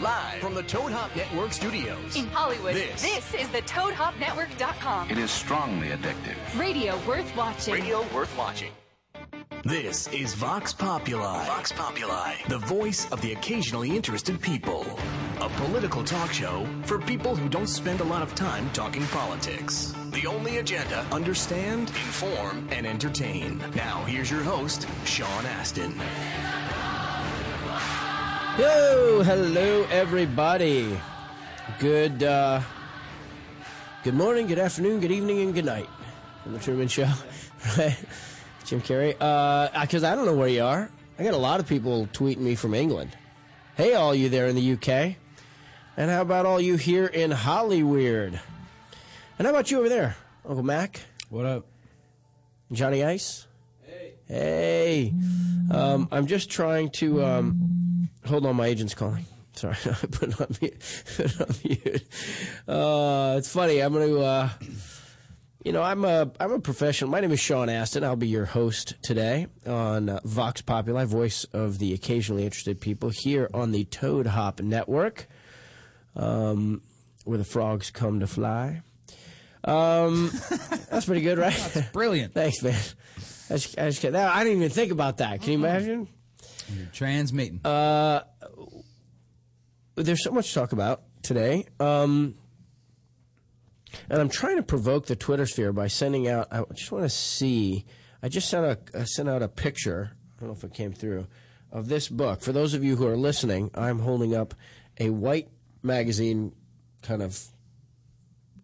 Live from the Toad Hop Network studios. In Hollywood, This. is the ToadHopNetwork.com. It is strongly addictive. Radio worth watching. Radio worth watching. This is Vox Populi. Vox Populi, the voice of the occasionally interested people. A political talk show for people who don't spend a lot of time talking politics. The only agenda understand, inform, and entertain. Now, here's your host, Sean Astin. Hello, hello, everybody. Good, uh, good morning, good afternoon, good evening, and good night from the Truman Show. Right, Jim Carrey. Uh, because I don't know where you are. I got a lot of people tweeting me from England. Hey, all you there in the UK, and how about all you here in Hollyweird? And how about you over there, Uncle Mac, What up? Johnny Ice? Hey. Hey. Um, I'm just trying to. Um, hold on, my agent's calling. Sorry, I put it on mute. Put on mute. Uh, it's funny. I'm going to. Uh, you know, I'm a I'm a professional. My name is Sean Astin. I'll be your host today on uh, Vox Populi, voice of the occasionally interested people, here on the Toad Hop Network, um, where the frogs come to fly. Um, that's pretty good, right? that's Brilliant. Thanks, man. I just, I, just, I didn't even think about that. Can you imagine? Transmitting. Uh, There's so much to talk about today. Um, and I'm trying to provoke the Twitter sphere by sending out. I just want to see. I just sent a I sent out a picture. I don't know if it came through of this book. For those of you who are listening, I'm holding up a white magazine, kind of.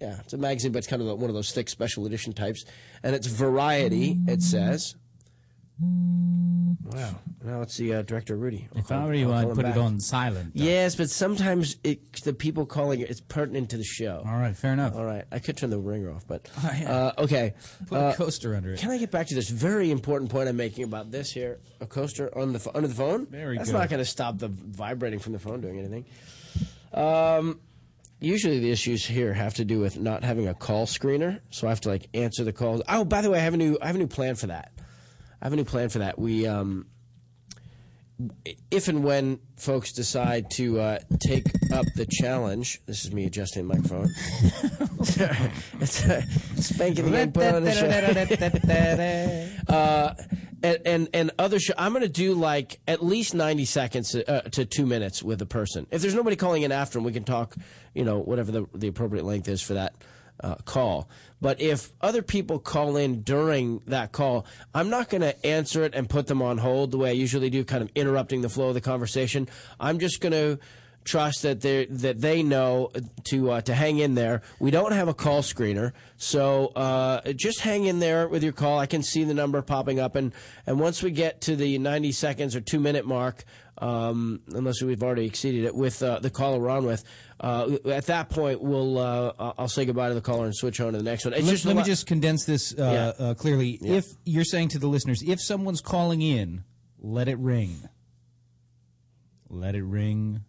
Yeah, it's a magazine, but it's kind of one of those thick special edition types, and it's Variety. It says. Wow. Now it's the uh, director Rudy. I'll If call- I were you, I'll I'd call him put it on silent. though. Yes, but sometimes it, the people calling it it's pertinent to the show. All right, fair enough. All right, I could turn the ringer off, but Oh, yeah. uh, okay. Put Uh, a coaster under it. can I get back to this very important point I'm making about this here? A coaster on the under the phone. Very That's good. not going to stop the vibrating from the phone doing anything. Um, usually the issues here have to do with not having a call screener, so I have to like answer the calls. Oh, by the way, I have a new I have a new plan for that. I have a new plan for that. We um, if and when folks decide to uh, take up the challenge, this is me adjusting the microphone. it's a spanking the input on the show. uh, and, and and other show. I'm going to do like at least 90 seconds uh, to two minutes with a person. If there's nobody calling in after them, we can talk. You know, whatever the the appropriate length is for that uh, call. But if other people call in during that call, I'm not going to answer it and put them on hold the way I usually do, kind of interrupting the flow of the conversation. I'm just going to trust that they that they know to uh, to hang in there. We don't have a call screener, so uh, just hang in there with your call. I can see the number popping up, and and once we get to the 90 seconds or two minute mark. Um, unless we've already exceeded it with uh, the caller on with, uh, at that point we'll uh, I'll say goodbye to the caller and switch on to the next one. It's Let, just let me just condense this uh, Yeah. uh, clearly. If you're saying to the listeners, if someone's calling in, let it ring. Let it ring.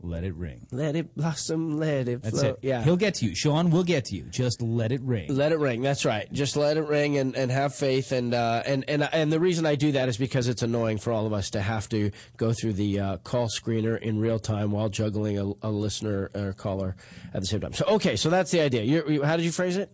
Let it ring. let it blossom, let it That's flow. it. Yeah, He'll get to you. Sean will get to you. Just let it ring. Let it ring. That's right. Just let it ring and, and have faith. And, uh, and and and the reason I do that is because it's annoying for all of us to have to go through the uh, call screener in real time while juggling a, a listener or caller at the same time. So okay, so that's the idea. You're, you, how did you phrase it?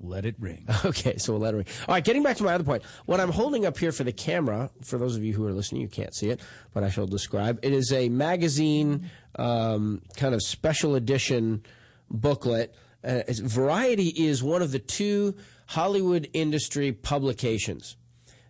Let it ring. Okay, so we'll let it ring. All right, getting back to my other point. What I'm holding up here for the camera, for those of you who are listening, you can't see it, but I shall describe. It is a magazine um, kind of special edition booklet. Uh, Variety is one of the two Hollywood industry publications.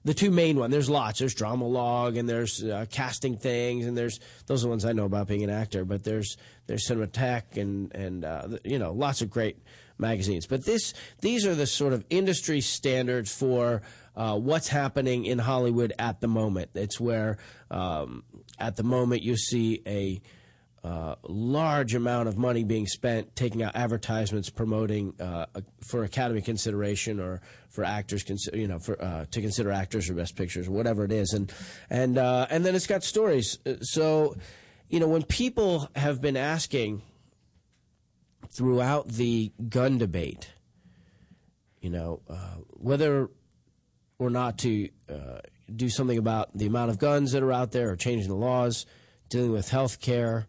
The two main ones. There's lots. There's Drama-Logue and there's uh, casting things and there's those are the ones I know about being an actor. But there's there's Cinematech and and uh, you know lots of great magazines. But this these are the sort of industry standards for uh, what's happening in Hollywood at the moment. It's where um, at the moment you see a uh, large amount of money being spent taking out advertisements promoting uh, for Academy consideration or for actors, cons- you know, for uh, to consider actors or best pictures or whatever it is, and and uh, and then it's got stories. Uh, So, you know, when people have been asking throughout the gun debate, you know, uh, whether or not to uh, do something about the amount of guns that are out there or changing the laws, dealing with health care,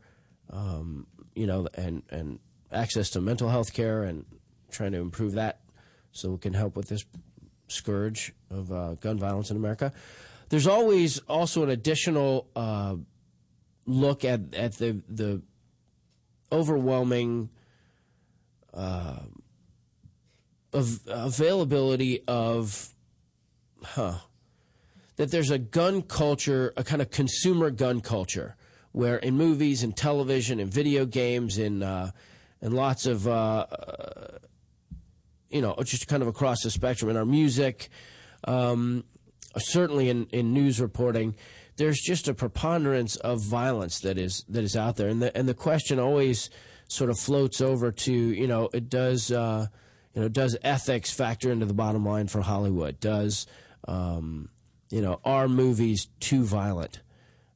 um, you know, and and access to mental health care and trying to improve that so we can help with this scourge of uh, gun violence in America. There's always also an additional uh, look at at the the overwhelming uh, availability of huh that there's a gun culture, a kind of consumer gun culture, where in movies and television and video games and uh, and lots of uh, uh, you know just kind of across the spectrum in our music, um, certainly in, in news reporting, there's just a preponderance of violence that is that is out there, and the and the question always sort of floats over to you know it does uh, you know does ethics factor into the bottom line for Hollywood? Does um, you know, are movies too violent,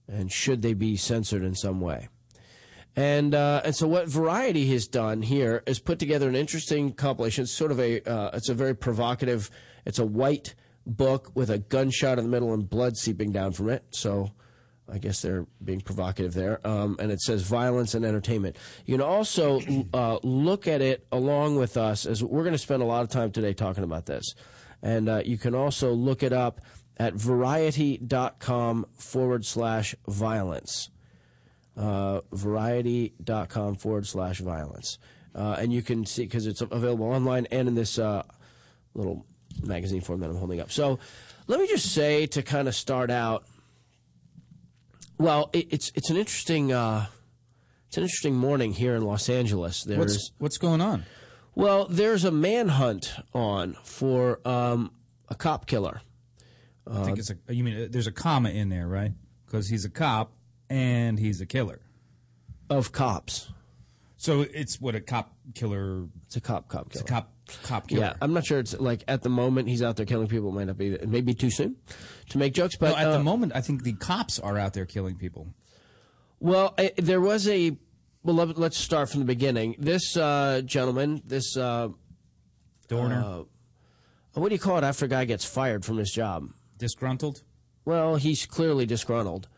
and should they be censored in some way? And uh, and so what Variety has done here is put together an interesting compilation. It's sort of a uh, it's a very provocative. It's a white book with a gunshot in the middle and blood seeping down from it. So. I guess they're being provocative there. Um, and it says violence and entertainment. You can also uh, look at it along with us, as we're going to spend a lot of time today talking about this. And uh, you can also look it up at variety.com forward slash violence. Uh, variety.com forward slash violence. Uh, and you can see, because it's available online and in this uh, little magazine form that I'm holding up. So let me just say to kind of start out, well, it, it's it's an interesting uh, it's an interesting morning here in Los Angeles. There's What's what's going on? well, there's a manhunt on for um, a cop killer. I think it's a. You mean uh, there's a comma in there, right? Because he's a cop and he's a killer. of cops. So it's what a cop killer. It's a cop cop It's killer. a cop cop killer. Yeah, I'm not sure. It's like at the moment he's out there killing people. It might not be. It may be too soon to make jokes, but No, at uh, the moment, I think the cops are out there killing people. Well, I, there was a. Well, let, let's start from the beginning. This uh, gentleman, this uh, Dorner, what do you call it after a guy gets fired from his job? disgruntled. Well, he's clearly disgruntled.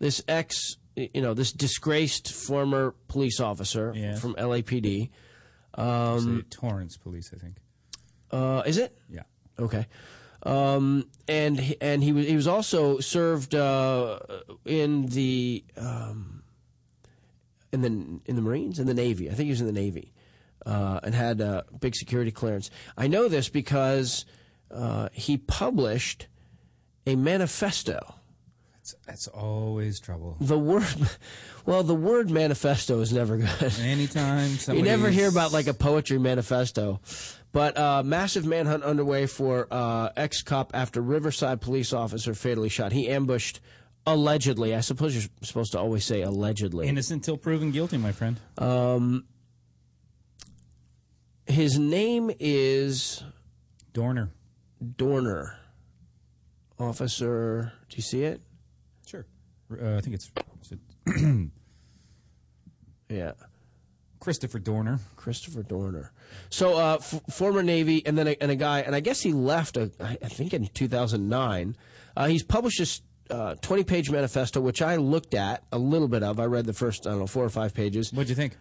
This ex, you know, this disgraced former police officer Yes. from LAPD. Um, Torrance police, I think. Uh, is it? Yeah. Okay. Um, and he- and he was he was also served uh, in the um, in the in the Marines in the Navy. I think he was in the Navy uh, and had a big security clearance. I know this because uh, he published a manifesto. That's, that's always trouble. The word, well, the word manifesto is never good. Anytime You never hear about like a poetry manifesto. But uh, massive manhunt underway for uh, ex cop after Riverside police officer fatally shot. He ambushed allegedly. I suppose you're supposed to always say allegedly. innocent till proven guilty, my friend. His name is Dorner. Dorner. Officer, do you see it? Uh, I think it's, it Yeah. Christopher Dorner. Christopher Dorner. So, uh, f- former Navy, and then a, and a guy, and I guess he left, uh, I think in 2009. Uh, he's published this 20 page manifesto, which I looked at a little bit of. I read the first, I don't know, four or five pages. What'd you think?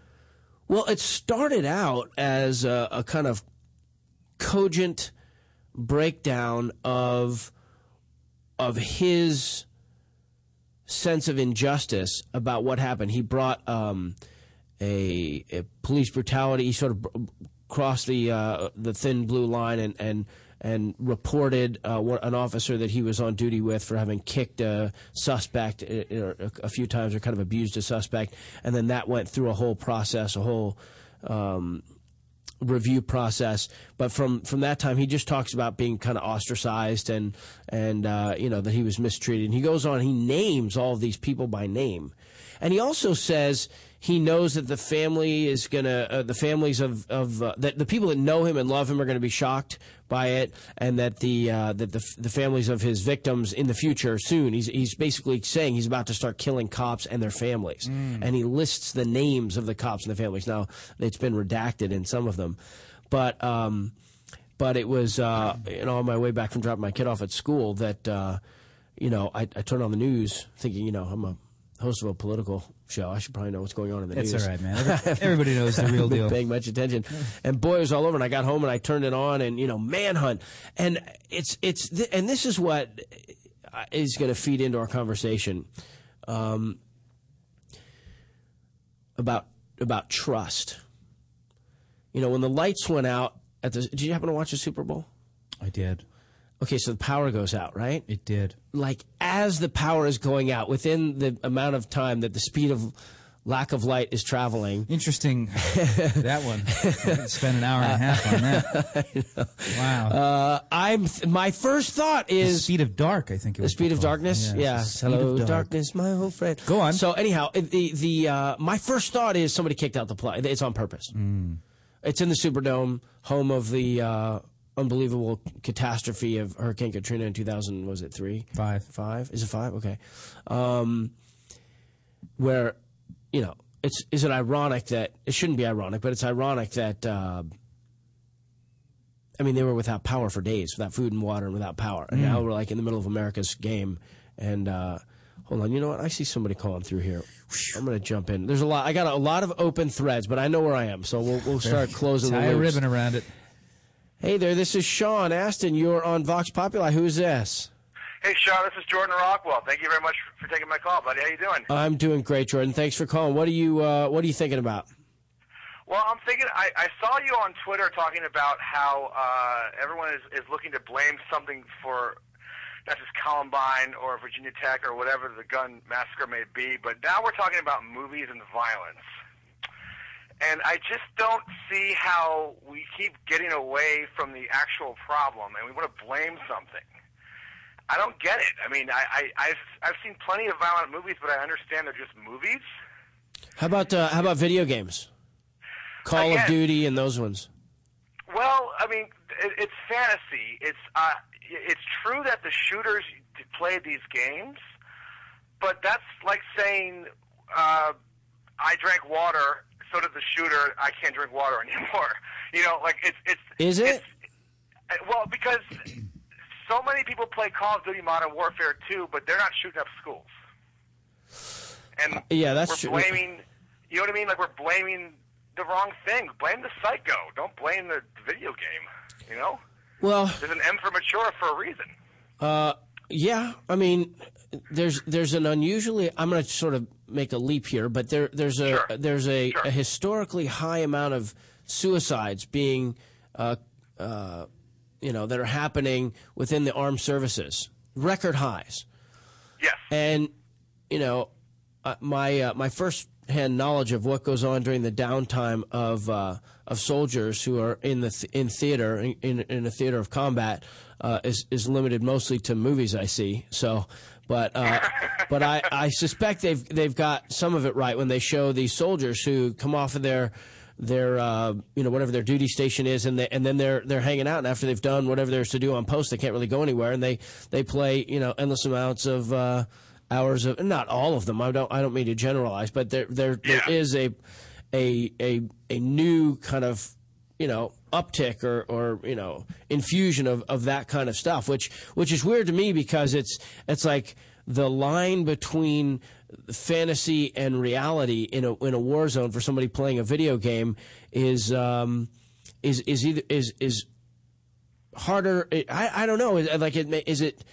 Well, it started out as a, a kind of cogent breakdown of of his sense of injustice about what happened. He brought um, a, a police brutality. He sort of crossed the uh, the thin blue line and and and reported uh, an officer that he was on duty with for having kicked a suspect uh, a, a few times or kind of abused a suspect, and then that went through a whole process, a whole. Um, review process. But from from that time, he just talks about being kind of ostracized and and uh, you know that he was mistreated. And he goes on. He names all of these people by name, and he also says he knows that the family is gonna uh, the families of of uh, that the people that know him and love him are going to be shocked by it, and that the uh, that the the families of his victims in the future soon. He's he's basically saying he's about to start killing cops and their families, and he lists the names of the cops and the families. Now it's been redacted in some of them, but. Um, but it was uh, you know on my way back from dropping my kid off at school that uh, you know I, I turned on the news thinking you know I'm a host of a political show. I should probably know what's going on in the It's news. all right, man. Everybody knows the real deal. paying much attention. And boy, it was all over. And I got home and I turned it on, and you know, manhunt. And it's it's th- and this is what uh, going to feed into our conversation um, about about trust. You know, when the lights went out at the. Did you happen to watch the Super Bowl? I did. Okay, so the power goes out, right? It did. like as the power is going out within the amount of time that the speed of lack of light is traveling Interesting. that one. spend an hour and a half on that. Wow. uh, i'm my first thought the is speed of dark. I think it the was speed of darkness Yeah, yeah, the speed hello of dark. darkness my old friend Go on. so anyhow the the uh, my first thought is somebody kicked out the play it's on purpose Mm. it's in the superdome home of the uh, unbelievable catastrophe of hurricane katrina in 2000 was it three Five. Five? Is it five? Okay. Um, where, you know, it's is it ironic that it shouldn't be ironic, but it's ironic that uh, I mean they were without power for days, without food and water, and without power, and now we're like in the middle of America's game. And uh, hold on, you know what? I see somebody calling through here. I'm going to jump in. There's a lot. I got a lot of open threads, but I know where I am, so we'll we'll start closing Tie the a ribbon around it. Hey there, this is Sean Astin. You're on Vox Populi. Who's this? Hey, Sean, this is Jordan Rockwell. Thank you very much for taking my call, buddy. How you doing? I'm doing great, Jordan. Thanks for calling. What are you uh, What are you thinking about? Well, I'm thinking. I, I saw you on Twitter talking about how uh, everyone is, is looking to blame something for not just Columbine or Virginia Tech or whatever the gun massacre may be, but now we're talking about movies and violence. And I just don't see how we keep getting away from the actual problem, and we want to blame something. I don't get it. I mean, I, I, I've I've seen plenty of violent movies, but I understand they're just movies. How about uh, How about video games? Call of Duty and those ones. Well, I mean, it, it's fantasy. It's uh, it's true that the shooters played these games, but that's like saying uh, I drank water, so did the shooter. I can't drink water anymore. You know, like it's it's. Is it? It's, uh, well, because so many people play Call of Duty Modern Warfare 2, but they're not shooting up schools. And Yeah, that's we're blaming. You know what I mean? Like we're blaming the wrong thing. Blame the psycho. Don't blame the video game. You know, Well, there's an M for mature for a reason. uh, yeah. I mean, there's there's an unusually. I'm going to sort of make a leap here, but there there's a Sure. there's a, Sure. a historically high amount of suicides being, uh, uh, you know, that are happening within the armed services. Record highs. Yes. And you know, uh, my uh, my first hand knowledge of what goes on during the downtime of uh, of soldiers who are in the th- in theater in, in in a theater of combat uh, is is limited mostly to movies I see. So, but uh, but I, I suspect they've they've got some of it right when they show these soldiers who come off of their their uh, you know whatever their duty station is and they, and then they're they're hanging out and after they've done whatever there's to do on post they can't really go anywhere and they they play you know endless amounts of uh, hours of not all of them I don't I don't mean to generalize but there there there Yeah. is a a a a new kind of you know uptick or or you know infusion of of that kind of stuff which which is weird to me because it's it's like the line between fantasy and reality in a in a war zone for somebody playing a video game is um is is either is is harder I I don't know like it is it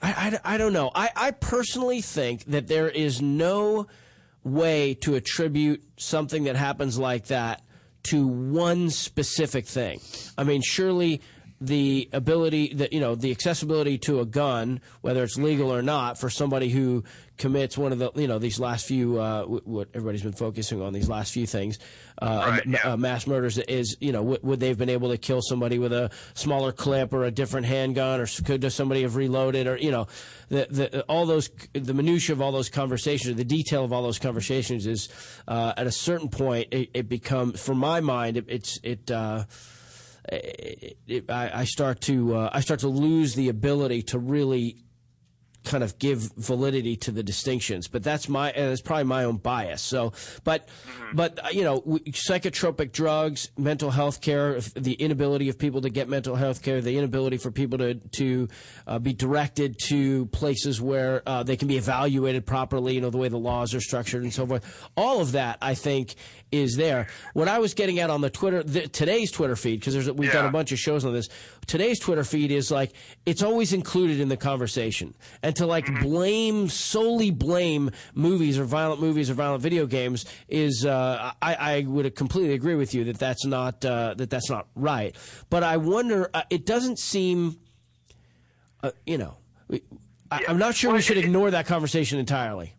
I, I, I don't know. I, I personally think that there is no way to attribute something that happens like that to one specific thing. I mean, surely the ability that you know the accessibility to a gun, whether it's legal or not, for somebody who commits one of the you know these last few uh, w- what everybody's been focusing on these last few things, uh, Right, yeah. uh, mass murders is you know w- would they have been able to kill somebody with a smaller clip or a different handgun or could somebody have reloaded or you know the, the all those the minutia of all those conversations the detail of all those conversations is uh, at a certain point it, it becomes for my mind it, it's it. It, it, I, I start to uh, I start to lose the ability to really kind of give validity to the distinctions. But that's my and it's probably my own bias. So, but Mm-hmm. but uh, you know, psychotropic drugs, mental health care, the inability of people to get mental health care, the inability for people to to uh, be directed to places where uh, they can be evaluated properly. You know, the way the laws are structured and so forth. All of that, I think, is there. What I was getting at on the Twitter, the, today's Twitter feed, because there's we've done a bunch of shows on this. Today's Twitter feed is like it's always included in the conversation, and to like blame solely blame movies or violent movies or violent video games is uh, I, I would completely agree with you that that's not uh, that that's not right. But I wonder, uh, it doesn't seem, uh, you know, we- I, I'm not sure Well, we should it- ignore that conversation entirely.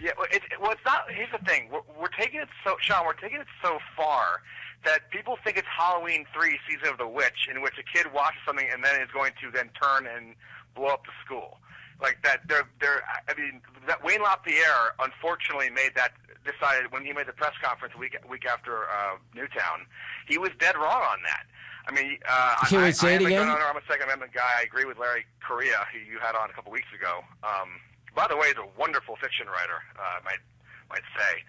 Yeah, well, it, well, it's not. Here's the thing: we're, we're taking it so, Sean. We're taking it so far that people think it's Halloween three, season of the witch, in which a kid watches something and then is going to then turn and blow up the school. Like that, they're they're. I mean, that Wayne LaPierre unfortunately made that decided when he made the press conference a week week after uh, Newtown, he was dead wrong on that. I mean, uh, Can we I, say I it again? Gun owner, I'm a Second Amendment guy. I agree with Larry Correia, who you had on a couple weeks ago. Um, by the way, he's a wonderful fiction writer. Uh, might might say,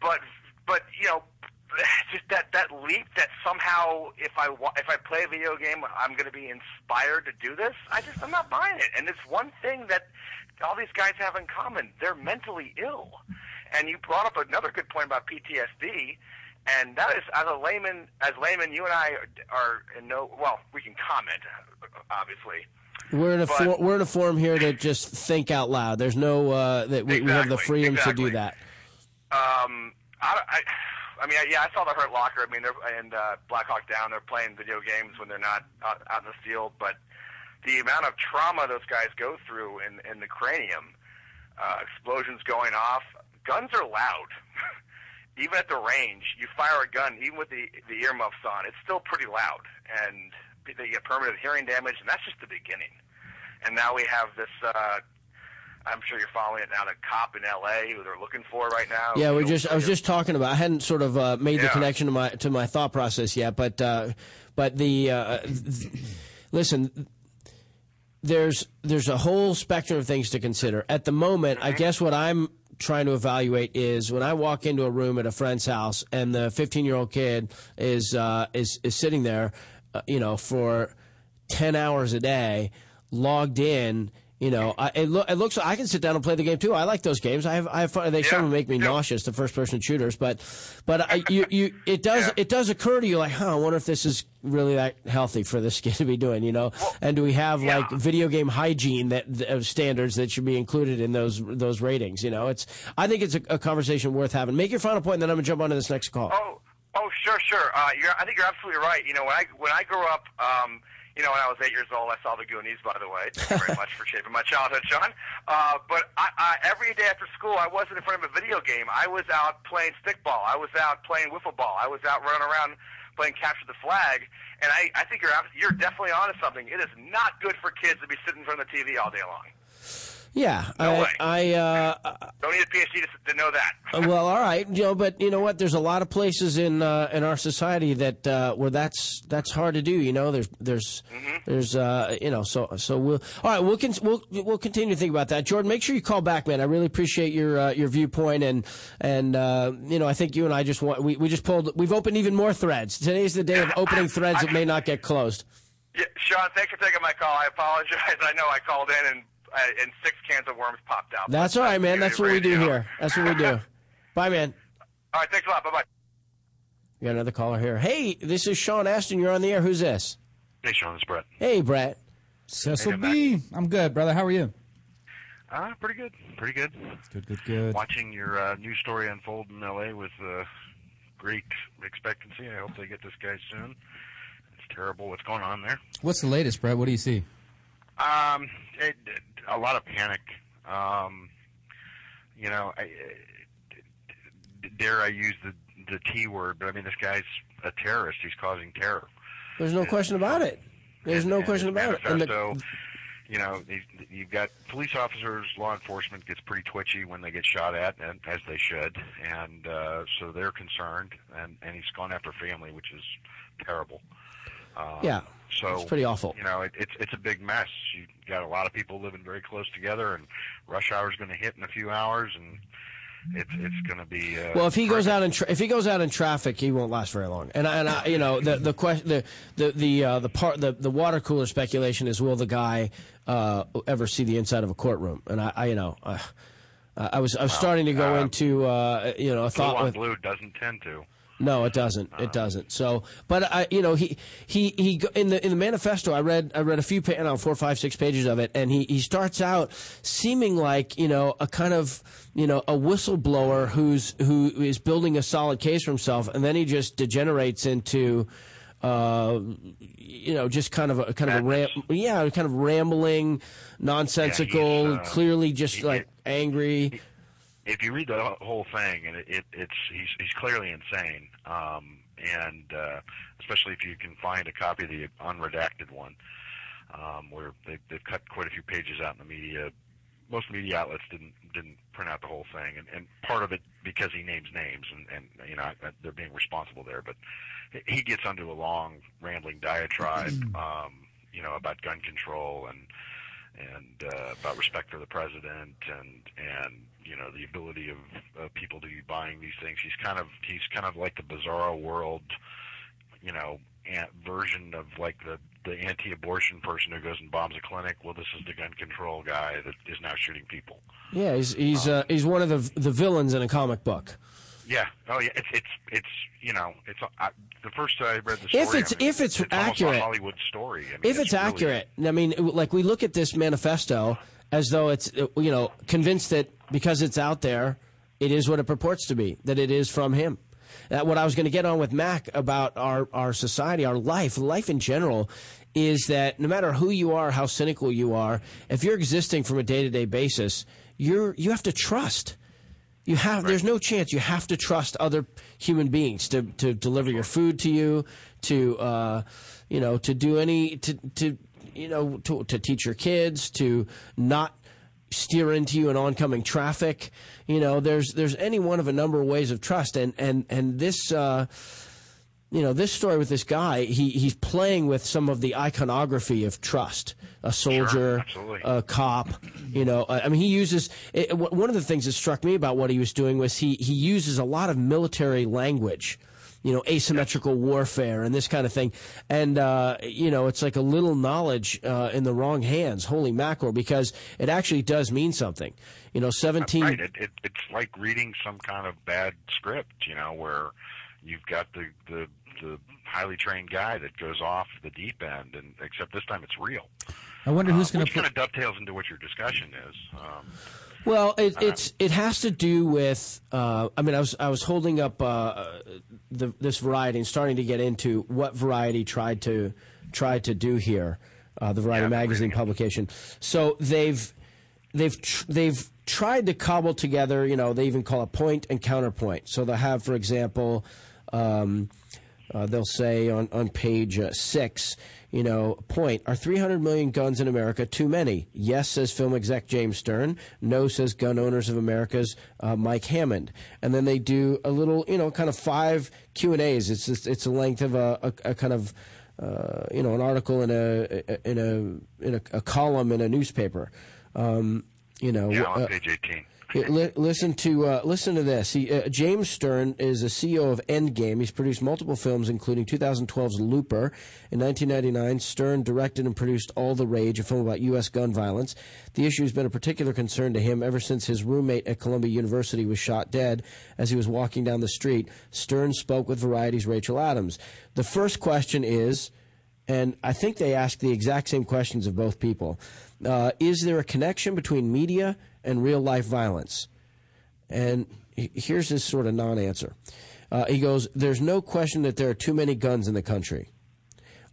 but but you know, just that that leap that somehow if I if I play a video game, I'm going to be inspired to do this. I just I'm not buying it. And it's one thing that all these guys have in common: they're mentally ill. And you brought up another good point about PTSD. And that is, as a layman, as layman, you and I are, are in no. Well, we can comment, obviously. We're in a But- for, we're in a forum here to just think out loud. There's no uh, that we, we have the freedom exactly. to do that. Um, I, I, I mean, yeah, I saw the Hurt Locker. I mean, they're and uh, Black Hawk Down. They're playing video games when they're not out, out in the field, but the amount of trauma those guys go through in in the cranium, uh, explosions going off, guns are loud. even at the range, you fire a gun, even with the the earmuffs on, it's still pretty loud, and they get permanent hearing damage, and that's just the beginning. And now we have this. Uh, I'm sure you're following it now. The cop in L.A. who they're looking for right now. Yeah, we just I was just talking about. I hadn't sort of uh, made the connection to my to my thought process yet, but uh, but the uh, th- listen. There's there's a whole spectrum of things to consider. At the moment, I guess what I'm trying to evaluate is when I walk into a room at a friend's house and the 15 year old kid is uh, is is sitting there, uh, you know, for 10 hours a day, logged in. You know, I, it, lo- it looks. I can sit down and play the game too. I like those games. I have. I have fun. They some make me yeah. nauseous. The first person shooters, but but I, you you it does Yeah. it does occur to you like, huh? I wonder if this is really that healthy for this kid to be doing. You know, and do we have yeah. like video game hygiene that uh, standards that should be included in those those ratings? You know, it's. I think it's a, a conversation worth having. Make your final point, and then I'm gonna jump on to this next call. Oh, oh, sure, sure. Uh, you're, I think you're absolutely right. You know, when I when I grew up, um, you know, when I was eight years old, I saw the Goonies. By the way, thank you very much for shaping my childhood, Sean. Uh, but I, I, every day after school, I wasn't in front of a video game. I was out playing stickball. I was out playing wiffle ball. I was out running around playing capture the flag. And I, I think you're you're definitely onto something. It is not good for kids to be sitting in front of the TV all day long. Yeah, No I, way. I uh, Don't need a PhD to, to know that. Uh, well, all right, you know, but you know what? There's a lot of places in uh, in our society that uh, where that's that's hard to do. You know, there's there's there's uh, you know, so so we'll all right. We'll con- we'll we'll continue to think about that. Jordan, make sure you call back, man. I really appreciate your uh, your viewpoint and and uh, you know, I think you and I just want we we just pulled we've opened even more threads. Today's the day of opening threads that may not get closed. Yeah, Sean, thanks for taking my call. I apologize. I know I called in and and six cans of worms popped out. That's all right, man. That's what we do here. That's what we do. Bye, man. All right, thanks a lot. Bye bye. We got another caller here. Hey, this is Sean Astin. You're on the air. Who's this? Hey, Sean, it's Brett. Hey, Brett. Cecil Hey, B. I'm good, brother. How are you? Uh, pretty good. Pretty good. Good, good, good. Watching your uh, news story unfold in L.A. with uh, great expectancy. I hope they get this guy soon. It's terrible what's going on there. What's the latest, Brett? What do you see? Um, it, it- a lot of panic. Um, you know, I, dare I use the the T word? But I mean, this guy's a terrorist. He's causing terror. There's no question about it. There's And- no question about it. And the- you know, you've got police officers, law enforcement gets pretty twitchy when they get shot at, and as they should, and uh, so they're concerned. And and he's gone after family, which is terrible. Um, Yeah. So It's pretty awful. You know, it, it's it's a big mess. You got a lot of people living very close together, and rush hour is going to hit in a few hours, and it's it's going to be. Uh, Well, if he goes out in tra- if he goes out in traffic, he won't last very long. And I, and I, you know the the question the the the uh, the part the the water cooler speculation is will the guy uh, ever see the inside of a courtroom? And I, I you know. Uh, I was I was starting to go uh, into uh, you know a blue thought on with blue doesn't tend to. No, it doesn't. It doesn't. So, but I, you know, he he he in the in the manifesto. I read I read a few, know, four, five, six pages of it, and he he starts out seeming like you know a kind of you know a whistleblower who's who is building a solid case for himself, and then he just degenerates into. Uh, you know, just kind of a kind of a ram- yeah, kind of rambling, nonsensical, Yeah, uh, clearly just like angry. If you read the whole thing, and it, it, it's he's he's clearly insane, um, and uh, especially if you can find a copy of the unredacted one, um, where they, they've cut quite a few pages out in the media. Most media outlets didn't didn't print out the whole thing, and, and part of it because he names names, and, and you know they're being responsible there. But he gets onto a long rambling diatribe, um, you know, about gun control and and uh, about respect for the president and and you know the ability of uh, people to be buying these things. He's kind of he's kind of like the bizarro world, you know, an- version of like the the anti-abortion person who goes and bombs a clinic. Well, this is the gun control guy that is now shooting people. Yeah, he's he's uh, he's one of the the villains in a comic book. Yeah. Oh, yeah. It's it's it's you know it's I, the first time I read the story. If it's- I mean, if it's almost accurate- a Hollywood story. I mean, if it's, really- accurate, I mean, like we look at this manifesto as though it's uh, you know convinced that because it's out there, it is what it purports to be. That it is from him. That what I was going to get on with Mac about our our society, our life, life in general, is that no matter who you are, how cynical you are, if you're existing from a day to day basis, you're you have to trust. You have there's no chance you have to trust other human beings to, to deliver your food to you, to uh, you know, to do any to to you know to, to teach your kids, to not steer into you in oncoming traffic. You know, there's there's any one of a number of ways of trust, and and and this. Uh, you know this story with this guy he he's playing with some of the iconography of trust a soldier absolutely. a cop you know i mean he uses it, one of the things that struck me about what he was doing was he he uses a lot of military language you know asymmetrical warfare and this kind of thing and uh, you know it's like a little knowledge uh, in the wrong hands holy mackerel because it actually does mean something you know 17 Right. It, it, it's like reading some kind of bad script, you know, where you've got the the the highly trained guy that goes off the deep end, and except this time it's real. I wonder who's Uh, going which to kind of dovetails into what your discussion is. Um, Well, it, it's it has to do with. Uh, I mean, I was I was holding up uh, the, this variety and starting to get into what variety tried to tried to do here. Uh, the Variety Yeah, magazine publication. So they've they've tr- they've tried to cobble together. You know, they even call it point and counterpoint. So they'll have, for example. Um, uh, they'll say on, on page uh, six, you know, point, are 300 million guns in America too many? Yes, says film exec James Stern. No, says Gun Owners of America's uh, Mike Hammond. And then they do a little, you know, kind of five Q&As. It's, just, it's a length of a, a, a kind of, uh, you know, an article in a, in a, in a, a column in a newspaper. Um, you know, yeah, on uh, page 18. Listen to uh, listen to this. He, uh, James Stern is the CEO of Endgame. He's produced multiple films, including 2012's Looper. In 1999, Stern directed and produced All the Rage, a film about U.S. gun violence. The issue has been a particular concern to him ever since his roommate at Columbia University was shot dead as he was walking down the street. Stern spoke with Variety's Rachel Abrams. The first question is, and I think they ask the exact same questions of both people. Uh, is there a connection between media and real life violence? And here's his sort of non answer. Uh, he goes, There's no question that there are too many guns in the country.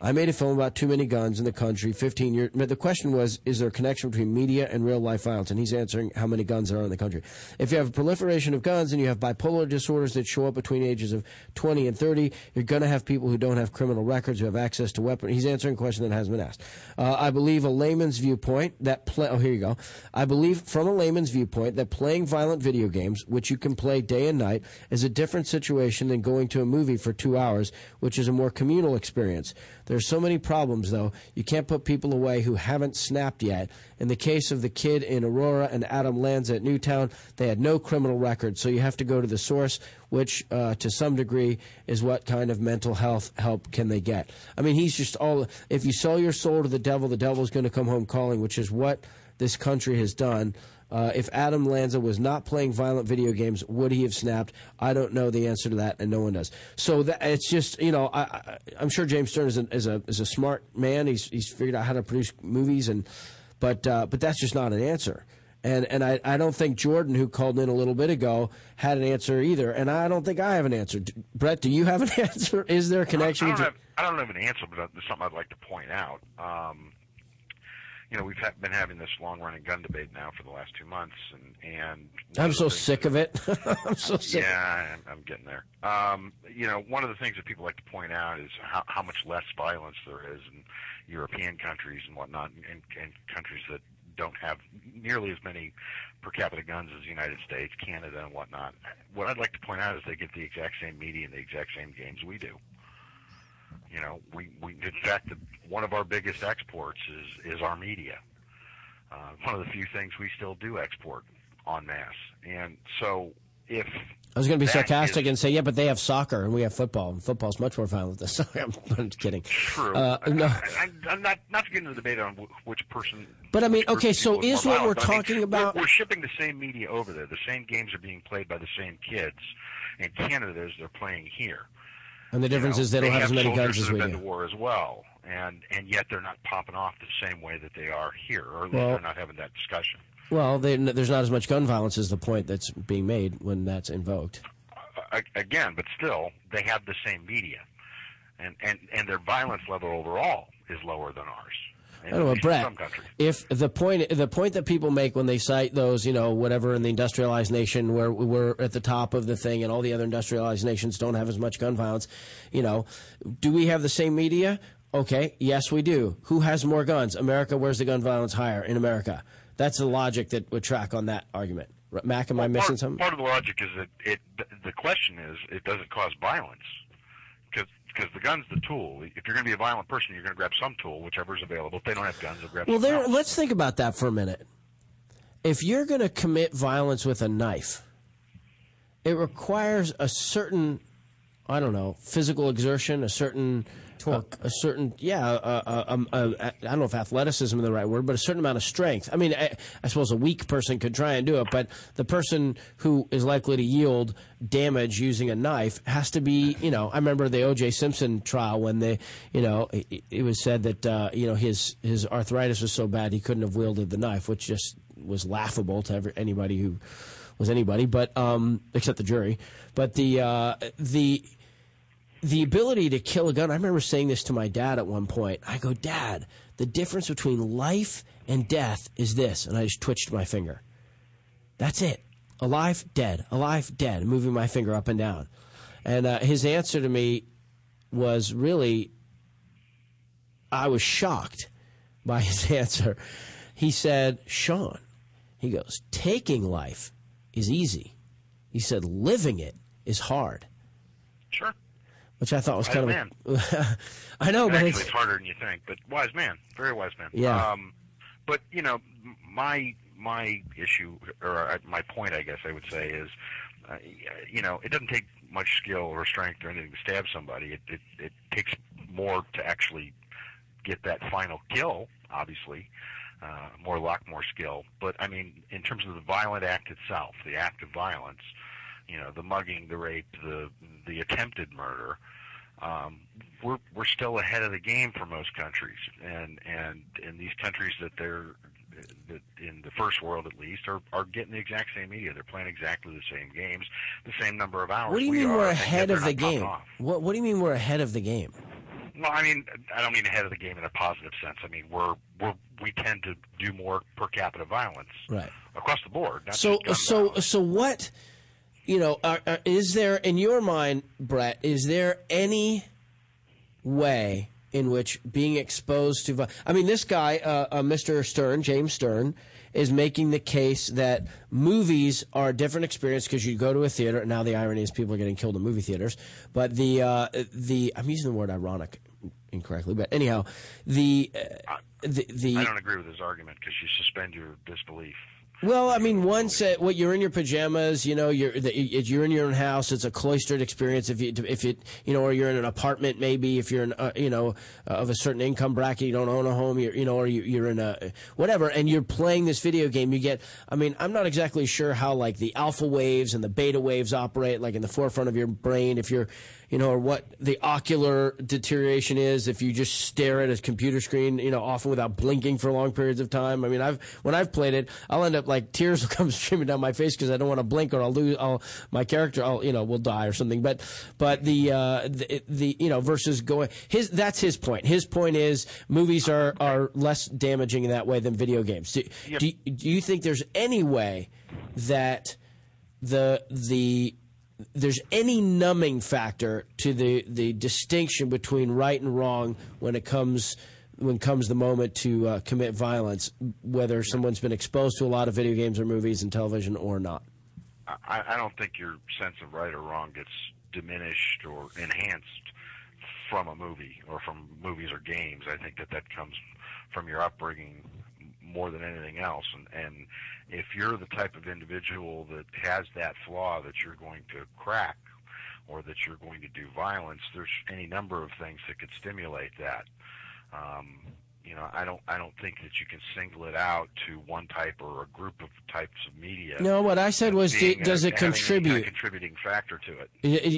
I made a film about too many guns in the country 15 years. The question was, is there a connection between media and real life violence? And he's answering how many guns there are in the country. If you have a proliferation of guns and you have bipolar disorders that show up between ages of 20 and 30, you're going to have people who don't have criminal records who have access to weapons. He's answering a question that hasn't been asked. Uh, I believe a layman's viewpoint that play, oh, here you go. I believe from a layman's viewpoint that playing violent video games, which you can play day and night, is a different situation than going to a movie for two hours, which is a more communal experience. There's so many problems, though. You can't put people away who haven't snapped yet. In the case of the kid in Aurora and Adam Lanza at Newtown, they had no criminal record, so you have to go to the source, which uh, to some degree is what kind of mental health help can they get. I mean, he's just all. If you sell your soul to the devil, the devil's going to come home calling, which is what this country has done. Uh, if Adam Lanza was not playing violent video games, would he have snapped? I don't know the answer to that, and no one does. So that, it's just you know I, I, I'm sure James Stern is a, is a is a smart man. He's he's figured out how to produce movies, and but uh, but that's just not an answer. And and I, I don't think Jordan, who called in a little bit ago, had an answer either. And I don't think I have an answer. D- Brett, do you have an answer? Is there a connection? I don't, between- have, I don't have an answer, but uh, there's something I'd like to point out. Um, you know, we've ha- been having this long-running gun debate now for the last two months, and and I'm so sick of it. I'm so sick. Yeah, I'm, I'm getting there. Um, you know, one of the things that people like to point out is how, how much less violence there is in European countries and whatnot, and, and countries that don't have nearly as many per capita guns as the United States, Canada, and whatnot. What I'd like to point out is they get the exact same media and the exact same games we do. You know, we, we in fact, the, one of our biggest exports is is our media. Uh, one of the few things we still do export en masse, and so if I was going to be sarcastic is and say, yeah, but they have soccer and we have football, and football's much more violent than soccer. I'm, I'm kidding. True. Uh, no. I, am not not to get into the debate on which person. But, I mean, okay, so is what we're but I mean, talking we're- about- We're, shipping the same media over there. The same games are being played by the same kids in Canada as they're playing here. And the difference You know, is they don't have as many guns as have we been do. to war as well, and and yet they're not popping off the same way that they are here, or at least Well- they're not having that discussion. Well, they, there's not as much gun violence is the point that's being made when that's invoked. Uh, again, but still, they have the same media, and and and their violence level overall is lower than ours. I don't know, Brett. If the point the point that people make when they cite those, you know, whatever in the industrialized nation where we're at the top of the thing, and all the other industrialized nations don't have as much gun violence, you know, do we have the same media? Okay, yes, we do. Who has more guns? America. Where's the gun violence higher in America? That's the logic that would track on that argument. Mac, am I missing part, something? Part of the logic is that it. The question is, it doesn't cause violence because the gun's the tool. If you're going to be a violent person, you're going to grab some tool, whichever's available. If they don't have guns, they'll grab. Well, there. else. Let's think about that for a minute. If you're going to commit violence with a knife, it requires a certain, I don't know, physical exertion, a certain torque, a, certain, yeah, a, a, a, a, I don't know if athleticism is the right word, but a certain amount of strength. I mean, I, I suppose a weak person could try and do it, but the person who is likely to yield damage using a knife has to be, you know. I remember the O.J. Simpson trial when they, you know, it, it was said that uh, you know his his arthritis was so bad he couldn't have wielded the knife, which just was laughable to every, anybody who was anybody, but um, except the jury. But the uh, the the ability to kill a gun. I remember saying this to my dad at one point. I go, Dad, the difference between life and death is this, and I just twitched my finger. That's it. Alive, dead. Alive, dead. Moving my finger up and down. And uh, his answer to me was really, I was shocked by his answer. He said, Sean, he goes, taking life is easy. He said, living it is hard. Sure. Which I thought was Wise kind man. of. I know, but Actually, it's, it's harder than you think, but wise man, very wise man. Yeah. Um, but you know, my my issue or uh, my point, I guess I would say is, uh, you know, it doesn't take much skill or strength or anything to stab somebody. It it, it takes more to actually get that final kill. Obviously, uh, more luck, more skill. But I mean, in terms of the violent act itself, the act of violence, you know, the mugging, the rape, the the attempted murder, um, we're we're still ahead of the game for most countries, and and in these countries that they're that in the first world at least are are getting the exact same media. They're playing exactly the same games, the same number of hours. what do you we mean are, we're ahead of the game? off. What What do you mean we're ahead of the game? Well, I mean, I don't mean ahead of the game in a positive sense. I mean, we're we're we tend to do more per capita violence Right. across the board. Not So so violence. so what? You know, are, are, is there in your mind, Brett? Is there any way in which being exposed to, I mean, this guy, uh, uh, Mr. Stern, James Stern, is making the case that movies are a different experience because you go to a theater. And now the irony is people are getting killed in movie theaters, but the uh, the I'm using the word ironic incorrectly. But anyhow, the uh, the the I don't agree with his argument because you suspend your disbelief. Well, I mean, once uh, what you're in your pajamas, you know, you're the, you're in your own house. It's a cloistered experience. If you if it you know, or you're in an apartment, maybe if you're in uh, you know uh, of a certain income bracket, you don't own a home, you're you know, or you, you're in a whatever, and you're playing this video game. You get. I mean, I'm not exactly sure how like the alpha waves and the beta waves operate, like in the forefront of your brain. If you're you know, or what the ocular deterioration is if you just stare at a computer screen, you know, often without blinking for long periods of time. I mean, I've when I've played it, I'll end up like tears will come streaming down my face because I don't want to blink or I'll lose. I'll my character, I'll you know, will die or something. But but the uh, the, the you know versus going his that's his point. His point is movies are are less damaging in that way than video games. Do, do, do you think there's any way that the the there's any numbing factor to the the distinction between right and wrong when it comes when comes the moment to uh, commit violence, whether someone's been exposed to a lot of video games or movies and television or not. I, I don't think your sense of right or wrong gets diminished or enhanced from a movie or from movies or games. I think that that comes from your upbringing more than anything else. And, and if you're the type of individual that has that flaw that you're going to crack or that you're going to do violence, there's any number of things that could stimulate that. Um, you know, I don't, I don't think that you can single it out to one type or a group of types of media. No, what I said was, do, being a- does it having any kind of contribute? contributing factor to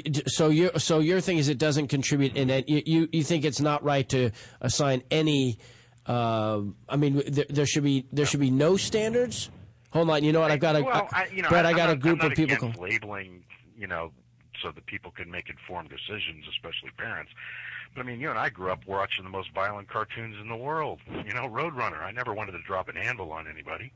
it. So your so your thing is it doesn't contribute, and you you think it's not right to assign any. Uh, I mean, there, there should be there should be no standards. Hold on, you know what? I've got a well, I, you know, Brett. I got not, a group of people. labeling, you know, so that people can make informed decisions, especially parents. But I mean, you and I grew up watching the most violent cartoons in the world. You know, Roadrunner. I never wanted to drop an anvil on anybody.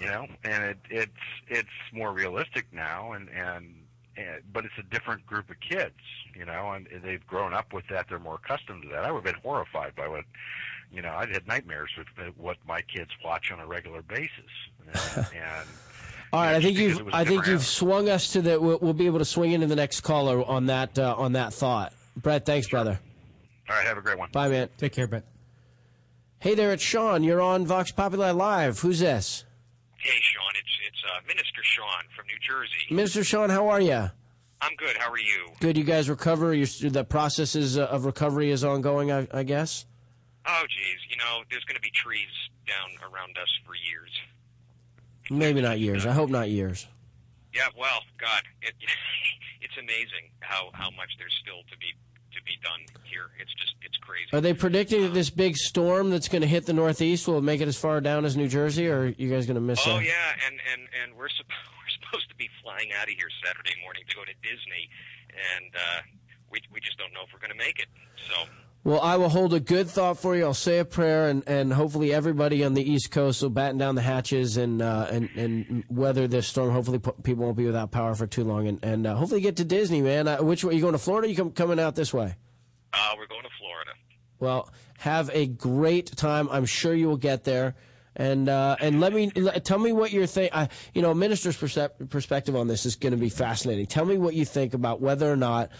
You know, and it, it's it's more realistic now, and and. and but it's a different group of kids, you know, and they've grown up with that. They're more accustomed to that. I would have been horrified by what, you know, I'd had nightmares with uh, what my kids watch on a regular basis. And, and All right, I think you've I think you've animals. swung us to the. We'll, we'll be able to swing into the next caller on that uh, on that thought. Brett, thanks, brother. All right, have a great one. Bye, man. Take care, Brett. Hey there, it's Sean. You're on Vox Populi Live. Who's this? Hey, Sean. It's it's uh, Minister Sean from New Jersey. Minister Sean, how are you? I'm good. How are you? Good. You guys recover. You're, the process is, uh, of recovery is ongoing, I, I guess. Oh, geez. You know, there's going to be trees down around us for years. Maybe not years. I hope not years. Yeah. Well, God, it, it's amazing how how much there's still to be to be done here. It's just it's crazy. Are they predicting that this big storm that's going to hit the Northeast will make it as far down as New Jersey, or are you guys going to miss? It? Oh that? yeah, and and and we're supp- we're supposed to be flying out of here Saturday morning to go to Disney, and uh, we we just don't know if we're going to make it. So Well, I will hold a good thought for you. I'll say a prayer, and, and hopefully everybody on the East Coast will batten down the hatches and uh, and and weather this storm. Hopefully, people won't be without power for too long, and and uh, hopefully get to Disney, man. Uh, which way you going to Florida? You come coming out this way? uh, we're going to Florida. Well, have a great time. I'm sure you will get there. And uh, and let me tell me what you're think. Uh, you know, a minister's percep- perspective on this is going to be fascinating. Tell me what you think about whether or not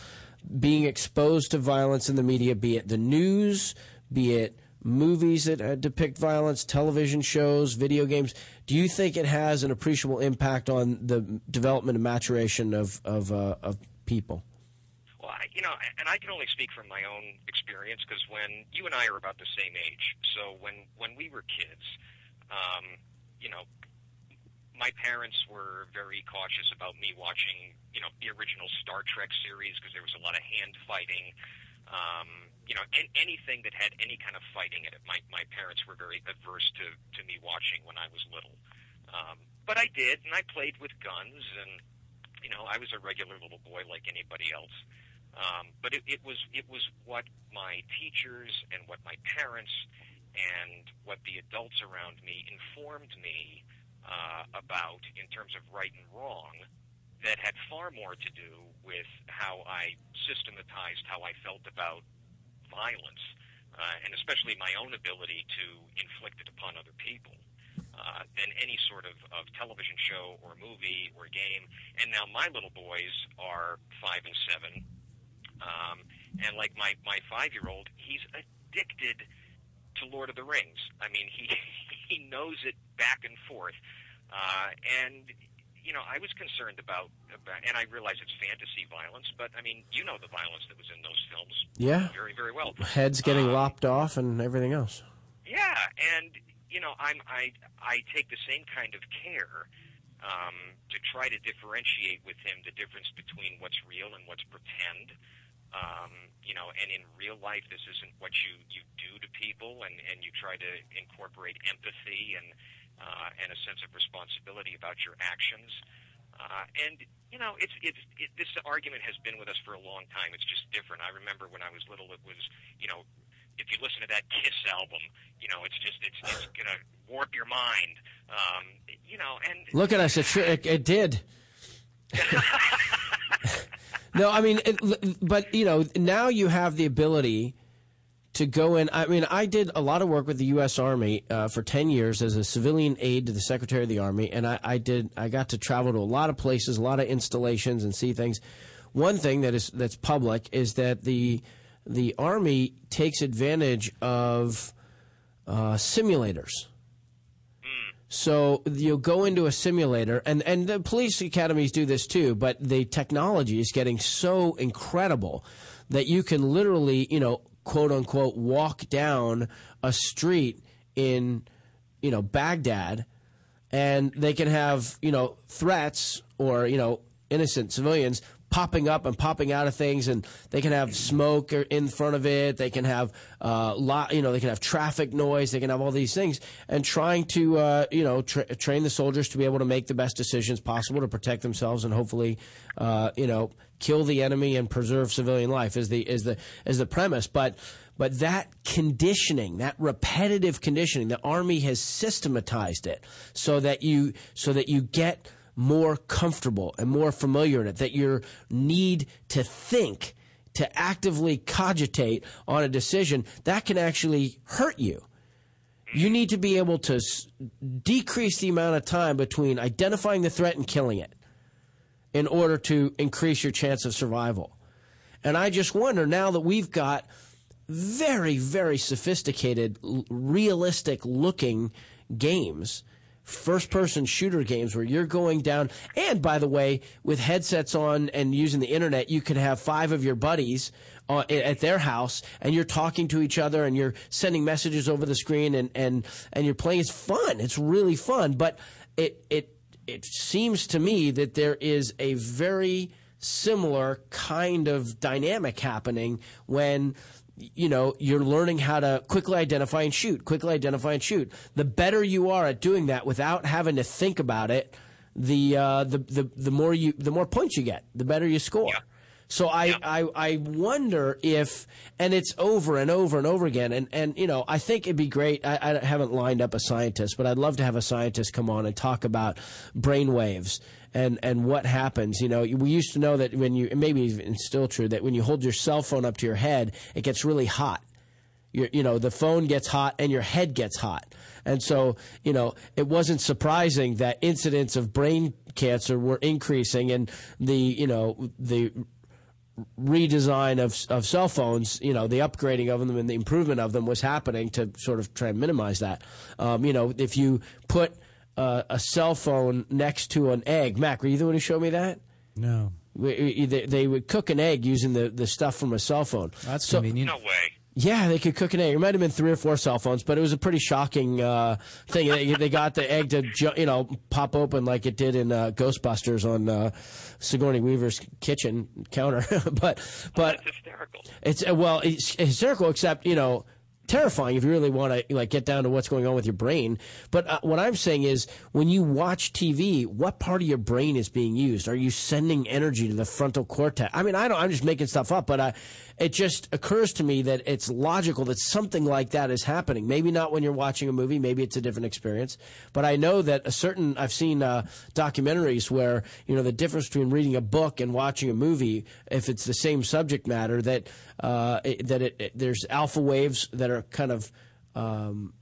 being exposed to violence in the media, be it the news, be it movies that uh, depict violence, television shows, video games. Do you think it has an appreciable impact on the development and maturation of of, uh, of people? Well, I, you know, and I can only speak from my own experience because when you and I are about the same age, so when when we were kids, um, you know, my parents were very cautious about me watching, you know, the original Star Trek series because there was a lot of hand fighting. Um, you know, an anything that had any kind of fighting in it. My my parents were very averse to to me watching when I was little. Um, but I did, and I played with guns, and you know, I was a regular little boy like anybody else. Um, but it, it was it was what my teachers and what my parents and what the adults around me informed me uh, about in terms of right and wrong that had far more to do with how I systematized how I felt about violence, uh, and especially my own ability to inflict it upon other people. Uh, than any sort of, of television show or movie or game. And now my little boys are five and seven, um, and like my my five year old, he's addicted to Lord of the Rings. I mean, he he knows it back and forth, uh, and you know, I was concerned about, about, and I realize it's fantasy violence, but I mean, you know the violence that was in those films, Yeah. very very well. Heads getting Um, lopped off and everything else. yeah, and you know, I'm I I take the same kind of care um, to try to differentiate with him the difference between what's real and what's pretend. Um, you know, and in real life, this isn't what you you do to people, and and you try to incorporate empathy and uh, and a sense of responsibility about your actions. Uh, and you know, it's it's it, this argument has been with us for a long time. It's just different. I remember when I was little, it was you know, if you listen to that Kiss album, you know, it's just it's it's gonna warp your mind. Um, you know, and Look at us. It, it, it did. no, I mean, it, but you know, now you have the ability to go in. I mean, I did a lot of work with the U.S. Army uh, for ten years as a civilian aide to the Secretary of the Army, and I, I did. I got to travel to a lot of places, a lot of installations, and see things. One thing that is that's public is that the the Army takes advantage of uh, simulators. So you'll go into a simulator, and, and the police academies do this too, but the technology is getting so incredible that you can literally, you know, quote unquote, walk down a street in, you know, Baghdad, and they can have, you know, threats or, you know, innocent civilians popping up and popping out of things and they can have smoke in front of it. They can have uh lot you know they can have traffic noise. They can have all these things. And trying to uh you know tra- train the soldiers to be able to make the best decisions possible to protect themselves and hopefully uh you know kill the enemy and preserve civilian life is the is the is the premise. But but that conditioning, that repetitive conditioning, the army has systematized it so that you so that you get more comfortable and more familiar in it. That your need to think, to actively cogitate on a decision, that can actually hurt you. You need to be able to s- decrease the amount of time between identifying the threat and killing it in order to increase your chance of survival. And I just wonder now that we've got very, very sophisticated, realistic looking games, first person shooter games where you're going down. And by the way, with headsets on and using the internet, you could have five of your buddies uh, at their house and you're talking to each other and you're sending messages over the screen and, and, and you're playing. It's fun. It's really fun. But it, it, it seems to me that there is a very similar kind of dynamic happening when you know you're learning how to quickly identify and shoot quickly identify and shoot. The better you are at doing that without having to think about it the uh, the, the the more you the more points you get the better you score. So I, I I wonder if and it's over and over and over again and and you know I think it'd be great I, I haven't lined up a scientist but I'd love to have a scientist come on and talk about brain waves and and what happens you know we used to know that when you maybe it's still true that when you hold your cell phone up to your head it gets really hot your, you know, the phone gets hot and your head gets hot. And so, you know, it wasn't surprising that incidents of brain cancer were increasing and the, you know, the redesign of, of cell phones, you know, the upgrading of them and the improvement of them was happening to sort of try and minimize that. Um, you know, if you put uh, a cell phone next to an egg, Mac, were you the one who showed me that? No. We- we- They, they would cook an egg using the, the stuff from a cell phone. That's So- convenient. no way. yeah, they could cook an egg. It might have been three or four cell phones, but it was a pretty shocking uh, thing. they, they got the egg to ju- you know pop open like it did in uh, Ghostbusters on uh, Sigourney Weaver's kitchen counter. but but That's hysterical. it's uh, well, it's hysterical, except you know. Terrifying if you really want to like get down to what's going on with your brain. But uh, what I'm saying is, when you watch TV, what part of your brain is being used? Are you sending energy to the frontal cortex? I mean, I don't. I'm just making stuff up, but uh, it just occurs to me that it's logical that something like that is happening. Maybe not when you're watching a movie. Maybe it's a different experience. But I know that a certain. I've seen uh, documentaries where you know the difference between reading a book and watching a movie, if it's the same subject matter, that uh, it, that it, it- there's alpha waves that are kind of um,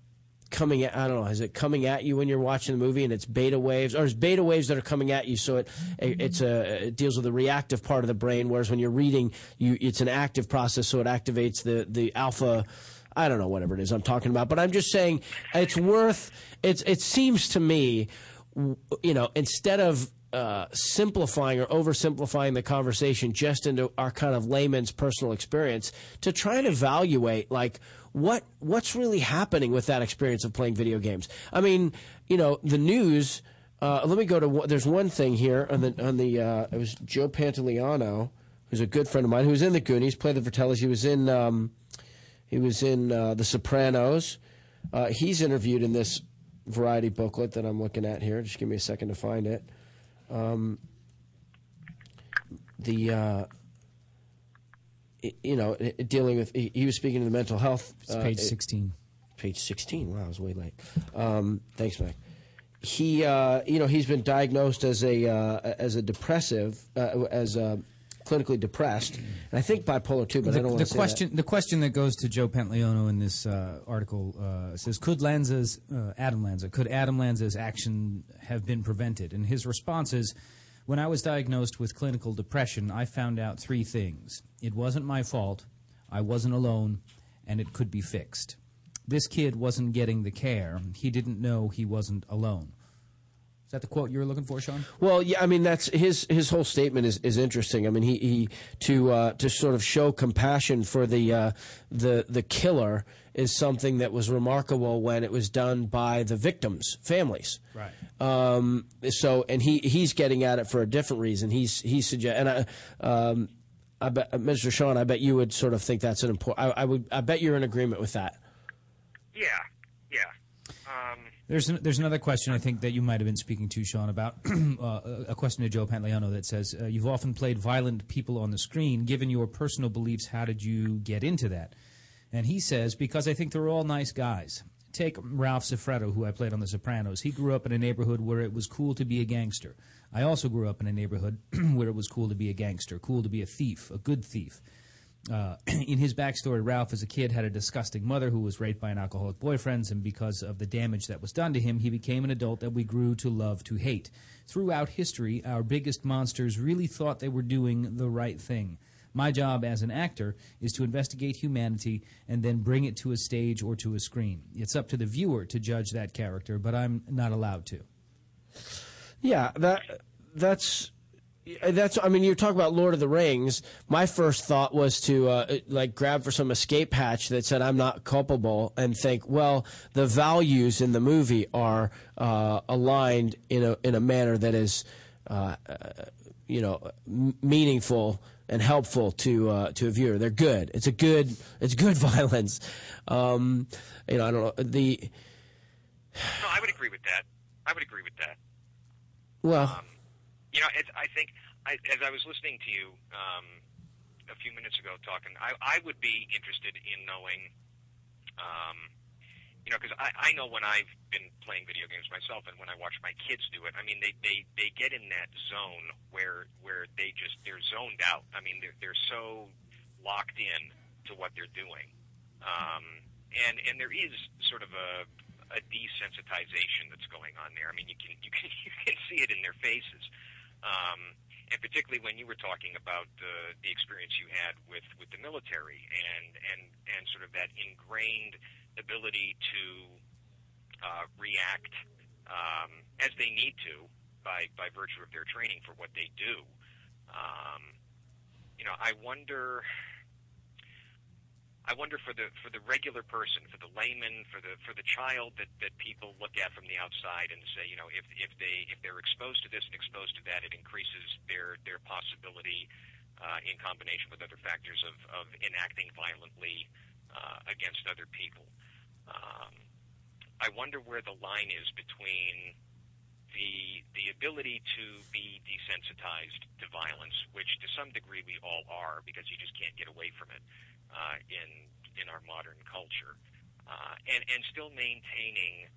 coming at, I don't know, is it coming at you when you're watching the movie and it's beta waves or is beta waves that are coming at you so it it's a it deals with the reactive part of the brain whereas when you're reading you it's an active process so it activates the the alpha I don't know whatever it is I'm talking about but I'm just saying it's worth it's it seems to me you know instead of uh, simplifying or oversimplifying the conversation just into our kind of layman's personal experience to try and evaluate like what what's really happening with that experience of playing video games. I mean, you know, the news. Uh, let me go to. There's one thing here on the on the. Uh, it was Joe Pantoliano, who's a good friend of mine, who was in the Goonies, played the Fratellis. He was in. Um, he was in uh, The Sopranos. Uh, he's interviewed in this variety booklet that I'm looking at here. Just give me a second to find it. Um, the uh, you know dealing with he, was speaking to the mental health. It's uh, page 16. Page 16. Wow, I was way late. Um, thanks, Mike. He, uh, you know, he's been diagnosed as a uh, as a depressive, uh, as uh, clinically depressed, and I think bipolar too. But I the, don't want to question the question that goes to Joe Pantoliano in this uh, article uh, says could Lanza's uh, Adam Lanza could Adam Lanza's action have been prevented? And his response is when I was diagnosed with clinical depression I found out three things. It wasn't my fault. I wasn't alone and it could be fixed. This kid wasn't getting the care. He didn't know he wasn't alone is that the quote you were looking for Sean Well, yeah, I mean that's his his whole statement is, is interesting. I mean he, he to uh, to sort of show compassion for the uh, the the killer is something that was remarkable when it was done by the victims' families. Right. Um, so and he he's getting at it for a different reason. He's he's suggest and I. Um, I bet, Mr. Sean, I bet you would sort of think that's an important. I, I would. I bet you're in agreement with that. Yeah, yeah. There's an, there's another question I think that you might have been speaking to, Sean, about uh, a question to Joe Pantoliano that says uh, you've often played violent people on the screen. Given your personal beliefs, how did you get into that? And he says because I think they're all nice guys. Take Ralph Cifaretto, who I played on The Sopranos. He grew up in a neighborhood where it was cool to be a gangster. I also grew up in a neighborhood where it was cool to be a gangster, cool to be a thief, a good thief. Uh, in his backstory, Ralph, as a kid, had a disgusting mother who was raped by an alcoholic boyfriend, and because of the damage that was done to him, he became an adult that we grew to love to hate. Throughout history, our biggest monsters really thought they were doing the right thing. My job as an actor is to investigate humanity and then bring it to a stage or to a screen. It's up to the viewer to judge that character, but I'm not allowed to. Yeah, that that's that's. I mean, you talk about Lord of the Rings. My first thought was to uh, like grab for some escape hatch that said I'm not culpable, and think, well, the values in the movie are uh, aligned in a in a manner that is, uh, uh, you know, m- meaningful and helpful to uh, to a viewer. They're good. It's a good. It's good violence. Um, you know, I don't know the. no, I would agree with that. I would agree with that. Well, You know, it's, I think I, as I was listening to you um, a few minutes ago talking, I, I would be interested in knowing, um, you know, because I, I know when I've been playing video games myself, and when I watch my kids do it, I mean, they they they get in that zone where where they just they're zoned out. I mean, they're they're so locked in to what they're doing, um, and and there is sort of a a desensitization that's going on there. I mean, you can you can you can see it in their faces, um, and particularly when you were talking about the the experience you had with with the military and and and sort of that ingrained ability to uh, react um, as they need to by by virtue of their training for what they do. Um, you know, I wonder. I wonder for the for the regular person, for the layman, for the for the child that, that people look at from the outside and say, you know, if if they if they're exposed to this and exposed to that, it increases their their possibility uh, in combination with other factors of, of enacting violently uh, against other people. Um, I wonder where the line is between the the ability to be desensitized to violence, which to some degree we all are, because you just can't get away from it uh, in in our modern culture, uh, and and still maintaining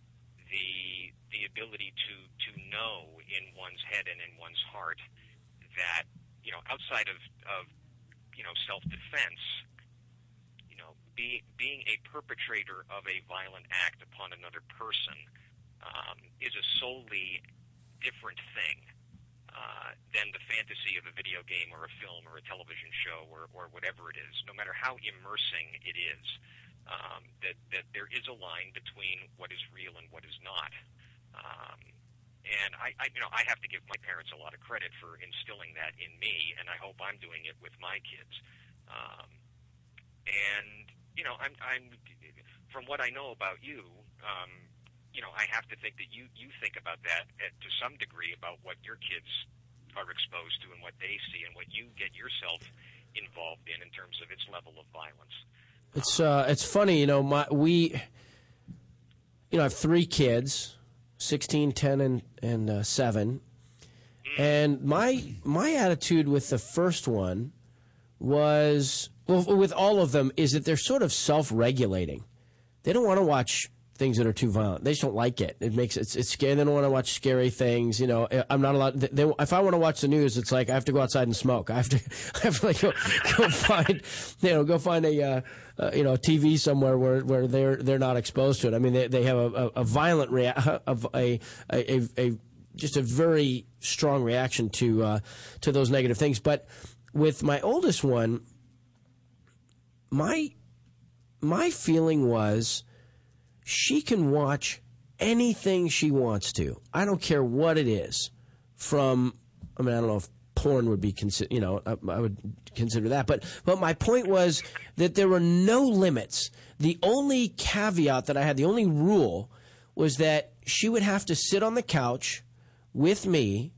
the the ability to to know in one's head and in one's heart that you know outside of of you know self defense, you know be, being a perpetrator of a violent act upon another person um, is a solely different thing uh, than the fantasy of a video game or a film or a television show or, or whatever it is, no matter how immersing it is. Um, that that there is a line between what is real and what is not. Um, and I, I, you know, I have to give my parents a lot of credit for instilling that in me, and I hope I'm doing it with my kids. Um, and you know, I'm, I'm from what I know about you, um, you know, I have to think that you you think about that at, to some degree about what your kids are exposed to and what they see and what you get yourself involved in in terms of its level of violence. It's uh, it's funny, you know. My we, you know, I have three kids, 16, 10, and and uh, seven. And my my attitude with the first one was well, with all of them is that they're sort of self regulating. They don't want to watch things that are too violent. They just don't like it. It makes it's it's scary. They don't want to watch scary things. You know, I'm not allowed. They, if I want to watch the news, it's like I have to go outside and smoke. I have to I have to like go, go find you know go find a. Uh, uh, you know, TV somewhere where, where they're they're not exposed to it. I mean, they, they have a, a, a violent rea- of a, a, a just a very strong reaction to uh, to those negative things. But with my oldest one, my my feeling was she can watch anything she wants to. I don't care what it is. From I mean, I don't know if porn would be considered, you know, I, I, would consider that. But, but my point was that there were no limits. The only caveat that I had, the only rule was that she would have to sit on the couch with me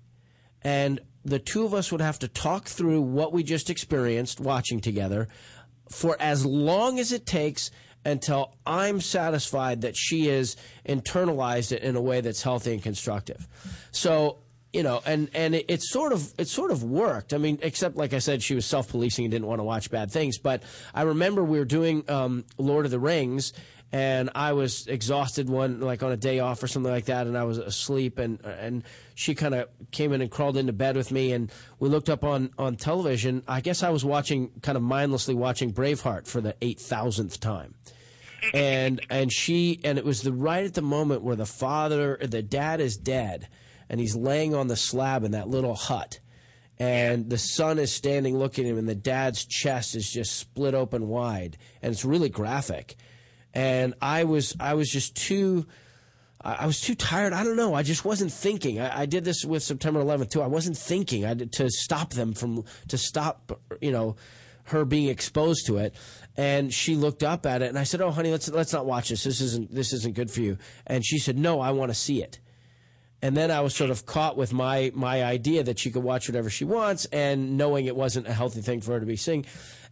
and the two of us would have to talk through what we just experienced watching together for as long as it takes until I'm satisfied that she has internalized it in a way that's healthy and constructive. So you know, and and it, it, sort of it sort of worked. I mean, except like I said, she was self policing and didn't want to watch bad things. But I remember we were doing um, Lord of the Rings, and I was exhausted one like on a day off or something like that, and I was asleep, and and she kind of came in and crawled into bed with me, and we looked up on on television. I guess I was watching kind of mindlessly watching Braveheart for the eight thousandth time and and she and it was the right at the moment where the father the dad is dead and he's laying on the slab in that little hut. And the son is standing looking at him, and the dad's chest is just split open wide, and it's really graphic. And I was, I was just too, I was too tired. I don't know. I just wasn't thinking. I, I did this with September 11th too. I wasn't thinking I did, to stop them from to stop, you know, her being exposed to it. And she looked up at it, and I said, "Oh, honey, let's let's not watch this. This isn't this isn't good for you." And she said, "No, I want to see it." and then I was sort of caught with my my idea that she could watch whatever she wants, and knowing it wasn't a healthy thing for her to be seeing,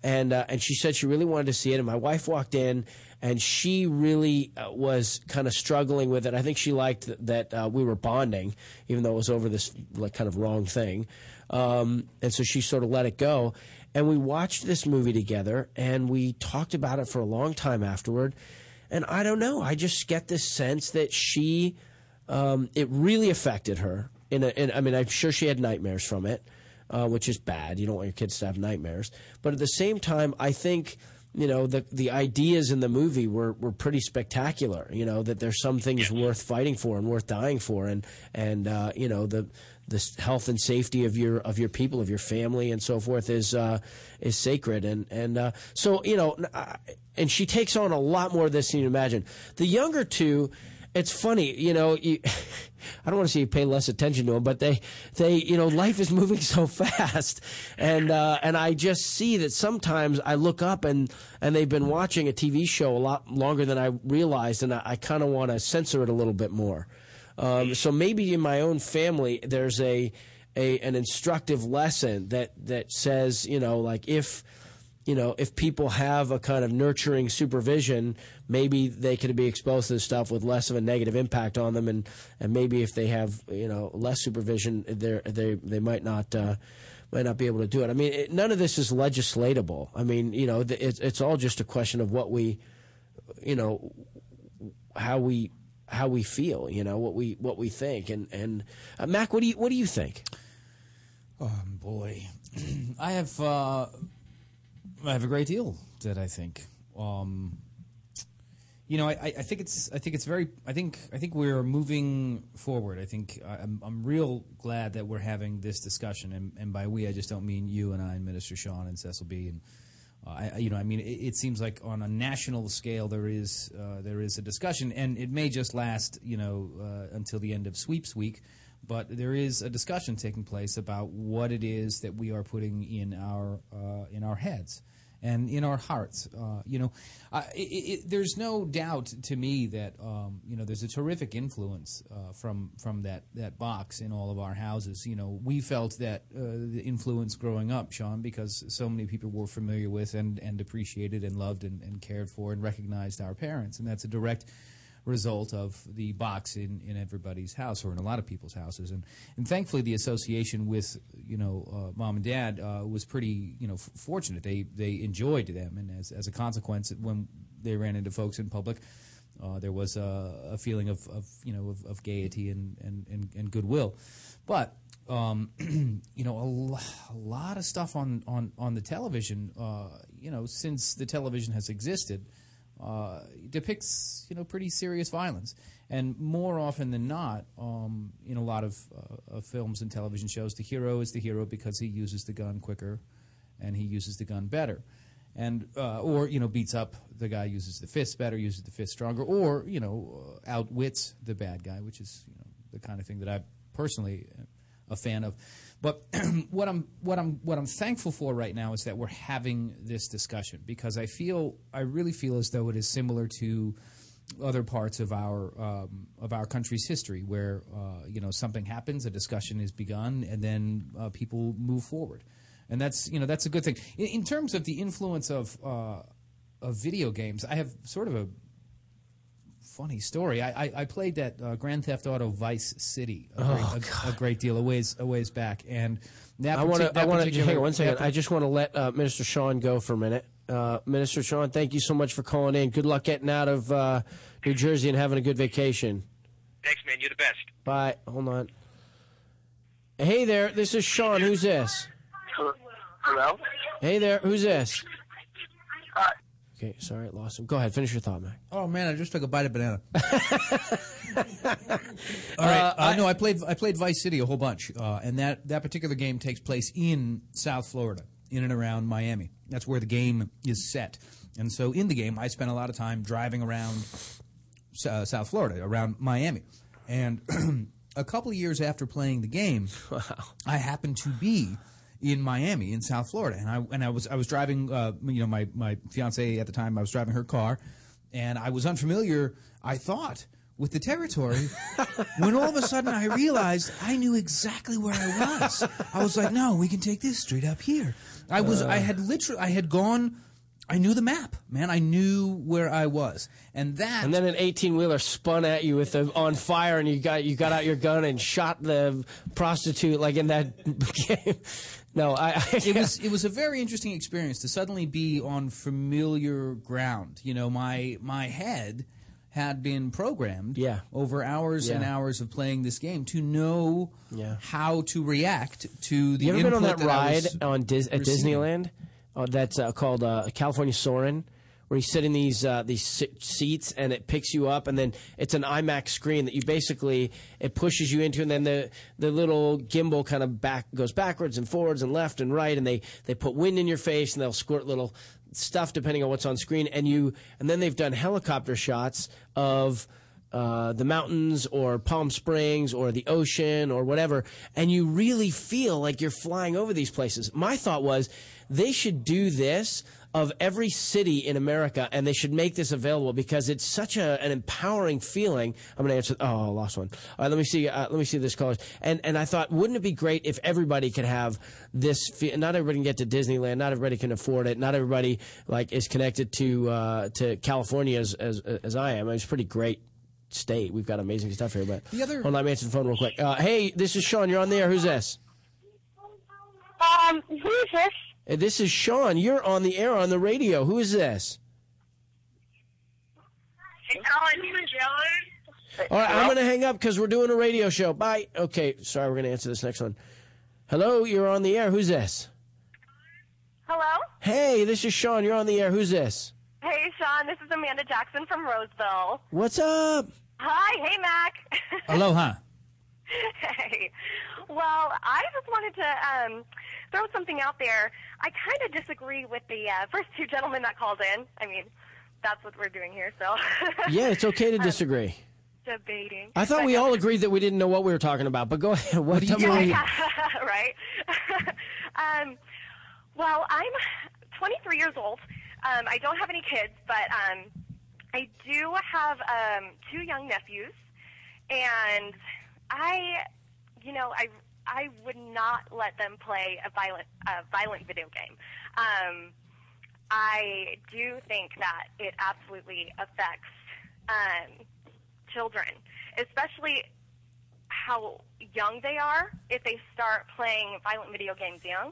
and uh, and she said she really wanted to see it, and my wife walked in, and she really uh, was kind of struggling with it. I think she liked that, uh, we were bonding, even though it was over this like kind of wrong thing, um, and so she sort of let it go, and we watched this movie together, and we talked about it for a long time afterward, and I don't know, I just get this sense that she um, it really affected her. In, in I mean, I'm sure she had nightmares from it, uh, which is bad. You don't want your kids to have nightmares. But at the same time, I think you know the the ideas in the movie were were pretty spectacular. You know that there's some things worth fighting for and worth dying for, and and uh, you know the the health and safety of your of your people, of your family, and so forth is uh, is sacred. And and uh, so you know, and she takes on a lot more of this than you imagine. The younger two it's funny, you know. You, I don't want to say you pay less attention to them, but they, they, you know, life is moving so fast, and uh, and I just see that sometimes I look up and and they've been watching a TV show a lot longer than I realized, and I, I kind of want to censor it a little bit more. Um, so maybe in my own family, there's a, a an instructive lesson that that says, you know, like if you know, if people have a kind of nurturing supervision, maybe they could be exposed to this stuff with less of a negative impact on them, and, and maybe if they have you know less supervision, they they they might not. Uh, might not be able to do it. I mean, it, none of this is legislatable. I mean, you know, it's it's all just a question of what we, you know, how we how we feel. You know, what we what we think. And and uh, Mac, what do you what do you think? Oh boy, I have uh, I have a great deal that I think um, you know, I, I think it's I think it's very I think I think we're moving forward. I think I'm I'm real glad that we're having this discussion, and, and by we I just don't mean you and I and Minister Sean and Cecil B. And uh, I, you know, I mean it, it, seems like on a national scale there is uh, there is a discussion, and it may just last you know uh, until the end of sweeps week, but there is a discussion taking place about what it is that we are putting in our uh, in our heads and in our hearts. Uh, you know, uh, it, it, there's no doubt to me that um, you know there's a terrific influence uh, from from that that box in all of our houses. You know, we felt that uh, the influence growing up, Sean, because so many people were familiar with and and appreciated and loved and, and cared for and recognized our parents, and that's a direct result of the box in, in everybody's house or in a lot of people's houses. And, and thankfully, the association with you know uh, mom and dad uh, was pretty you know f- fortunate. They they enjoyed them, and as as a consequence, when they ran into folks in public. Uh, there was a, a feeling of, of, you know of, of gaiety and, and, and, and, goodwill, but um, you know a, a, lot of stuff on, on, on the television. Uh, you know since the television has existed, uh, depicts you know pretty serious violence, and more often than not, um, in a lot of, uh, of, films and television shows, the hero is the hero because he uses the gun quicker, and he uses the gun better, and uh, or you know beats up the guy uses the fist better, uses the fist stronger, or you know uh, outwits the bad guy, which is you know the kind of thing that I personally am a fan of. But what I'm what I'm what I'm thankful for right now is that we're having this discussion because I feel I really feel as though it is similar to other parts of our um, of our country's history where uh, you know something happens, a discussion is begun, and then uh, people move forward, and that's you know that's a good thing. In, in terms of the influence of uh, of video games, I have sort of a funny story. I, I, I played that uh, Grand Theft Auto Vice City a, oh, great, a, a, great deal a ways a ways back, and that I want to. I want to hang on one second. I just want to let uh, Minister Sean go for a minute. Uh, Minister Sean, thank you so much for calling in. Good luck getting out of uh, New Jersey and having a good vacation. Thanks, man. You're the best. Bye. Hold on. Hey there, this is Sean. Who's this? Hello. Hey there, who's this? Hi. Okay, sorry, I lost him. Go ahead, finish your thought, Mac. Oh man, I just took a bite of banana. All right, uh, uh, no, I played I played Vice City a whole bunch, uh, and that that particular game takes place in South Florida, in and around Miami. That's where the game is set, and so in the game, I spent a lot of time driving around uh, South Florida, around Miami, and a couple of years after playing the game, wow. I happened to be in Miami in South Florida, and I and I was I was driving, uh, you know, my my fiance at the time. I was driving her car, and I was unfamiliar. I thought with the territory when all of a sudden I realized I knew exactly where I was. I was like, no, we can take this straight up here. I was, uh. I had literally, I had gone, I knew the map, man. I knew where I was, and that. And then an eighteen wheeler spun at you with the on fire, and you got you got out your gun and shot the prostitute like in that game. No, I, I it was it was a very interesting experience to suddenly be on familiar ground. You know, my my head had been programmed yeah. over hours yeah. and hours of playing this game to know yeah. how to react to the. You ever been on that, that ride on Dis- at Disneyland? Oh, that's uh, called uh, California Soarin' where you sit in these uh, these seats and it picks you up, and then it's an IMAX screen that you basically it pushes you into, and then the the little gimbal kind of back goes backwards and forwards and left and right, and they they put wind in your face and they'll squirt little stuff depending on what's on screen, and you and then they've done helicopter shots of. Uh, the mountains or Palm Springs or the ocean or whatever, and you really feel like you're flying over these places. My thought was they should do this of every city in America, and they should make this available because it's such a, an empowering feeling. I'm going to answer. Oh, I lost one. All right, let me see. Uh, let me see this callers. And and I thought, wouldn't it be great if everybody could have this? Not everybody can get to Disneyland. Not everybody can afford it. Not everybody like is connected to uh, to California as, as as I am. It's a pretty great state. We've got amazing stuff here. But the other, hold on, let me answer the phone real quick. Uh, hey, this is Sean. You're on the air. Who's this? Um, who's this? This is Sean. You're on the air on the radio. Who is this? Hey Alan, who's going? All right, I'm going to hang up because we're doing a radio show. Bye. Okay, sorry, we're going to answer this next one. Hello, you're on the air. Who's this? Hello? Hey, this is Sean. You're on the air. Who's this? Hey, Sean. This is Amanda Jackson from Roseville. What's up? Hi. Hey, Mac. Aloha. hey. Well, I just wanted to um, throw something out there. I kind of disagree with the uh, first two gentlemen that called in. I mean, that's what we're doing here, so. Yeah, it's okay to disagree. Debating. I thought But we all agreed that we didn't know what we were talking about, but go ahead. What, Yeah, you- yeah, right. um, well, I'm 23 years old. Um, I don't have any kids, but um, I do have um, two young nephews, and I, you know, I I would not let them play a violent a violent video game. Um, I do think that it absolutely affects um, children, especially how young they are if they start playing violent video games young.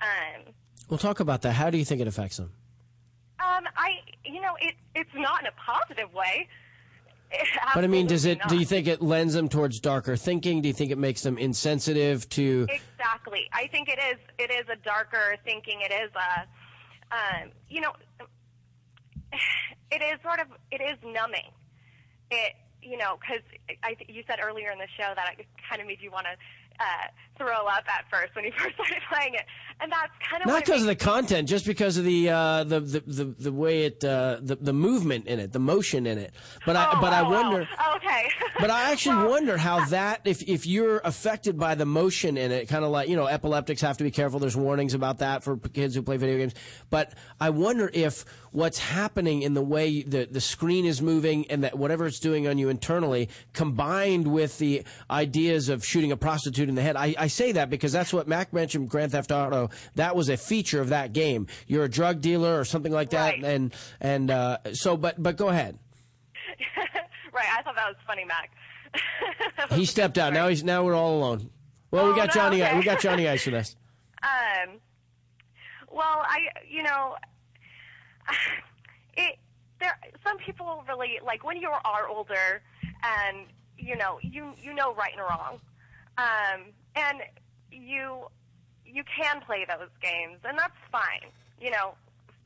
Um, We'll talk about that. How do you think it affects them? um, I, you know, it it's not in a positive way. But I mean, does it? absolutely Do you think it lends them towards darker thinking? Do you think it makes them insensitive to? Exactly. I think it is. It is a darker thinking. It is a, um, you know, it is sort of. It is numbing. It, you know, because you said earlier in the show that it kind of made you want to uh, throw up at first when you first started playing it, and that's kind of Not because of the content, just because of the uh, the, the the the way it uh, the the movement in it, the motion in it. But I Oh, but I oh, oh. wonder. okay. But I actually wonder how that, if if you're affected by the motion in it, kind of like you know, epileptics have to be careful. There's warnings about that for kids who play video games. But I wonder if what's happening in the way the the screen is moving and that whatever it's doing on you internally, combined with the ideas of shooting a prostitute in the head. I, I say that because that's what Mac mentioned. Grand Theft Auto. That was a feature of that game. You're a drug dealer or something like that, Right. and and uh, so. But but go ahead. right. I thought that was funny, Mac. He stepped out. Now he's now we're all alone. Well, we Oh, got no, Johnny. okay. We got Johnny Ice with us. Um, well, I, you know, it, there, some people really, like when you are older and, you know, you, you know right and wrong. Um, and you, you can play those games and that's fine. You know,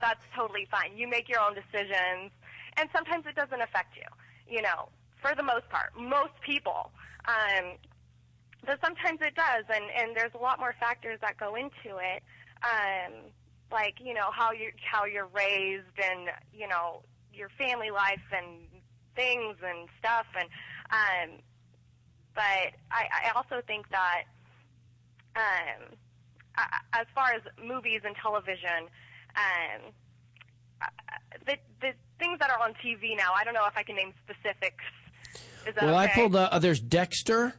that's totally fine. You make your own decisions and sometimes it doesn't affect you, you know, for the most part, most people. Um, but sometimes it does, and and there's a lot more factors that go into it, um, like you know how you how you're raised, and you know your family life and things and stuff, and um, but I, I also think that um, as far as movies and television, um, uh, the the things that are on TV now, I don't know if I can name specifics. Well, I okay? pulled uh, there's Dexter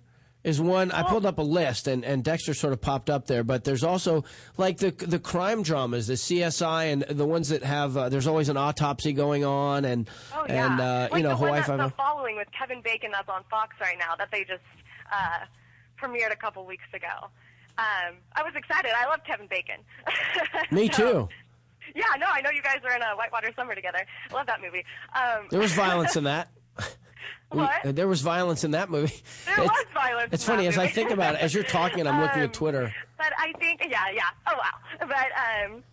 is one. I pulled up a list, and, and Dexter sort of popped up there. But there's also like the the crime dramas, the CSI, and the ones that have. Uh, there's always an autopsy going on, and Oh yeah, and uh, like you know the Hawaii Five. the following with Kevin Bacon that's on Fox right now that they just uh, premiered a couple weeks ago. Um, I was excited. I love Kevin Bacon. Me too. Yeah, no, I know you guys are in a Whitewater Summer together. I love that movie. Um, There was violence in that. We- What? uh, there was violence in that movie. There It's- was violence It's funny as I think about it. As you're talking, and I'm looking Um, at Twitter. But I think, yeah, yeah. Oh wow. But um,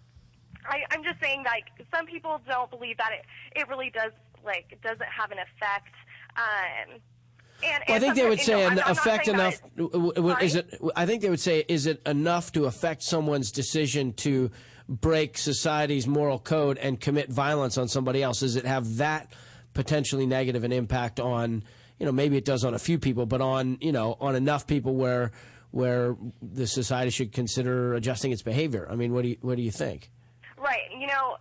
I, I'm just saying, like, some people don't believe that it it really does, like, doesn't have an effect. Um, and, Well, I think they would say you know, an I'm- I'm not affect enough. it- w- w- Is it? I think they would say, is it enough to affect someone's decision to break society's moral code and commit violence on somebody else? Does it have that potentially negative an impact on? You know, maybe it does on a few people, but on you know on enough people where where the society should consider adjusting its behavior. I mean, what do you what do you think? Right. You know,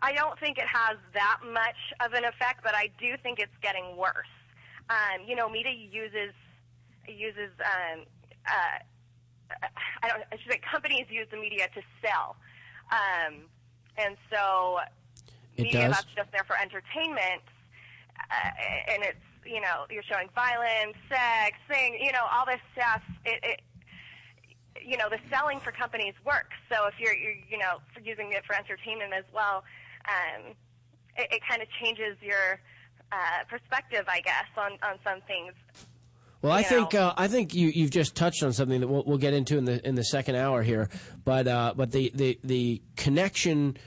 I don't think it has that much of an effect, but I do think it's getting worse. Um, you know, media uses uses um, uh, I don't. I should say companies use the media to sell, um, and so It media does? that's just there for entertainment, uh, and it's you know you're showing violence, sex, thing, you know all this stuff. It, it you know the selling for companies works. So if you're, you're you know using it for entertainment as well, um, it, it kind of changes your uh, perspective, I guess, on on some things. Well, I think uh, I think you you've just touched on something that we'll, we'll get into in the in the second hour here, but uh, but the, the the connection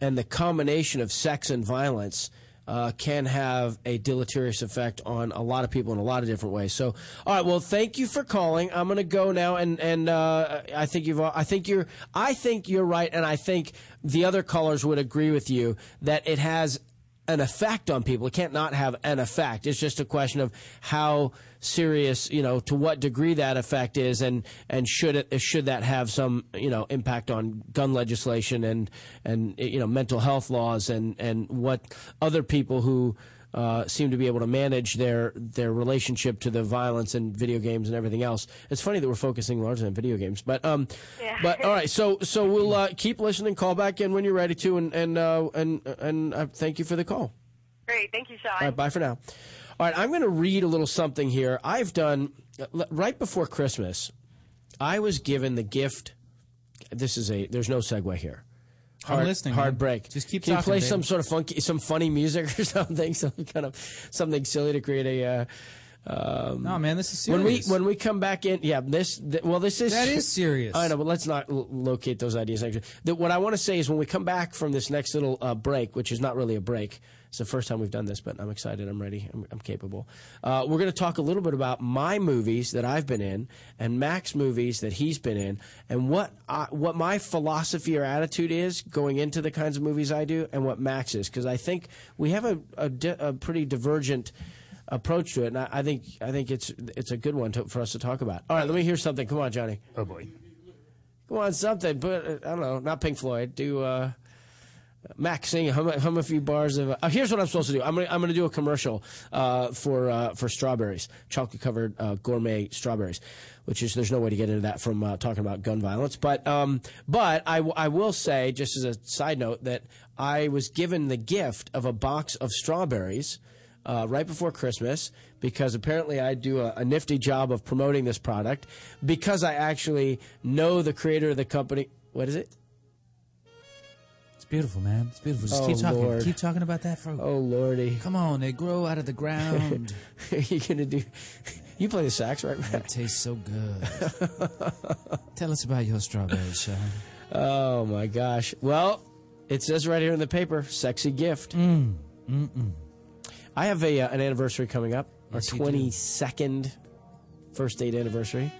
and the combination of sex and violence uh, can have a deleterious effect on a lot of people in a lot of different ways. So, all right. Well, thank you for calling. I'm going to go now, and and uh, I think you've. I think you're. I think you're right, and I think the other callers would agree with you that it has an effect on people. It can't not have an effect. It's just a question of how serious, you know, to what degree that effect is, and and should it should that have some, you know, impact on gun legislation and and you know mental health laws and and what other people who. Uh, seem to be able to manage their their relationship to the violence and video games and everything else. It's funny that we're focusing largely on video games, but um, Yeah. but all right. So so we'll uh, keep listening. Call back in when you're ready to, and and uh, and and uh, thank you for the call. Great. Thank you, Sean. All right, bye for now. All right, I'm going to read a little something here. I've done right before Christmas. I was given the gift. This is a. There's no segue here. I'm Hard, listening, Hard man. break. Just keep Can you talking, play baby. some sort of funky, some funny music or something, some kind of something silly to create a. Uh, um, No, man, this is when we serious. when we come back in, yeah, this th- well, this is That is serious. I know, but let's not l- locate those ideas. Actually, the, what I want to say is when we come back from this next little uh, break, which is not really a break, it's the first time we've done this, but I'm excited. I'm ready. I'm, I'm capable. Uh, we're going to talk a little bit about my movies that I've been in and Mac's movies that he's been in, and what I, what my philosophy or attitude is going into the kinds of movies I do, and what Max is, because I think we have a, a, di- a pretty divergent approach to it, and I, I think I think it's it's a good one to, for us to talk about. All right, let me hear something. Come on, Johnny. Oh boy. Come on, something. But uh, I don't know. Not Pink Floyd. Do uh, Max sing hum, hum a few bars of. Uh, here's what I'm supposed to do. I'm gonna I'm gonna do a commercial uh, for uh, for strawberries, chocolate covered uh, gourmet strawberries, which is there's no way to get into that from uh, talking about gun violence. But um, but I, w- I will say just as a side note that I was given the gift of a box of strawberries. Uh, right before Christmas, because apparently I do a, a nifty job of promoting this product, because I actually know the creator of the company. What is it? It's beautiful, man. It's beautiful. Just Oh, keep talking. Lord. Keep talking about that fruit. Oh lordy! Come on, they grow out of the ground. you gonna do? You play the sax, right? It tastes so good. Tell us about your strawberries, Sean. Oh my gosh! Well, it says right here in the paper, "sexy gift." Mm. Mm-mm. I have a uh, an anniversary coming up, Yes, our twenty second first date anniversary.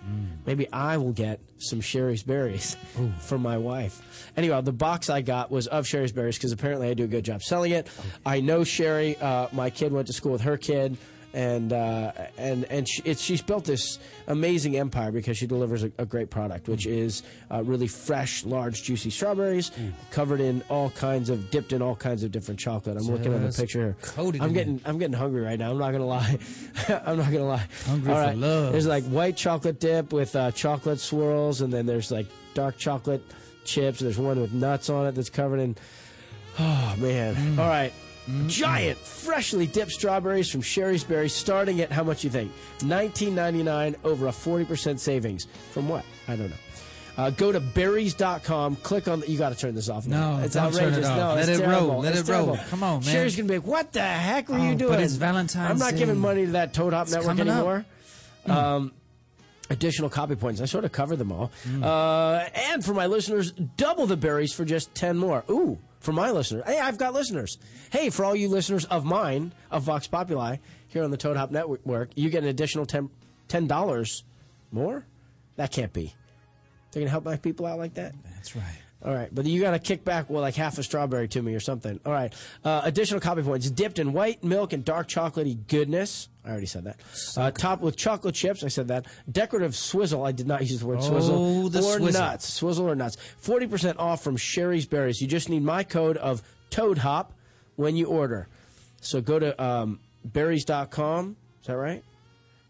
Maybe I will get some Shari's Berries for my wife. Anyway, the box I got was of Shari's Berries because apparently I do a good job selling it. I know Shari. Uh, my kid went to school with her kid. And uh, and and she, she's built this amazing empire because she delivers a, a great product, which is uh, really fresh, large, juicy strawberries covered in all kinds of dipped in all kinds of different chocolate. I'm looking at the picture here. coated I'm in getting I'm getting hungry right now. I'm not gonna lie. I'm not gonna lie. Hungry All for love. There's like white chocolate dip with uh, chocolate swirls, and then there's like dark chocolate chips. There's one with nuts on it that's covered in. Oh man! Mm. All right. Giant, freshly dipped strawberries from Shari's Berries, starting at how much you think? 19.99, over a 40% savings. From what? I don't know. Uh, go to berries.com. Click on. The, you got to turn this off. now. No, it's don't turn outrageous. it off. No, Let it's it roll. Let It's it roll. Come on, man. Shari's gonna be like, "What the heck were Oh, you but doing?" it's Valentine's I'm not Day. giving money to that Toad Hop It's Network anymore. Um, additional copy points. I sort of covered them all. Mm. Uh, and for my listeners, double the berries for just 10 more. Ooh, for my listeners. Hey, I've got listeners. Hey, for all you listeners of mine, of Vox Populi, here on the Toad Hop Network, you get an additional 10 $10 more? That can't be. They're going to help my people out like that? That's right. All right, but you got to kick back well, like half a strawberry to me or something. All right, uh, additional copy points dipped in white milk and dark chocolatey goodness. I already said that. Uh, topped with chocolate chips. I said that. Decorative swizzle. I did not use the word Oh, swizzle. the or swizzle. nuts. Swizzle or nuts. Forty percent off from Shari's Berries. You just need my code of Toad Hop when you order. So go to um, berries.com. Is that right?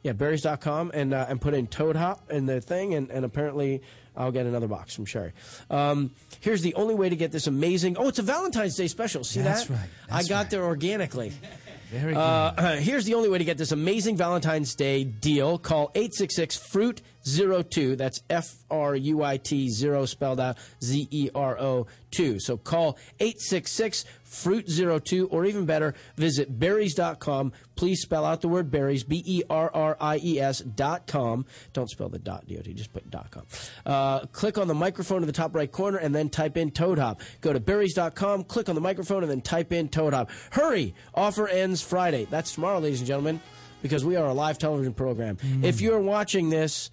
Yeah, berries.com and uh, and put in Toad Hop in the thing, and, and apparently I'll get another box from Shari. Um, here's the only way to get this amazing. Oh, it's a Valentine's Day special. See That's that? Right. That's I got right. there organically. Very uh, good. Uh, here's the only way to get this amazing Valentine's Day deal. Call 866 Fruit 02. That's F R U I T 0 spelled out Z E R O 2. So call 866 866- fruit02, or even better, visit berries.com. Please spell out the word berries, B E R R I E S dot com. Don't spell the dot, D O T, just put dot com. Uh, click on the microphone in the top right corner and then type in Toad Hop. Go to berries.com, click on the microphone, and then type in Toad Hop. Hurry! Offer ends Friday. That's tomorrow, ladies and gentlemen, because we are a live television program. Mm. If you're watching this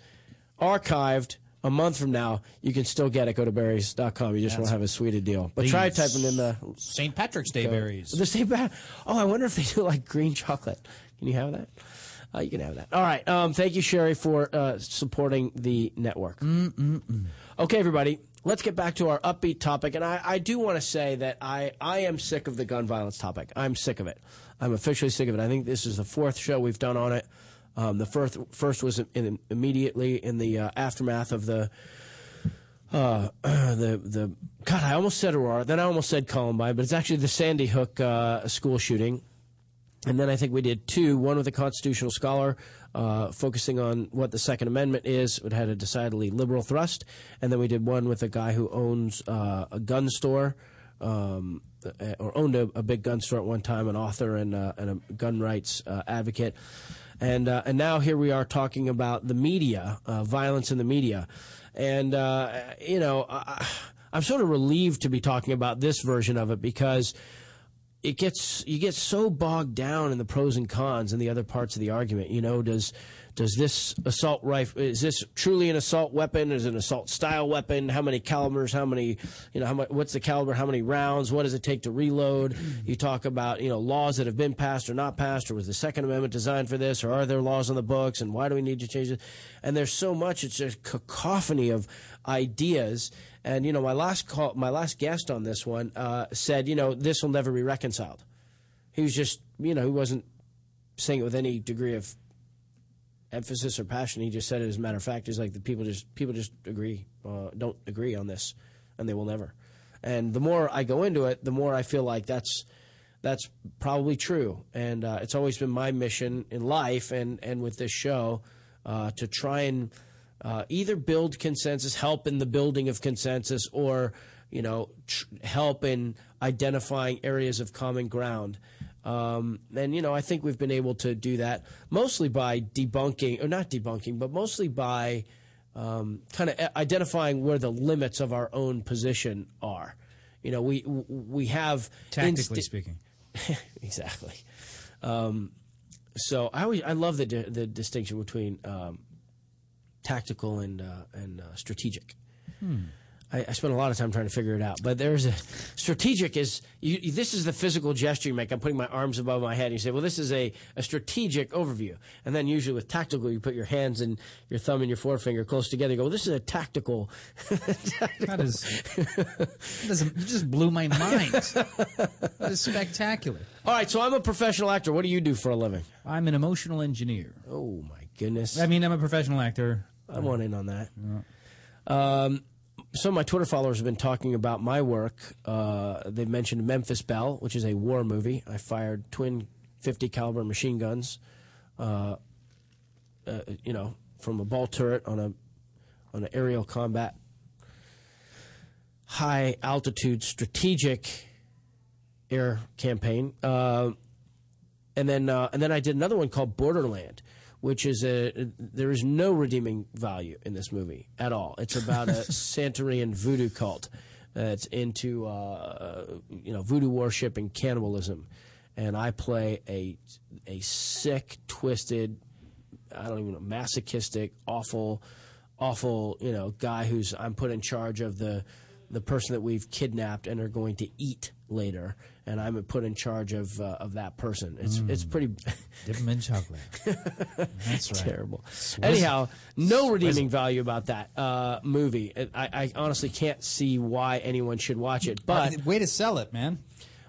archived, a month from now, you can still get it. Go to berries.com. You just won't have a sweeter deal. But try typing in the St. Patrick's Day berries. the same bad. Oh, I wonder if they do like green chocolate. Can you have that? Uh, you can have that. All right. Um, thank you, Shari, for uh, supporting the network. Mm-mm-mm. Okay, everybody. Let's get back to our upbeat topic. And I, I do want to say that I, I am sick of the gun violence topic. I'm sick of it. I'm officially sick of it. I think this is the fourth show we've done on it. Um, the first first was in, immediately in the uh, aftermath of the uh, the the God. I almost said Aurora, then I almost said Columbine, but it's actually the Sandy Hook uh, school shooting. And then I think we did two. One with a constitutional scholar uh, focusing on what the Second Amendment is. It had a decidedly liberal thrust. And then we did one with a guy who owns uh, a gun store. Um, or owned a, a big gun store at one time, an author and, uh, and a gun rights uh, advocate, and uh, and now here we are talking about the media, uh, violence in the media, and uh, you know I, I'm sort of relieved to be talking about this version of it because it gets you get so bogged down in the pros and cons and the other parts of the argument. You know, does does this assault rifle is this truly an assault weapon? Is it an assault style weapon? How many calibers? How many you know? How much? What's the caliber? How many rounds? What does it take to reload? You talk about you know laws that have been passed or not passed, or was the Second Amendment designed for this, or are there laws on the books? And why do we need to change it? And there's so much. It's a cacophony of ideas. And you know, my last call, my last guest on this one uh, said, you know, this will never be reconciled. He was just, you know, he wasn't saying it with any degree of emphasis or passion. He just said it as a matter of fact. He's like the people just people just agree, uh, don't agree on this, and they will never. And the more I go into it, the more I feel like that's that's probably true. And uh, it's always been my mission in life and and with this show uh, to try and uh, either build consensus, help in the building of consensus, or you know tr- help in identifying areas of common ground. Um, and you know, I think we've been able to do that mostly by debunking, or not debunking, but mostly by um, kind of identifying where the limits of our own position are. You know, we we have Tactically insti- speaking. exactly. Um, so I always I love the di- the distinction between um, tactical and uh, and uh, strategic. I, I spent a lot of time trying to figure it out, but there's a strategic is you, this is the physical gesture you make. I'm putting my arms above my head. And you say, well, this is a, a strategic overview, and then usually with tactical, you put your hands and your thumb and your forefinger close together. You go, well, this is a tactical. That is, that is you just blew my mind. That is spectacular. All right, so I'm a professional actor. What do you do for a living? I'm an emotional engineer. Oh my goodness! I mean, I'm a professional actor. I want in on that. Um, some of my Twitter followers have been talking about my work. Uh, they've mentioned Memphis Belle, which is a war movie. I fired twin 50 caliber machine guns, uh, uh, you know, from a ball turret on a on an aerial combat, high altitude strategic air campaign. Uh, and then uh, and then I did another one called Borderland, which is a there is no redeeming value in this movie at all. It's about a Santerian voodoo cult that's into uh, you know voodoo worship and cannibalism, and I play a a sick, twisted, I don't even know, masochistic, awful, awful you know guy who's I'm put in charge of the the person that we've kidnapped and are going to eat later, and I'm put in charge of uh, of that person. It's it's pretty Dip 'em in chocolate. That's right. terrible. Anyhow, no redeeming value about that uh, movie. I, I honestly can't see why anyone should watch it, but way to sell it, man.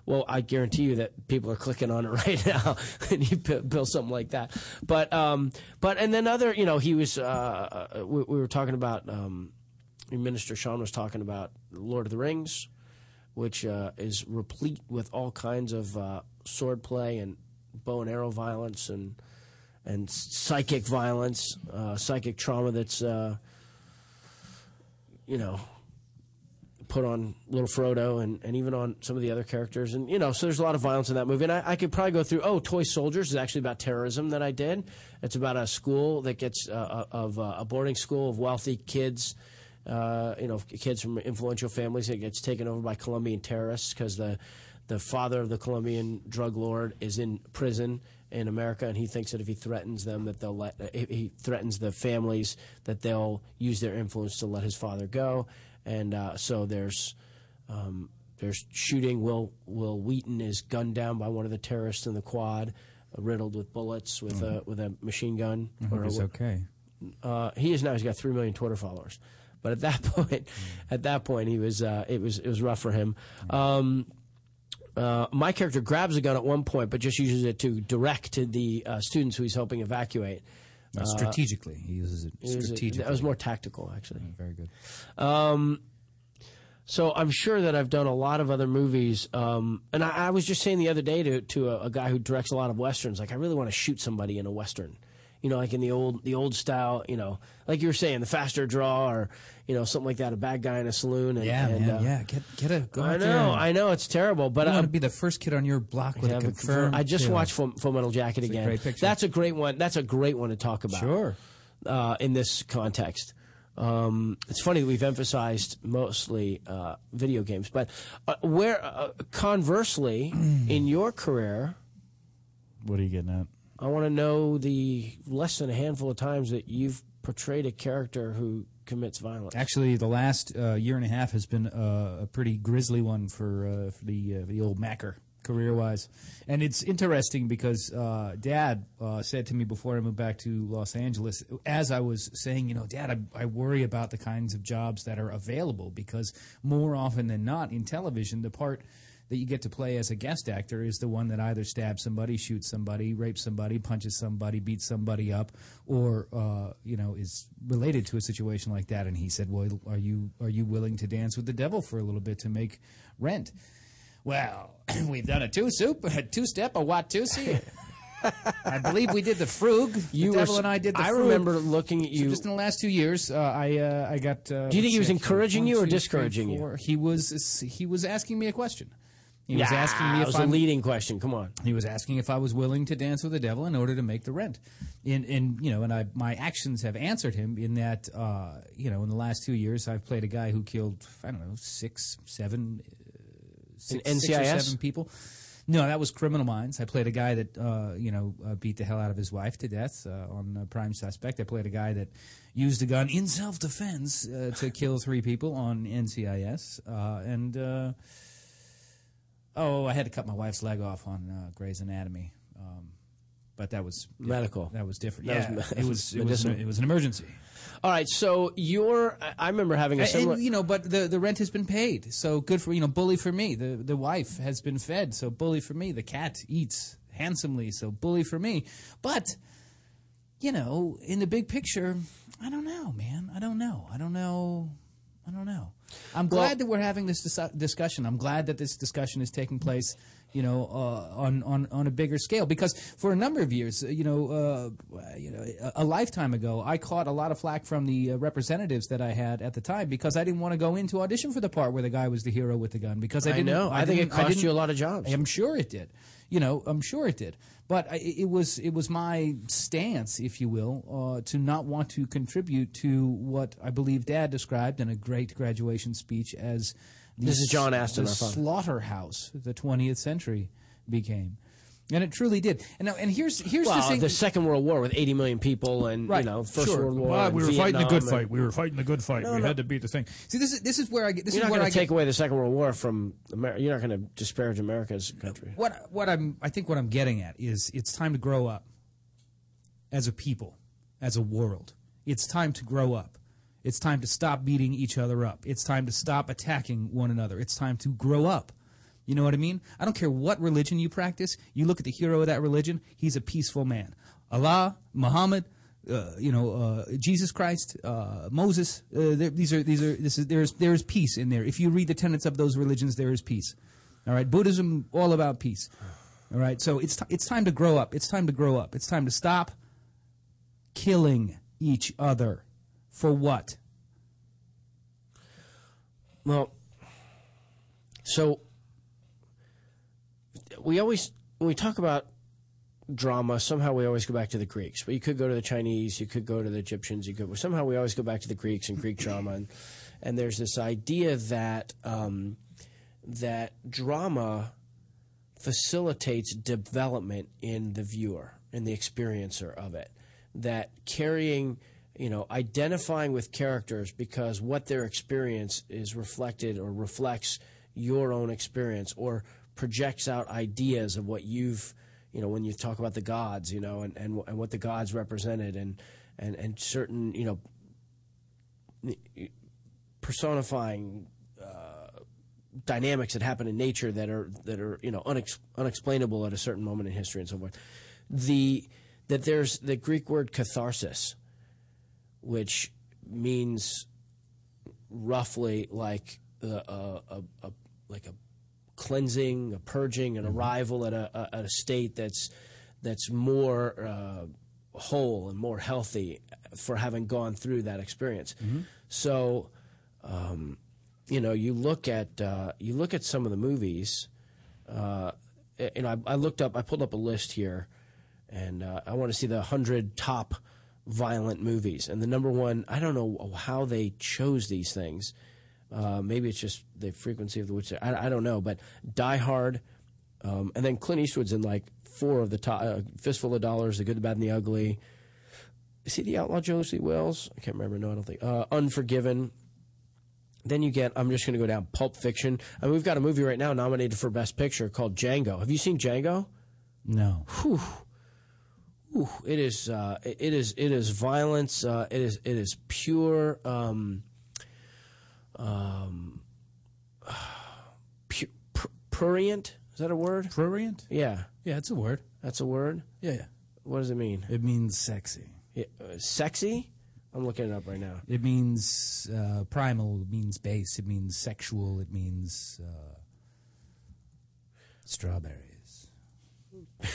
well, I guarantee you that people are clicking on it right now, and you build something like that. But um, but and then other, you know, he was. Uh, uh, we, we were talking about. Um, Minister Sean was talking about Lord of the Rings, which uh, is replete with all kinds of uh, sword play and bow and arrow violence and and psychic violence, uh, psychic trauma that's uh, you know put on little Frodo and, and even on some of the other characters. And, you know, so there's a lot of violence in that movie. And I, I could probably go through, oh, Toy Soldiers is actually about terrorism that I did. It's about a school that gets, uh, of uh, a boarding school of wealthy kids, uh, you know, kids from influential families that gets taken over by Colombian terrorists because the, the father of the Colombian drug lord is in prison in America, and he thinks that if he threatens them, that they'll let if he threatens the families that they'll use their influence to let his father go, and uh, so there's um, there's shooting. Will Wil Wheaton is gunned down by one of the terrorists in the quad, uh, riddled with bullets with a with a machine gun. I or a he's okay. uh, he is now. He's got three million Twitter followers. But at that point, at that point, he was uh, it was it was rough for him. Um, uh, my character grabs a gun at one point, but just uses it to direct to the uh, students who he's helping evacuate. Uh, strategically, he uses it It was, strategically. that was more tactical, actually. very good. Um, so I'm sure that I've done a lot of other movies, um, and I, I was just saying the other day to to a, a guy who directs a lot of westerns, like I really want to shoot somebody in a western, you know, like in the old the old style, you know, like you were saying, the faster draw or you know something like that, a bad guy in a saloon. And, Yeah, and, man. uh, yeah, get get a. Go I out there know, I know, it's terrible, but you want I'm, to be the first kid on your block with Yeah, a but confirmed. I just kill. watched Full, Full Metal Jacket It's a again. great picture. That's a great one. That's a great one to talk about. Sure. Uh, in this context, um, it's funny that we've emphasized mostly uh, video games, but uh, where uh, conversely, in your career, What are you getting at? I want to know the less than a handful of times that you've portrayed a character who commits violence. Actually, the last uh, year and a half has been uh, a pretty grisly one for uh, for the uh, the old Macker career wise, and it's interesting because uh, Dad said to me before I moved back to Los Angeles, as I was saying, you know, Dad, I, I worry about the kinds of jobs that are available because more often than not in television, the part that you get to play as a guest actor is the one that either stabs somebody, shoots somebody, rapes somebody, punches somebody, beats somebody up, or uh, you know is related to a situation like that. And he said, "Well, are you are you willing to dance with the devil for a little bit to make rent?" Well, we've done a two soup, a two step, a Watusi. I believe we did the frug. You the devil s- and I did the I frug. remember looking at So you- just in the last two years, uh, I uh, I got. Uh, Do you think he was encouraging you or discouraging you? He was he was asking me a question. He was asking me if was a I'm, leading question. Come on. he was asking if I was willing to dance with the devil in order to make the rent. In, in you know, and I, my actions have answered him in that, uh, you know, in the last two years, I've played a guy who killed, I don't know, six, seven, uh, six, six or seven people. No, that was Criminal Minds. I played a guy that, uh, you know, uh, beat the hell out of his wife to death uh, on uh, Prime Suspect. I played a guy that used a gun in self defense uh, to kill three people on NCIS. Uh, and, uh, Oh, I had to cut my wife's leg off on uh, Grey's Anatomy, um, but that was Medical. That was different. That yeah, was it was it was, an, it was an emergency. All right, so you're. I- I remember having a similar. and, you know, but the the rent has been paid, so good for you know. Bully for me. The the wife has been fed, so bully for me. The cat eats handsomely, so bully for me. But you know, in the big picture, I don't know, man. I don't know. I don't know. I don't know. I'm glad that we're having this dis- discussion. I'm glad that this discussion is taking place, you know, uh, on, on on a bigger scale. Because for a number of years, uh, you know, uh, you know, a, a lifetime ago, I caught a lot of flack from the uh, representatives that I had at the time because I didn't want to go into audition for the part where the guy was the hero with the gun because I I didn't. know. I think it cost you a lot of jobs. I'm sure it did. You know, I'm sure it did. But I, it was it was my stance, if you will, uh, to not want to contribute to what I believe Dad described in a great graduation speech as the This is John Astin, the slaughterhouse the 20th century became, and it truly did. And now, and here's here's well, the thing. the Second World War with 80 million people, and Right, you know, First sure. World War. Well, and we were fighting the good Vietnam fight. We were fighting the good fight. No, we no. had to beat the thing. See, this is this is where I get. This You're is not where going I to get, take away the Second World War from America. You're not going to disparage America's country. what what I'm I think what I'm getting at is it's time to grow up as a people, as a world. It's time to grow up. It's time to stop beating each other up. It's time to stop attacking one another. It's time to grow up. You know what I mean? I don't care what religion you practice. You look at the hero of that religion, he's a peaceful man. Allah, Muhammad, uh, you know, uh, Jesus Christ, uh, Moses. Uh, there- these are these are this is there's there's peace in there. If you read the tenets of those religions, there is peace. All right, Buddhism all about peace. All right, so it's t- it's time to grow up. It's time to grow up. It's time to stop killing each other. For what? Well, so we always when we talk about drama, somehow we always go back to the Greeks. But you could go to the Chinese, you could go to the Egyptians, you could somehow we always go back to the Greeks and Greek drama, and and there's this idea that um, that drama facilitates development in the viewer, in the experiencer of it. That carrying, you know, identifying with characters because what their experience is reflected or reflects your own experience or projects out ideas of what you've, you know, when you talk about the gods, you know, and, and, and what the gods represented and, and, and certain, you know, personifying uh, dynamics that happen in nature that are that are you know unex, unexplainable at a certain moment in history and so forth. The that there's the Greek word catharsis, which means roughly like a, a, a, a like a cleansing, a purging, an arrival at a, a, at a state that's that's more uh, whole and more healthy for having gone through that experience. So. Um, you know, you look at uh, you look at some of the movies. Uh, you know, I, I looked up, I pulled up a list here, and uh, I want to see the hundred top violent movies. And the number one, I don't know how they chose these things. Uh, maybe it's just the frequency of the which I, I don't know, but Die Hard, um, and then Clint Eastwood's in like four of the top. Uh, Fistful of Dollars, The Good, the Bad, and the Ugly. Is he the outlaw Josey Wales? I can't remember. No, I don't think. Uh, Unforgiven. Then you get, I'm just going to go down Pulp Fiction. I mean, we've got a movie right now nominated for Best Picture called Django. Have you seen Django? No. Whew. Whew. It is, uh, it is, it is violence. Uh, it is, it is pure, um, um, pu- pr- prurient. Is that a word? Prurient? Yeah. Yeah, it's a word. That's a word? Yeah, yeah. What does it mean? It means sexy. Yeah, uh, sexy? I'm looking it up right now. It means uh, primal. It means base. It means sexual. It means uh, strawberries.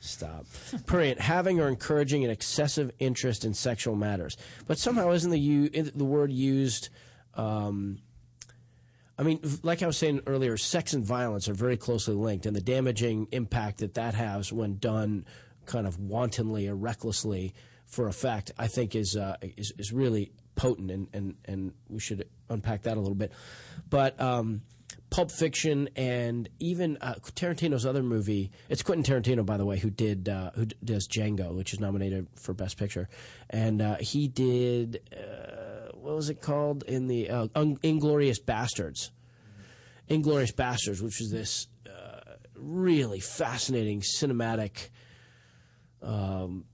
Stop. Prurient, having or encouraging an excessive interest in sexual matters. But somehow isn't the u- the word used? Um, I mean, like I was saying earlier, sex and violence are very closely linked, and the damaging impact that that has when done kind of wantonly or recklessly for effect, I think is uh, is, is really potent, and, and, and we should unpack that a little bit. But um, Pulp Fiction and even uh, Tarantino's other movie. It's Quentin Tarantino, by the way, who did uh, who does Django, which is nominated for Best Picture, and uh, he did uh, what was it called in the uh, Un- Inglourious Basterds. Inglourious Basterds, which is this uh, really fascinating cinematic um,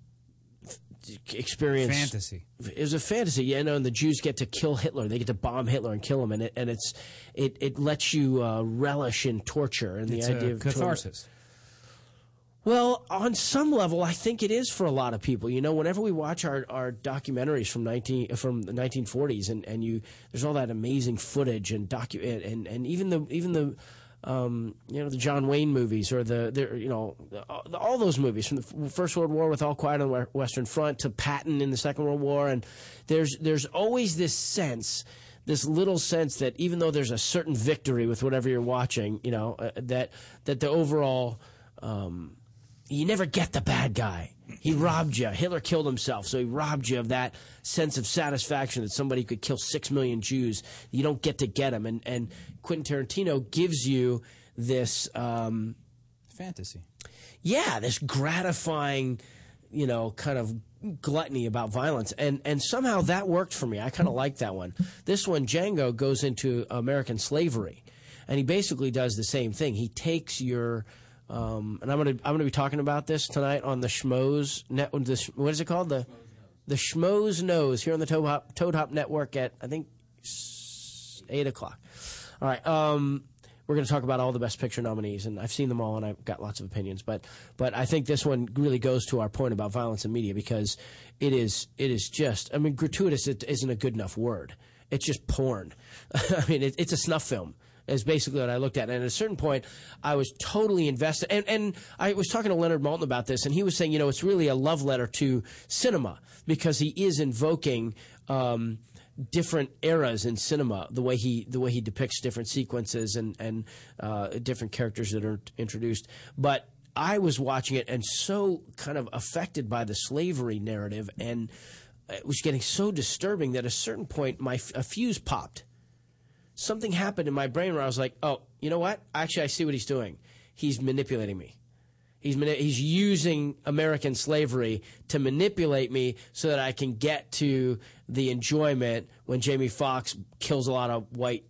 experience. Fantasy. It was a fantasy, yeah. No, and the Jews get to kill Hitler. They get to bomb Hitler and kill him, and it and it's it it lets you uh, relish in torture and It's the idea of catharsis. Well, on some level, I think it is for a lot of people. You know, whenever we watch our, our documentaries from nineteen from the nineteen forties, and, and you there's all that amazing footage and docu and, and, and even the even the um, you know the John Wayne movies or the, the you know all those movies from the First World War with All Quiet on the Western Front to Patton in the Second World War, and there's there's always this sense this little sense that even though there's a certain victory with whatever you're watching, you know, uh, that that the overall um, you never get the bad guy. He robbed you. Hitler killed himself, so he robbed you of that sense of satisfaction that somebody could kill six million Jews. You don't get to get him, and and Quentin Tarantino gives you this. Um, Fantasy. yeah, this gratifying, you know, kind of gluttony about violence, and and somehow that worked for me. I kind of like that one. This one, Django, goes into American slavery, and he basically does the same thing. He takes your um, and I'm gonna I'm gonna be talking about this tonight on the Schmoes net. The, what is it called? The the Schmoes Know here on the Toad Hop, Toad Hop Network at I think eight o'clock. All right. Um, we're going to talk about all the best picture nominees, and I've seen them all, and I've got lots of opinions. But but I think this one really goes to our point about violence in media because it is it is just I mean gratuitous it isn't a good enough word. It's just porn. I mean it, it's a snuff film. Is basically what I looked at, and at a certain point, I was totally invested. And and I was talking to Leonard Maltin about this, and he was saying, you know, it's really a love letter to cinema because he is invoking. Um, different eras in cinema, the way he the way he depicts different sequences and and uh, different characters that are introduced. But I was watching it and so kind of affected by the slavery narrative, and it was getting so disturbing that at a certain point, my a fuse popped. Something happened in my brain where I was like, "Oh, you know what? Actually, I see what he's doing. He's manipulating me." He's he's using American slavery to manipulate me so that I can get to the enjoyment when Jamie Foxx kills a lot of white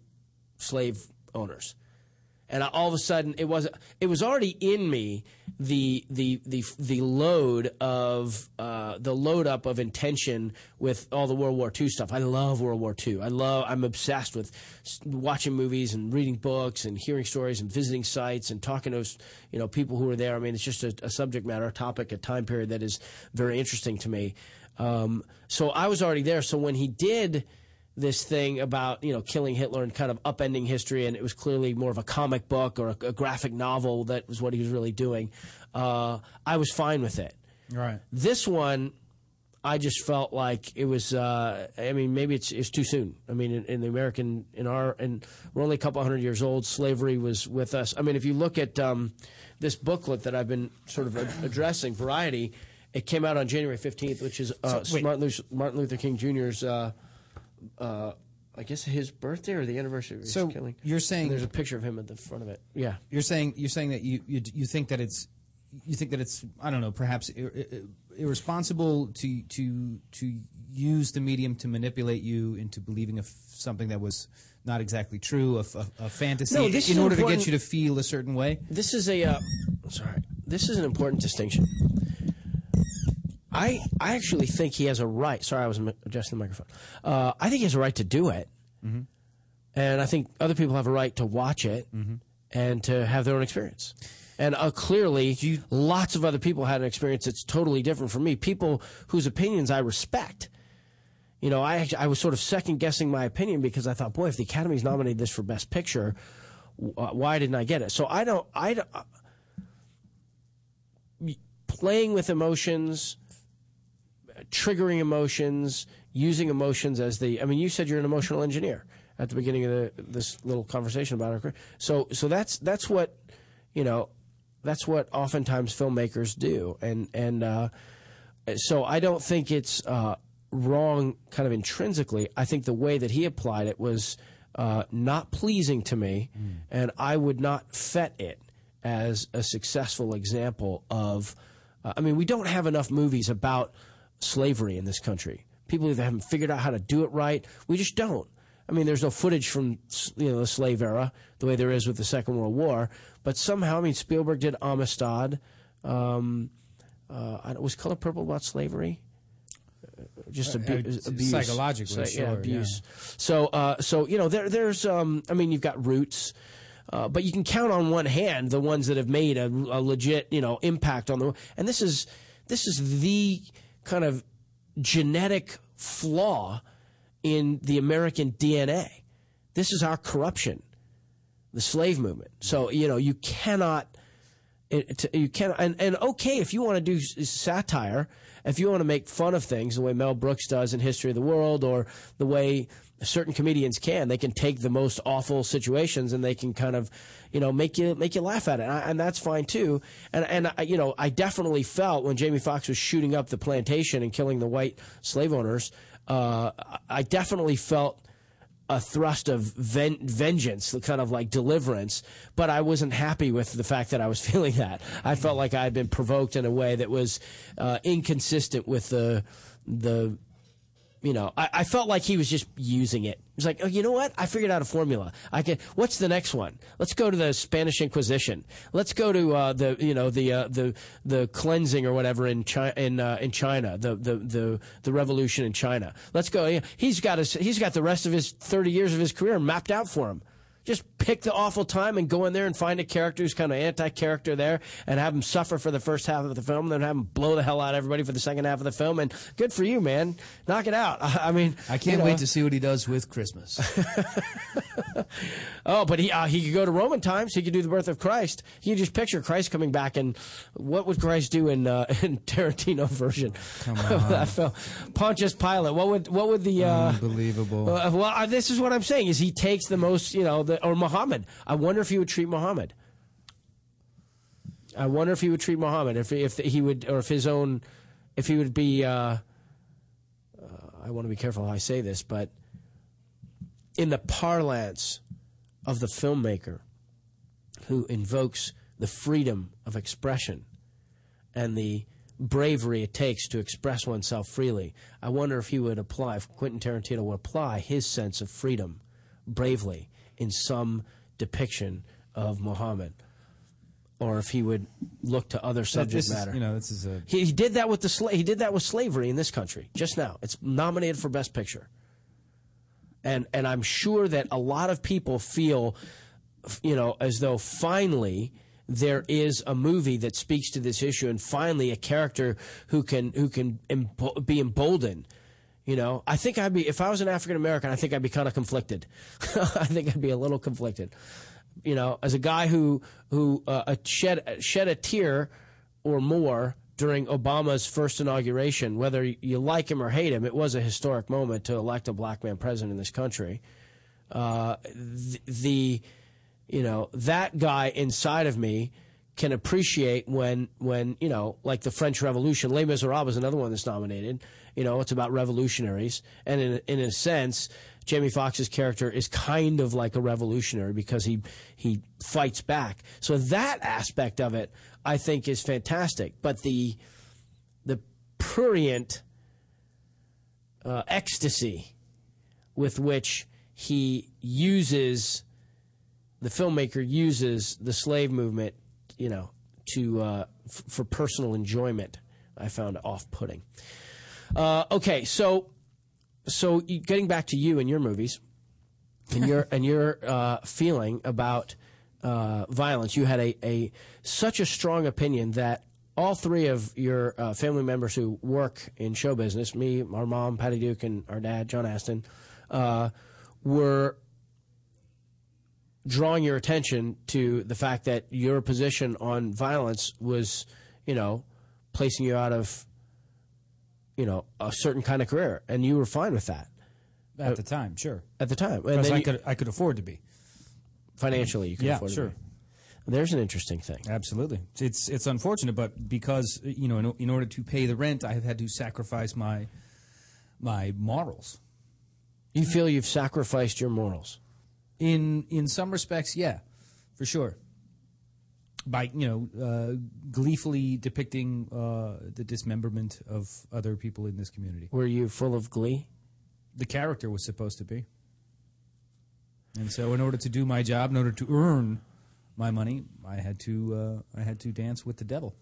slave owners. And I, all of a sudden, it was it was already in me the the the the load of uh, the load up of intention with all the World War II stuff. I love World War II. I love. I'm obsessed with watching movies and reading books and hearing stories and visiting sites and talking to you know people who were there. I mean, it's just a, a subject matter, a topic, a time period that is very interesting to me. Um, so I was already there. So when he did this thing about you know killing Hitler and kind of upending history, and it was clearly more of a comic book or a, a graphic novel that was what he was really doing. Uh, I was fine with it. Right. This one, I just felt like it was. Uh, I mean, maybe it's it's too soon. I mean, in, in the American, in our, and we're only a couple hundred years old. Slavery was with us. I mean, if you look at um, this booklet that I've been sort of addressing, Variety, it came out on January fifteenth, which is uh, So. Martin, Luther, Martin Luther King Jr.'s. Uh, uh, I guess his birthday or the anniversary of his So, killing. you're saying- And there's a picture of him at the front of it. Yeah. You're saying you're saying that you you, you think that it's you think that it's I don't know perhaps ir- ir- irresponsible to to to use the medium to manipulate you into believing of something that was not exactly true, a, f- a- a fantasy, No, this in is order to important- get you to feel a certain way. This is a uh, sorry. This is an important distinction. I I actually think he has a right. Sorry, I was adjusting the microphone. Uh, I think he has a right to do it, and I think other people have a right to watch it and to have their own experience. And uh, clearly, lots of other people had an experience that's totally different from me. People whose opinions I respect. You know, I actually, I was sort of second guessing my opinion because I thought, boy, if the Academy's nominated this for Best Picture, uh, why didn't I get it? So I don't. I don't, uh, playing with emotions, triggering emotions, using emotions as the. I mean, you said you're an emotional engineer at the beginning of the, this little conversation about our career. So, so that's that's what you know. That's what oftentimes filmmakers do, and and uh, so I don't think it's uh, wrong, kind of intrinsically. I think the way that he applied it was uh, not pleasing to me, and I would not fet it as a successful example of. Uh, I mean, we don't have enough movies about slavery in this country. People either haven't figured out how to do it right. We just don't. I mean, there's no footage from you know the slave era the way there is with the Second World War, but somehow, I mean, Spielberg did Amistad. Um, uh, was Color Purple about slavery? Uh, Just Uh, abu- abuse, psychologically, Psy- yeah, sure, abuse. So, uh, so you know, there, there's. Um, I mean, you've got Roots. Uh, but you can count on one hand the ones that have made a, a legit, you know, impact on the. And this is this is the kind of genetic flaw in the American DNA. This is our corruption, the slave movement. So you know you cannot, you cannot, and, and okay if you want to do satire, if you want to make fun of things the way Mel Brooks does in History of the World, or the way certain comedians can, they can take the most awful situations and they can kind of, you know, make you make you laugh at it, and, I- and that's fine too. And and I, you know, I definitely felt when Jamie Foxx was shooting up the plantation and killing the white slave owners, uh, I definitely felt a thrust of ven- vengeance, the kind of like deliverance. But I wasn't happy with the fact that I was feeling that. I felt like I had been provoked in a way that was uh, inconsistent with the the. You know, I, I felt like he was just using it. He was like, oh, you know what? I figured out a formula. I can. What's the next one? Let's go to the Spanish Inquisition. Let's go to uh, the you know the uh, the the cleansing or whatever in China in uh, in China the, the the the revolution in China. Let's go. He's got his, he's got the rest of his thirty years of his career mapped out for him. Just pick the awful time and go in there and find a character who's kind of anti-character there, and have him suffer for the first half of the film, then have him blow the hell out of everybody for the second half of the film. And good for you, man. Knock it out. I mean, I can't you know. wait to see what he does with Christmas. Oh, but he uh, he could go to Roman times. He could do the birth of Christ. He could just picture Christ coming back, and what would Christ do in uh, in Tarantino version? Come of that film? Pontius Pilate. What would what would the uh, Unbelievable. uh, well, uh, this is what I'm saying: is he takes the most, you know, the, or Muhammad. I wonder if he would treat Muhammad. I wonder if he would treat Muhammad if if he would, or if his own, if he would be. Uh, uh, I want to be careful how I say this, but in the parlance of the filmmaker who invokes the freedom of expression and the bravery it takes to express oneself freely. I wonder if he would apply, if Quentin Tarantino would apply his sense of freedom bravely in some depiction of Muhammad. Or if he would look to other subject is- matter. you know, this is a He, he did that with the sla- he did that with slavery in this country just now. It's nominated for best picture. And and I'm sure that a lot of people feel you know as though finally there is a movie that speaks to this issue and finally a character who can who can embo- be emboldened. You know, I think I'd be if I was an African American, I think I'd be kind of conflicted. I think I'd be a little conflicted. You know, as a guy who who uh, shed shed a tear or more during Obama's first inauguration, whether you like him or hate him, it was a historic moment to elect a black man president in this country. Uh, the, the you know that guy inside of me can appreciate when when you know like the French Revolution. Les Miserables is another one that's nominated. You know, it's about revolutionaries, and in in a sense, Jamie Foxx's character is kind of like a revolutionary because he he fights back. So that aspect of it, I think, is fantastic. But the the prurient uh, ecstasy with which he uses the filmmaker uses the slave movement, you know, to uh, f- for personal enjoyment. I found off-putting. Uh, okay, so so getting back to you and your movies, and your and your uh, feeling about uh, violence, you had a, a such a strong opinion that all three of your uh, family members who work in show business, me, our mom, Patty Duke, and our dad, John Astin, uh, were drawing your attention to the fact that your position on violence was, you know, placing you out of, you know, a certain kind of career, and you were fine with that at the time, sure. at the time. And then I you- could I could afford to be. financially, you could Yeah, afford sure. to be. There's an interesting thing. Absolutely, it's it's unfortunate, but because you know, in, in order to pay the rent, I have had to sacrifice my my morals. You feel you've sacrificed your morals. In in some respects, yeah, for sure. By you know, uh, gleefully depicting uh, the dismemberment of other people in this community. Were you full of glee? The character was supposed to be, and so in order to do my job, in order to earn my money, I had to uh, I had to dance with the devil.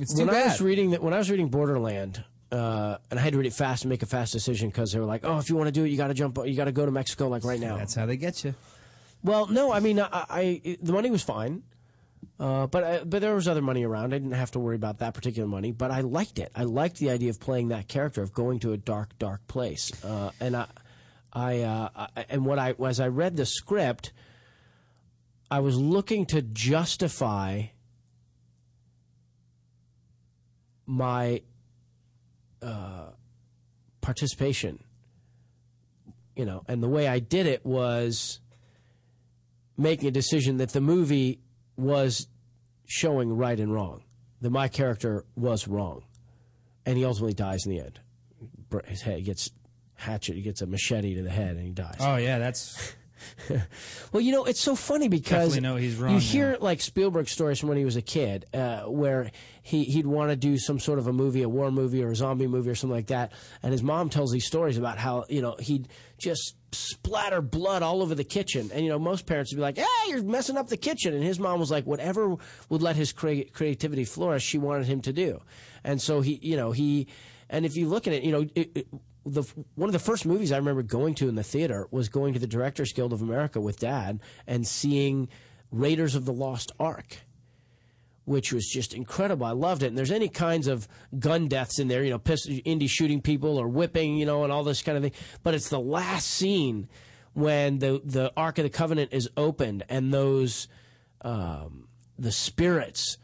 It's too when I was reading that, when I was reading Borderland, uh, and I had to read it fast and make a fast decision because they were like, "Oh, if you want to do it, you got to jump. You got to go to Mexico like right now." That's how they get you. Well, no, I mean, I, I the money was fine, uh, but I, but there was other money around. I didn't have to worry about that particular money, but I liked it. I liked the idea of playing that character of going to a dark, dark place. Uh, and I, I, uh, I and what I as I read the script, I was looking to justify my uh, participation. You know, and the way I did it was making a decision that the movie was showing right and wrong. That my character was wrong, and he ultimately dies in the end. His head gets hatchet. He gets a machete to the head, and he dies. Oh yeah, that's Well, you know, it's so funny because Definitely know he's wrong you hear like Spielberg stories from when he was a kid, uh, where he he'd want to do some sort of a movie, a war movie or a zombie movie or something like that, and his mom tells these stories about how you know he'd just splatter blood all over the kitchen, and you know most parents would be like, "Hey, you're messing up the kitchen," and his mom was like, "Whatever would let his crea- creativity flourish, she wanted him to do," and so he, you know, he, and if you look at it, you know. It, it, the one of the first movies I remember going to in the theater was going to the Directors Guild of America with Dad and seeing Raiders of the Lost Ark which was just incredible. I loved it. And there's any kinds of gun deaths in there, you know, piss, Indy shooting people or whipping, you know, and all this kind of thing. But it's the last scene when the the Ark of the Covenant is opened and those um, the spirits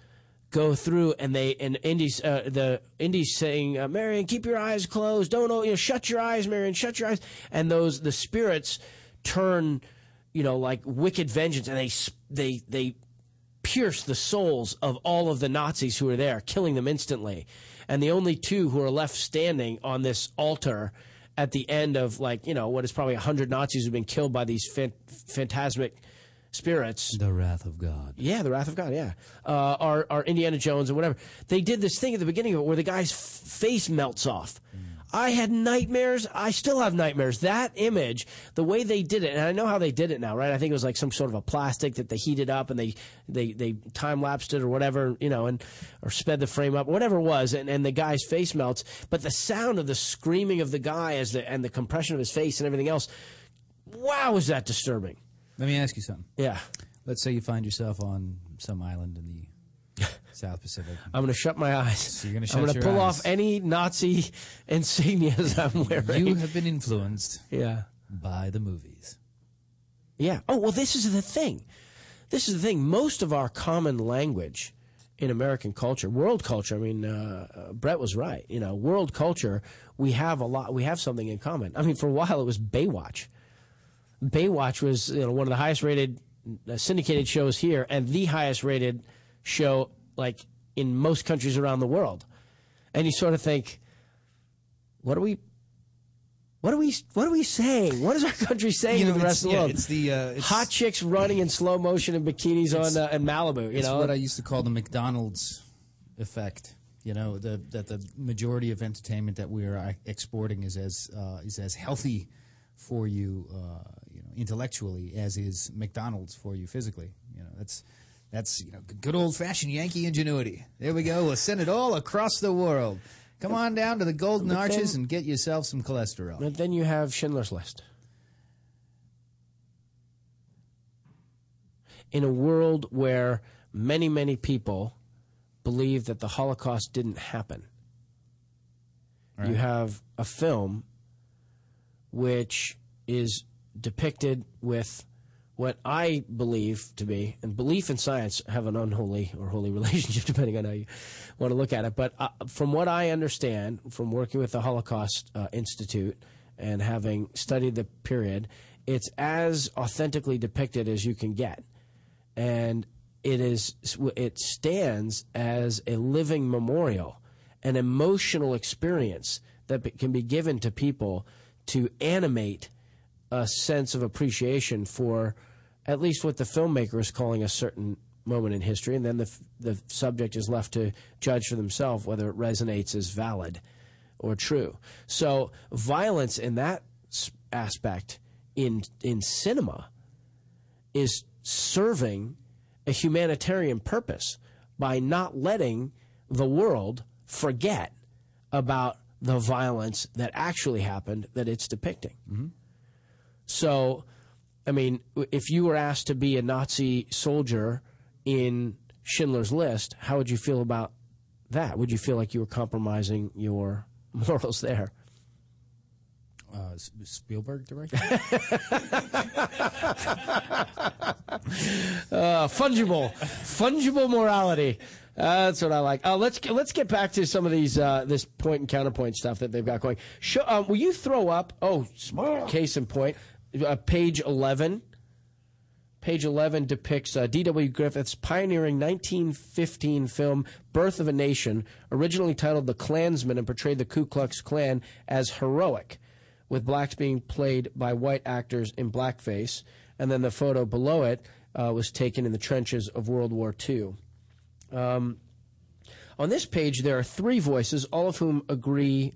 go through and they and Indy's uh, the Indy's saying, uh, Marion, keep your eyes closed. Don't you know, shut your eyes, Marion, shut your eyes. And those the spirits turn, you know, like wicked vengeance, and they they they pierce the souls of all of the Nazis who are there, killing them instantly. And the only two who are left standing on this altar at the end of like you know what is probably hundred Nazis who've been killed by these fan- phantasmic spirits. The wrath of God. Yeah, the wrath of God. Yeah, uh, are are Indiana Jones and whatever. They did this thing at the beginning of it where the guy's f- face melts off. I had nightmares. I still have nightmares. That image, the way they did it, and I know how they did it now, right? I think it was like some sort of a plastic that they heated up and they they they time lapsed it or whatever, you know, and or sped the frame up, whatever it was, and, and the guy's face melts. But the sound of the screaming of the guy as the and the compression of his face and everything else, wow, was that disturbing? Let me ask you something. Yeah. Let's say you find yourself on some island in the South Pacific. I'm going to shut my eyes. So you're going to shut I'm going to pull eyes. off any Nazi insignias I'm wearing. You have been influenced yeah. by the movies. Yeah. Oh, well, this is the thing. This is the thing. Most of our common language in American culture, world culture, I mean, uh, uh, Brett was right. You know, world culture, we have a lot, we have something in common. I mean, for a while it was Baywatch. Baywatch was, you know, one of the highest rated uh, syndicated shows here and the highest rated show, like, in most countries around the world. And you sort of think, what are we what are we what are we saying? What is our country saying You to the rest of the yeah, world? it's the, uh, it's- hot chicks running in slow motion in bikinis on uh, in Malibu. You it's know what I used to call the McDonald's effect. You know, the, that the majority of entertainment that we are uh, exporting is as uh, is as healthy for you, uh, know, intellectually as is McDonald's for you physically. You know, that's that's you know good old fashioned Yankee ingenuity. There we go. We'll send it all across the world. Come on down to the Golden But Arches then- and get yourself some cholesterol. But then you have Schindler's List. In a world where many, many people believe that the Holocaust didn't happen, you have a film which is depicted with what I believe to be, and belief and science have an unholy or holy relationship, depending on how you want to look at it. But uh, from what I understand from working with the Holocaust uh, Institute and having studied the period, it's as authentically depicted as you can get. And it is it stands as a living memorial, an emotional experience that can be given to people to animate a sense of appreciation for at least what the filmmaker is calling a certain moment in history, and then the the subject is left to judge for themselves whether it resonates as valid or true. So violence in that aspect in in cinema is serving a humanitarian purpose by not letting the world forget about the violence that actually happened that it's depicting. Mm-hmm. So, I mean, if you were asked to be a Nazi soldier in Schindler's List, how would you feel about that? Would you feel like you were compromising your morals there? Uh, Spielberg directed. Uh, fungible, fungible morality. Uh, that's what I like. Uh, let's let's get back to some of these uh, this point and counterpoint stuff that they've got going. Show, uh, will you throw up? Oh, case in point, uh, page eleven. Page 11 depicts uh, D.W. Griffith's pioneering 1915 film Birth of a Nation, originally titled The Clansman and portrayed the Ku Klux Klan as heroic, with blacks being played by white actors in blackface. And then the photo below it uh, was taken in the trenches of World War II. Um, on this page, there are three voices, all of whom agree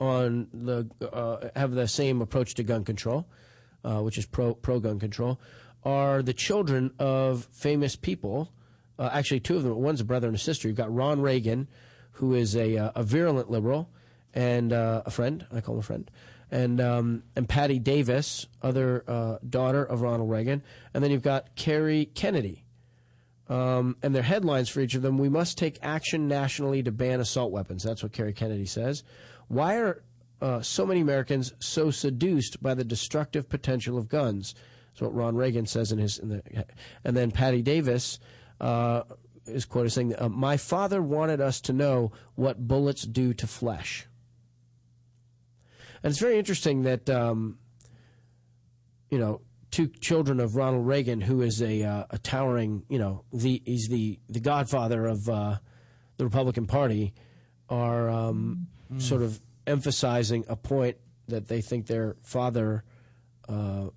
on the uh, have the same approach to gun control, uh, which is pro pro gun control. Are the children of famous people? Uh, actually, two of them. One's a brother and a sister. You've got Ron Reagan, who is a uh, a virulent liberal, and uh, a friend. I call him a friend. And um, and Patty Davis, other uh, daughter of Ronald Reagan, and then you've got Kerry Kennedy, um, and their headlines for each of them: "We must take action nationally to ban assault weapons." That's what Kerry Kennedy says. Why are uh, so many Americans so seduced by the destructive potential of guns? That's what Ron Reagan says in his. In the, and then Patty Davis uh, is quoted saying, uh, "My father wanted us to know what bullets do to flesh." And it's very interesting that um, you know two children of Ronald Reagan, who is a, uh, a towering, you know, the he's the the godfather of uh, the Republican Party, are um, sort of emphasizing a point that they think their father uh,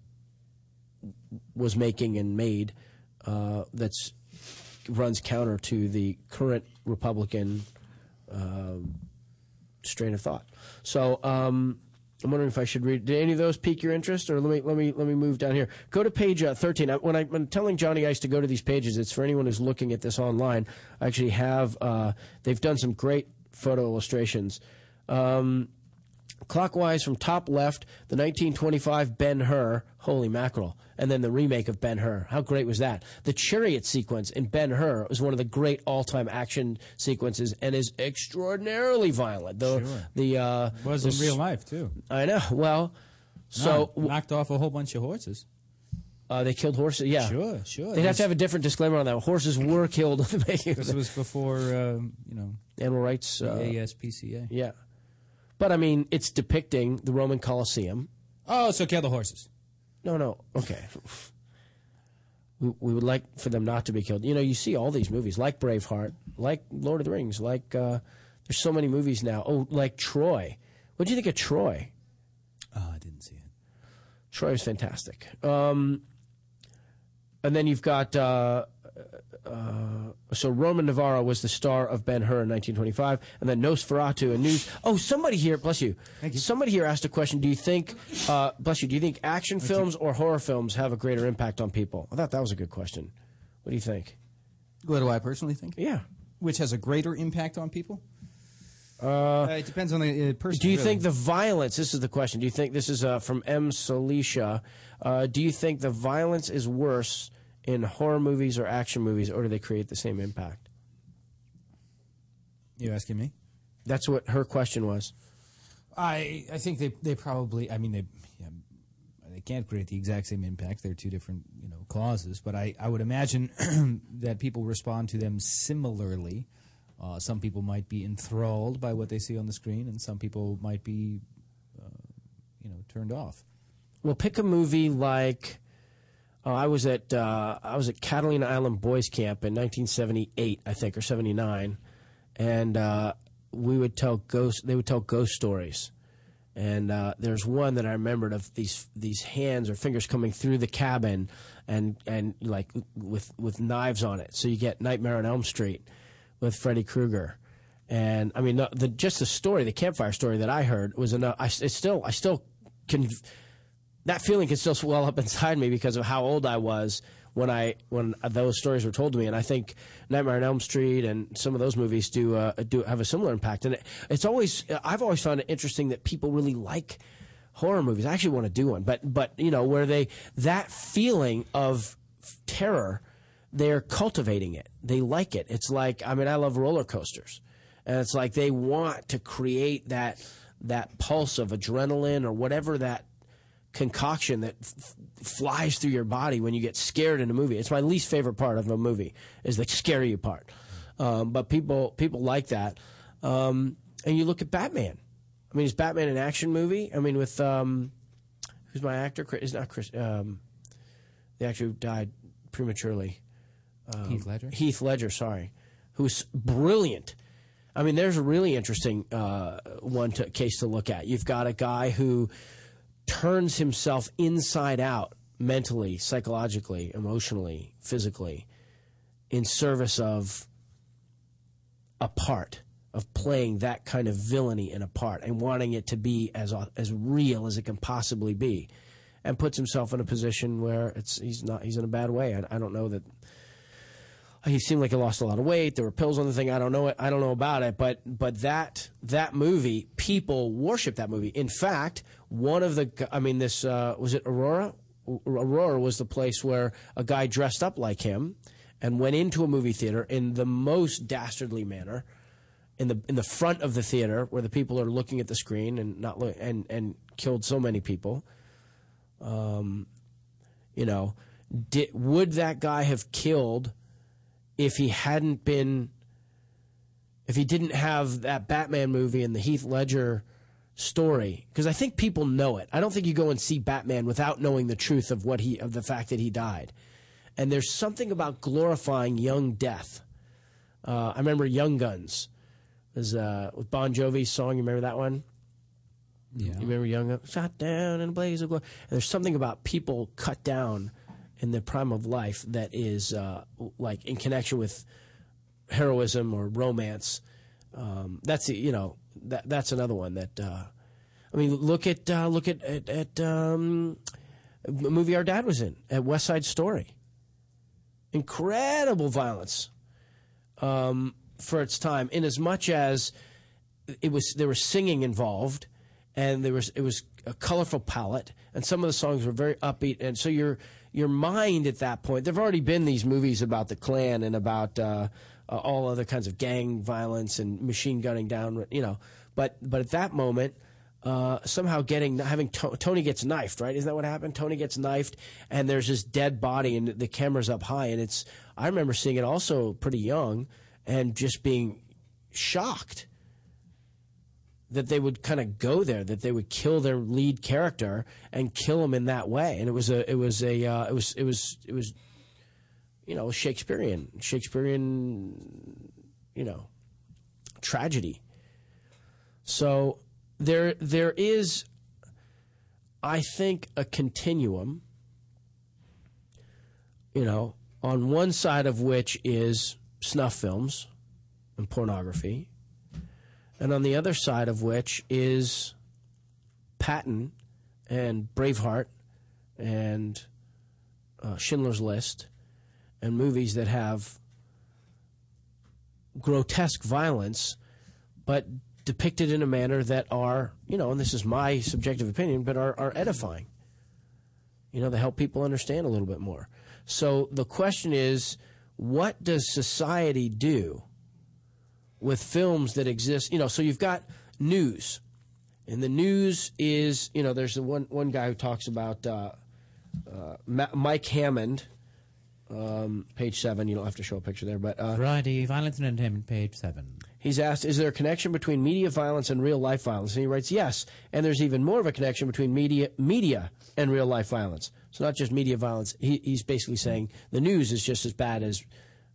was making and made uh, that's runs counter to the current Republican um strain of thought. So um, I'm wondering if I should read. Did any of those pique your interest, or let me let me let me move down here. Go to page uh, 13. I, when I, am telling Johnny Ice to go to these pages, it's for anyone who's looking at this online. I actually have. Uh, they've done some great photo illustrations. Um, clockwise from top left, the 1925 Ben Hur, holy mackerel, and then the remake of Ben Hur. How great was that? The chariot sequence in Ben Hur was one of the great all-time action sequences and is extraordinarily violent. The Sure. the uh, Was the in real life too. I know. Well, so No, knocked off a whole bunch of horses. uh, they killed horses. Yeah, Sure, sure. They'd have to have a different disclaimer on that. Horses were killed in the making. of This the was before um, you know animal rights. the Uh, ASPCA. yeah, but I mean, it's depicting the Roman Colosseum. Oh, so kill the horses. No, no. Okay. We, we would like for them not to be killed. You know, you see all these movies, like Braveheart, like Lord of the Rings, like uh, there's so many movies now. Oh, like Troy. What do you think of Troy? Oh, I didn't see it. Troy was fantastic. Um, and then you've got uh, uh, so Ramon Novarro was the star of Ben Hur in 1925, and then Nosferatu and News. Oh, somebody here, bless you. Thank you. Somebody here asked a question. Do you think, uh, bless you, do you think action films or horror films have a greater impact on people? I thought that was a good question. What do you think? What do I personally think? Yeah. Which has a greater impact on people? Uh, it depends on the uh, person. Do you really. think the violence? This is the question. Do you think this is uh, from M. Salisha? Uh, do you think the violence is worse in horror movies or action movies, or do they create the same impact? You asking me? That's what her question was. I I think they they probably I mean they yeah, they can't create the exact same impact. They're two different you know causes, but I I would imagine that people respond to them similarly. Uh, some people might be enthralled by what they see on the screen, and some people might be uh, you know turned off. Well, pick a movie like uh, I was at uh, I was at Catalina Island Boys Camp in 1978, I think, or 79, and uh, we would tell ghost. They would tell ghost stories, and uh, there's one that I remembered of these these hands or fingers coming through the cabin, and and like with with knives on it. So you get Nightmare on Elm Street with Freddy Krueger. And I mean, the, the just the story, the campfire story that I heard was enough. I it's still, I still can that feeling can still swell up inside me because of how old I was when I when those stories were told to me. And I think Nightmare on Elm Street and some of those movies do uh, do have a similar impact. And it, it's always I've always found it interesting that people really like horror movies. I actually want to do one, but but you know where they that feeling of terror, they're cultivating it. They like it. It's like I mean I love roller coasters, and it's like they want to create that that pulse of adrenaline or whatever that concoction that f- flies through your body when you get scared in a movie. It's my least favorite part of a movie is the scare you part. Um, but people people like that. Um, and you look at Batman. I mean, is Batman an action movie? I mean, with um, who's my actor? Chris, is not Chris. Um, the actor who died prematurely. Um, Heath Ledger? Heath Ledger. Sorry, who's brilliant. I mean, there's a really interesting uh, one to, case to look at. You've got a guy who turns himself inside out mentally, psychologically, emotionally, physically in service of a part of playing that kind of villainy in a part and wanting it to be as as real as it can possibly be and puts himself in a position where it's he's not he's in a bad way I, I don't know that he seemed like he lost a lot of weight. There were pills on the thing. I don't know it. I don't know about it. But but that that movie, people worship that movie. In fact, one of the I mean, this uh, was it Aurora. Aurora was the place where a guy dressed up like him and went into a movie theater in the most dastardly manner in the in the front of the theater where the people are looking at the screen and not look, and and killed so many people. Um, you know, did, would that guy have killed if he hadn't been if he didn't have that Batman movie and the Heath Ledger story? Because I think people know it. I don't think you go and see Batman without knowing the truth of what he of the fact that he died. And there's something about glorifying young death. Uh, I remember Young Guns. There's uh, with Bon Jovi's song. You remember that one? Yeah. You remember Young Guns? Shot down in a blaze of glory. And there's something about people cut down in the prime of life that is uh, like in connection with heroism or romance. Um, that's you know that that's another one that. Uh, I mean, look at uh, look at at, at um, a movie our dad was in at West Side Story. Incredible violence um, for its time, in as much as it was there was singing involved, and there was it was a colorful palette, and some of the songs were very upbeat, and so your your mind at that point. There've already been these movies about the Klan and about uh, uh, all other kinds of gang violence and machine gunning down, you know. But but at that moment, uh, somehow getting having to- Tony gets knifed, right? Isn't that what happened? Tony gets knifed, and there's this dead body, and the camera's up high, and it's. I remember seeing it also pretty young, and just being shocked that they would kind of go there, that they would kill their lead character and kill him in that way, and it was a, it was a, uh, it was, it was, it was, you know, Shakespearean, Shakespearean, you know, tragedy. So there, there is, I think, a continuum. You know, on one side of which is snuff films and pornography, and on the other side of which is Patton and Braveheart and uh, Schindler's List and movies that have grotesque violence, but depicted in a manner that are, you know, and this is my subjective opinion, but are, are edifying. You know, they help people understand a little bit more. So the question is, what does society do with films that exist? You know, so you've got news, and the news is, you know, there's the one one guy who talks about uh, uh, Ma- Mike Hammond, um, page seven. You don't have to show a picture there, but uh, Variety, Violence and Entertainment, page seven. He's asked, is there a connection between media violence and real life violence? And he writes, yes. And there's even more of a connection between media, media and real life violence. So not just media violence. He, he's basically saying the news is just as bad as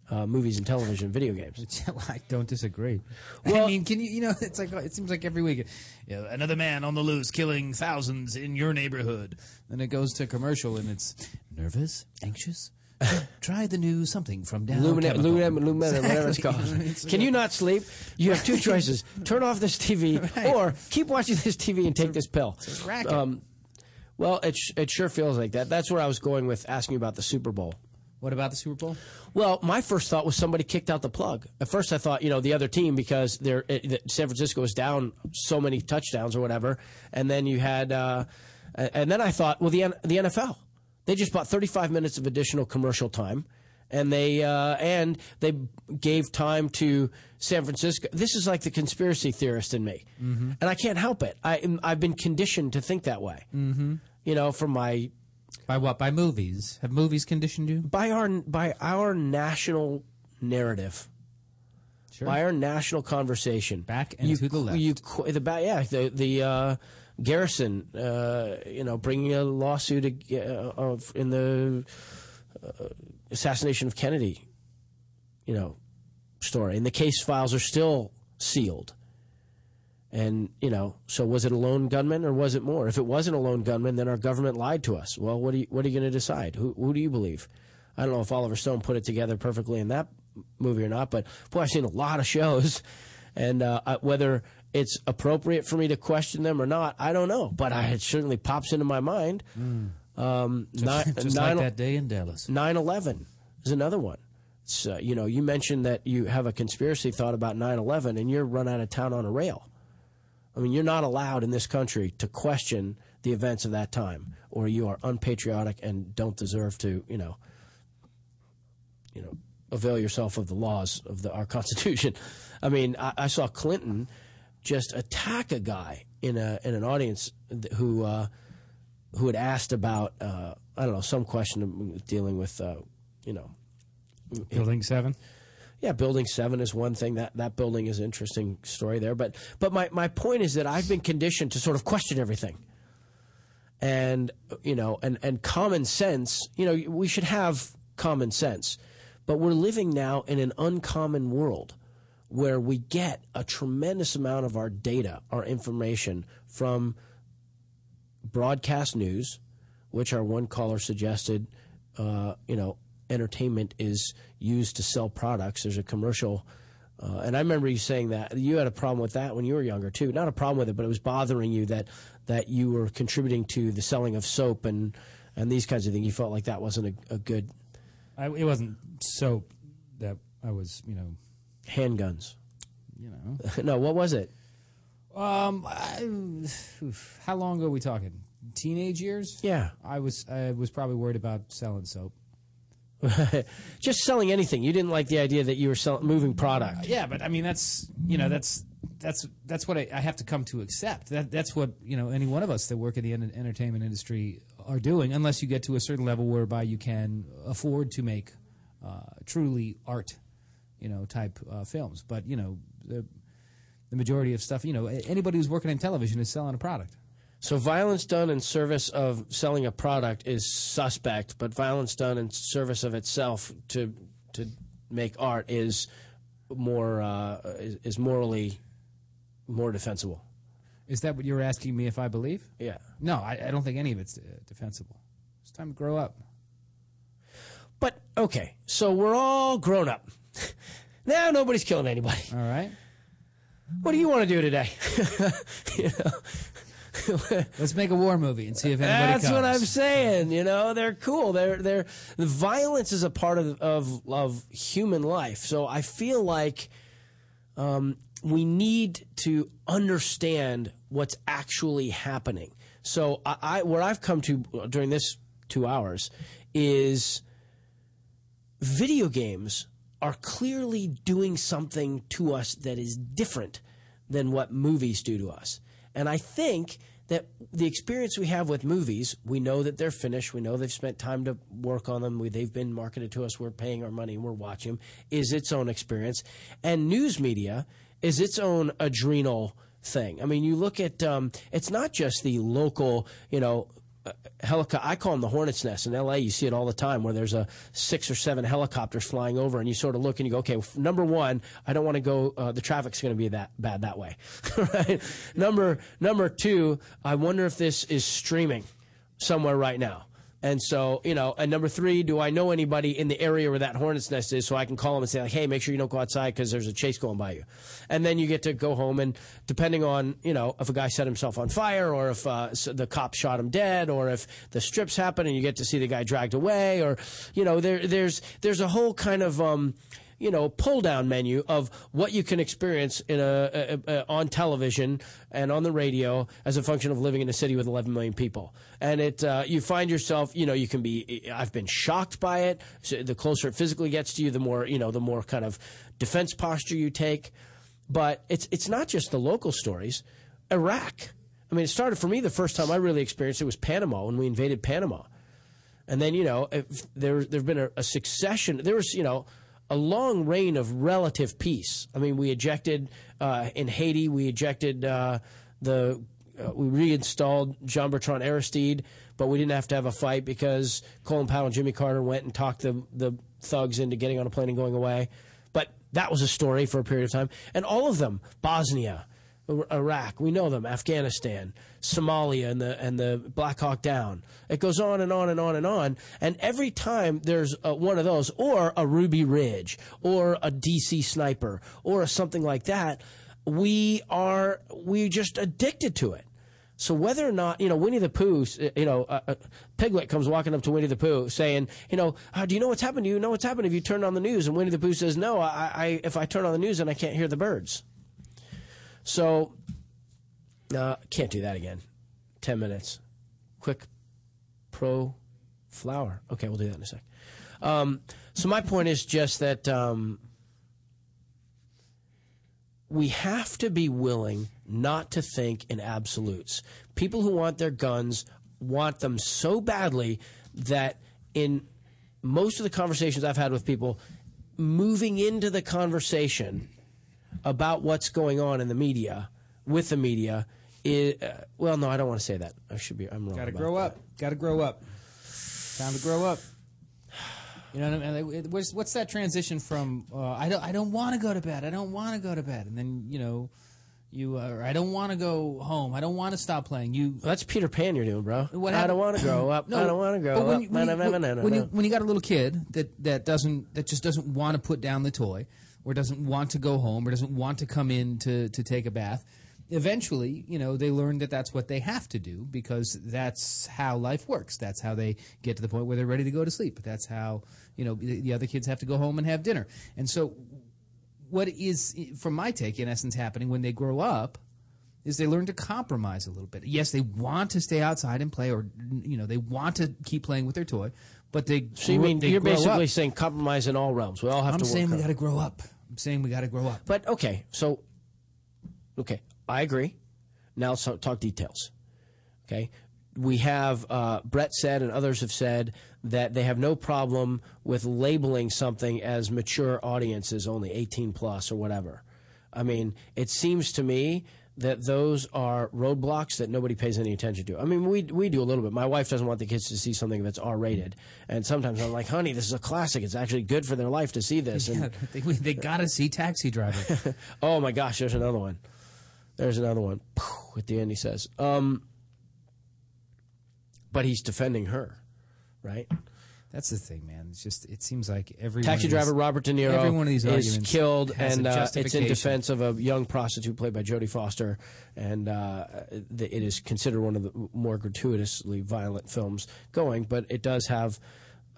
uh, movies and television, and video games. I don't disagree. Well, I mean, can you? You know, it's like it seems like every week, you know, another man on the loose killing thousands in your neighborhood. Then it goes to commercial, and it's nervous, anxious. Try the new something from down. Luminate, Chemical. Luminate, Luminate, whatever it's called. It's- Can you not sleep? You have two choices: turn off this TV, or keep watching this TV and take this pill. Um, well, it sh- it sure feels like that. That's where I was going with asking about the Super Bowl. What about the Super Bowl? Well, my first thought was somebody kicked out the plug. At first, I thought you know the other team because they're it, San Francisco was down so many touchdowns or whatever, and then you had, uh, and then I thought, well, the the NFL they just bought 35 minutes of additional commercial time, and they uh, and they gave time to San Francisco. This is like the conspiracy theorist in me, Mm-hmm. and I can't help it. I I've been conditioned to think that way. Mm-hmm. You know, from my By what? By movies? Have movies conditioned you? by our by our national narrative. By our national conversation, back and you, to the left. You the ba- yeah the the uh, Garrison, uh, you know, bringing a lawsuit uh, of in the uh, assassination of Kennedy, you know, story, and the case files are still sealed. And you know, so was it a lone gunman or was it more? If it wasn't a lone gunman, then our government lied to us. Well, what are you what are you going to decide? Who who do you believe? I don't know if Oliver Stone put it together perfectly in that movie or not, but boy, I've seen a lot of shows, and uh, whether it's appropriate for me to question them or not, I don't know. But I, it certainly pops into my mind. Um, Just, nine- just nine- like that day in Dallas. 9/11 is another one So, you know, you mentioned that you have a conspiracy thought about 9/11 and you're run out of town on a rail. I mean, you're not allowed in this country to question the events of that time, or you are unpatriotic and don't deserve to, you know, you know, avail yourself of the laws of the, our Constitution. I mean, I, I saw Clinton just attack a guy in a in an audience who uh, who had asked about uh, I don't know some question dealing with uh, you know Building seven. yeah, building seven is one thing. That that building is an interesting story there. But but my, my point is that I've been conditioned to sort of question everything. And you know, and, and common sense, you know, we should have common sense. But we're living now in an uncommon world where we get a tremendous amount of our data, our information from broadcast news, which our one caller suggested, uh, you know, entertainment is used to sell products. There's a commercial, uh, and I remember you saying that you had a problem with that when you were younger too. Not a problem with it, but it was bothering you that that you were contributing to the selling of soap and and these kinds of things. You felt like that wasn't a, a good I, it wasn't soap that I was, you know, handguns. you know. no, what was it? Um, I, how long ago are we talking? Teenage years? Yeah, I was. I was probably worried about selling soap. Just selling anything. You didn't like the idea that you were sell- moving product. Yeah, but I mean that's you know that's that's that's what I, I have to come to accept. That that's what you know any one of us that work in the entertainment industry are doing, unless you get to a certain level whereby you can afford to make uh, truly art, you know, type uh, films. But you know the the majority of stuff, you know, anybody who's working in television is selling a product. So violence done in service of selling a product is suspect, but violence done in service of itself to to make art is more uh, is, is morally more defensible. Is that what you're asking me if I believe? Yeah. No, I, I don't think any of it's uh, defensible. It's time to grow up. But okay, so we're all grown up. now nobody's killing anybody. All right. What do you want to do today? you know? Let's make a war movie and see if anybody That's what. I'm saying. You know, they're cool. They're they're the violence is a part of of of human life. So I feel like um, we need to understand what's actually happening. So I, I what I've come to during this two hours is video games are clearly doing something to us that is different than what movies do to us. And I think that the experience we have with movies, we know that they're finished. We know they've spent time to work on them. We, they've been marketed to us. We're paying our money we're watching them. Is its own experience. And news media is its own adrenal thing. I mean, you look at um, it's not just the local, you know, helicopter. I call them the hornet's nest in L.A. You see it all the time, where there's a six or seven helicopters flying over, and you sort of look and you go, okay, number one, I don't want to go. Uh, the traffic's going to be that bad that way, right? Number number two, I wonder if this is streaming somewhere right now. And so, you know, and number three, do I know anybody in the area where that hornet's nest is so I can call them and say, like, hey, make sure you don't go outside because there's a chase going by you. And then you get to go home and depending on, you know, if a guy set himself on fire or if uh, the cop shot him dead or if the strips happen and you get to see the guy dragged away or, you know, there, there's, there's a whole kind of, um, you know, pull down menu of what you can experience in a, a, a on television and on the radio as a function of living in a city with 11 million people. And it, uh, you find yourself, you know, you can be. I've been shocked by it. So the closer it physically gets to you, the more, you know, the more kind of defense posture you take. But it's it's not just the local stories. Iraq. I mean, it started for me the first time I really experienced it was Panama when we invaded Panama. And then, you know, there there have been a, a succession. There was, you know, a long reign of relative peace. I mean, we ejected uh, in Haiti. We ejected uh, the. Uh, we reinstalled Jean Bertrand Aristide, but we didn't have to have a fight because Colin Powell and Jimmy Carter went and talked the the thugs into getting on a plane and going away. But that was a story for a period of time, and all of them, Bosnia, Iraq, we know them, Afghanistan, Somalia, and the and the Black Hawk Down. It goes on and on and on and on. And every time there's uh one of those, or a Ruby Ridge, or a DC sniper, or something like that, we are we just addicted to it. So whether or not you know Winnie the Pooh, you know uh, uh, Piglet comes walking up to Winnie the Pooh saying, you know, uh, do you know what's happened? Do you know what's happened if you turn on the news? And Winnie the Pooh says, no, I, I if I turn on the news and I can't hear the birds. So uh, can't do that again. Ten minutes, quick pro flower. Okay, we'll do that in a sec. Um, so my point is just that um, we have to be willing not to think in absolutes. People who want their guns want them so badly that in most of the conversations I've had with people, moving into the conversation about what's going on in the media with the media is uh, well, no, I don't want to say that. I should be. I'm wrong. Got to grow that. up. Got to grow up. Time to grow up. You know what I mean? What's, what's that transition from uh, I don't I don't want to go to bed. I don't want to go to bed, and then you know you uh, I don't want to go home. I don't want to stop playing. You Well, that's Peter Pan you're doing, bro. What I don't want to grow up. No, I don't want to grow when up. when you- No, no, when you when you got a little kid that that doesn't that just doesn't want to put down the toy or doesn't want to go home or doesn't want to come in to to take a bath eventually you know they learn that that's what they have to do because that's how life works that's how they get to the point where they're ready to go to sleep that's how you know the, the other kids have to go home and have dinner and so what is from my take in essence happening when they grow up is they learn to compromise a little bit. Yes, they want to stay outside and play, or you know, they want to keep playing with their toy, but they. So you mean you're basically up. saying compromise in all realms? We all have to. I'm to. work saying we got to grow up. I'm saying we got to grow up. But okay, so okay, I agree. Now let's talk- talk details. Okay, we have uh, Brett said and others have said that they have no problem with labeling something as mature audiences only 18 plus or whatever. I mean, it seems to me that those are roadblocks that nobody pays any attention to. I mean, we we do a little bit. My wife doesn't want the kids to see something that's R rated, and sometimes I'm like, "Honey, this is a classic. It's actually good for their life to see this." And Yeah, they, they got to see Taxi Driver. oh my gosh, there's another one. There's another one. At the end, he says, um, but he's defending her, right? That's the thing, man. It's just it seems like every Taxi driver these- Robert De Niro every one of these is killed, and uh, it's in defense of a young prostitute played by Jodie Foster, and uh, it is considered one of the more gratuitously violent films going. But it does have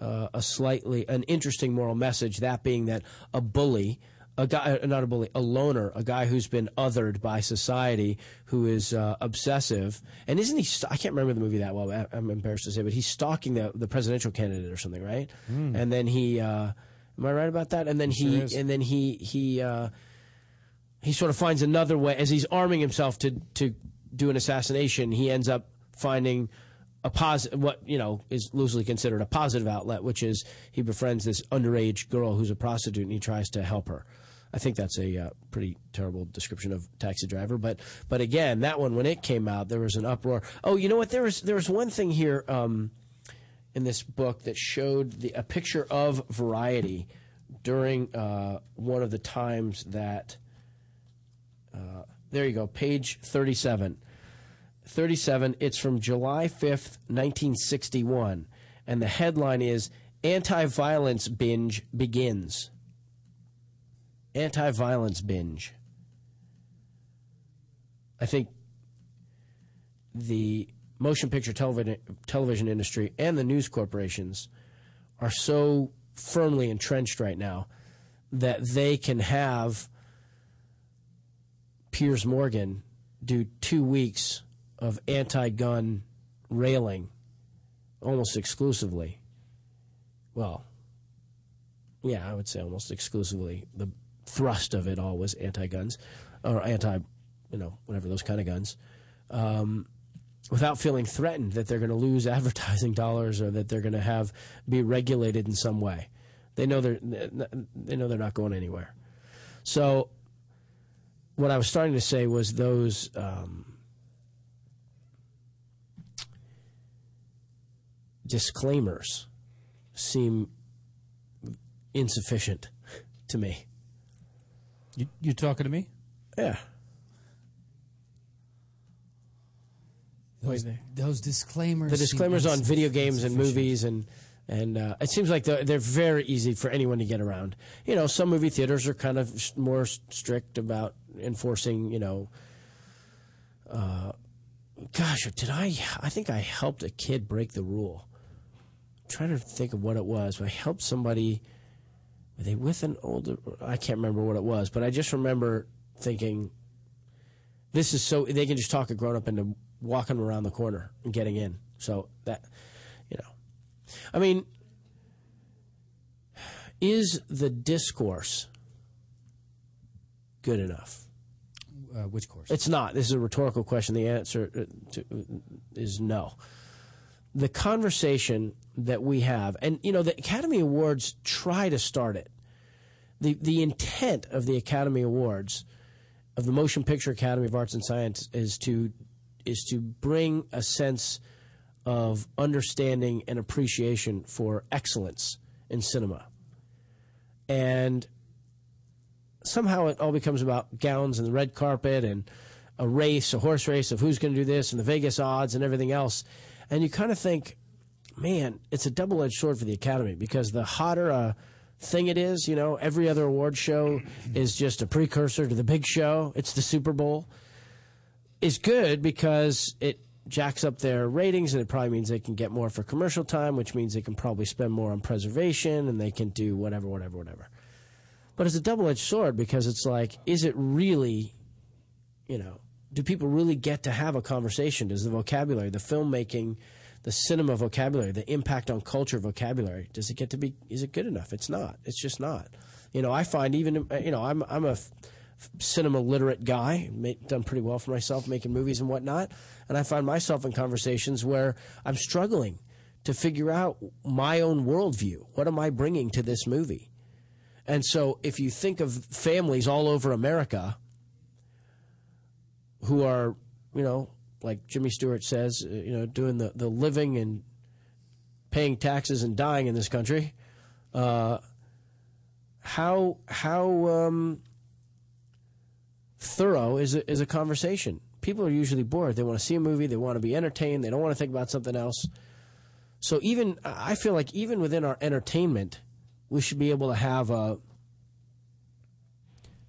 uh, a slightly an interesting moral message. That being that a bully. A guy, uh, not a bully, a loner, a guy who's been othered by society, who is uh, obsessive, and isn't he? St- I can't remember the movie that well. I'm embarrassed to say, but he's stalking the the presidential candidate or something, right? Hmm. And then he, uh, am I right about that? And then he, and then he, he, uh, he sort of finds another way as he's arming himself to to do an assassination. He ends up finding a positive, what you know is loosely considered a positive outlet, which is he befriends this underage girl who's a prostitute, and he tries to help her. I think that's a uh, pretty terrible description of Taxi Driver, but but again, that one when it came out, there was an uproar. Oh, you know what? There was there was one thing here um, in this book that showed the, a picture of Variety during uh, one of the times that. Uh, there you go, page thirty-seven. 37. It's from July 5th, 1961. And the headline is Anti Violence Binge Begins. Anti Violence Binge. I think the motion picture television, industry and the news corporations are so firmly entrenched right now that they can have Piers Morgan do two weeks of anti gun railing almost exclusively. Well, yeah, I would say almost exclusively. The thrust of it all was anti guns or anti, you know, whatever those kind of guns. Um, without feeling threatened that they're going to lose advertising dollars or that they're going to have be regulated in some way. They know they're they know they're not going anywhere. So what I was starting to say was those um, disclaimers seem insufficient to me. You, you talking to me? Yeah. Those, those disclaimers. the disclaimers on video games and movies and and uh, it seems like they're, they're very easy for anyone to get around. You know, some movie theaters are kind of more strict about enforcing, you know, uh, gosh, did I? I think I helped a kid break the rule. I'm trying to think of what it was. But I helped somebody. Were they with an older? I can't remember what it was, but I just remember thinking, "This is so." They can just talk a grown up into walking around the corner and getting in. So that, you know, I mean, is the discourse good enough? Uh, which course? It's not. This is a rhetorical question. The answer uh, to, is no. The conversation that we have, and you know, the Academy Awards try to start it. the The intent of the Academy Awards, of the Motion Picture Academy of Arts and Science, is to is to bring a sense of understanding and appreciation for excellence in cinema. And somehow it all becomes about gowns and the red carpet and a race, a horse race of who's going to do this and the Vegas odds and everything else. And you kind of think, man, it's a double edged sword for the Academy because the hotter a thing it is, you know, every other award show is just a precursor to the big show. It's the Super Bowl. Is good because it jacks up their ratings and it probably means they can get more for commercial time, which means they can probably spend more on preservation and they can do whatever, whatever, whatever. But it's a double edged sword because it's like, is it really, you know, do people really get to have a conversation? Does the vocabulary, the filmmaking, the cinema vocabulary, the impact on culture vocabulary, does it get to be, is it good enough? It's not. It's just not. You know, I find even, uh, you know, I'm, I'm a f- cinema literate guy, done pretty well for myself making movies and whatnot. And I find myself in conversations where I'm struggling to figure out my own worldview. What am I bringing to this movie? And so if you think of families all over America who are, you know, like Jimmy Stewart says, uh, you know, doing the, the living and paying taxes and dying in this country, uh, how how um, thorough is a, is a conversation? People are usually bored. They want to see a movie. They want to be entertained. They don't want to think about something else. So even I feel like even within our entertainment, we should be able to have a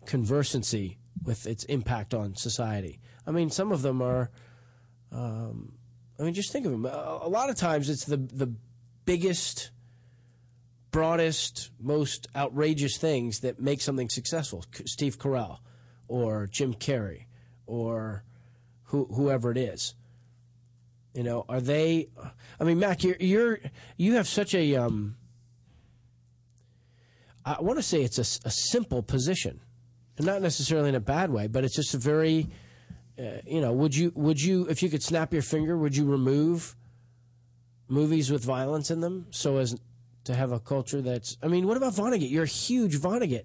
conversancy with its impact on society. I mean, some of them are. Um, I mean, just think of them. A, lot of times, it's the the biggest, broadest, most outrageous things that make something successful. Steve Carell, or Jim Carrey, or who, whoever it is. You know, are they? I mean, Mac, you're, you're you have such a. Um, I want to say it's a, a simple position, not necessarily in a bad way, but it's just a very, you know, would you would you if you could snap your finger, would you remove movies with violence in them so as to have a culture that's? I mean, what about Vonnegut? You're a huge Vonnegut.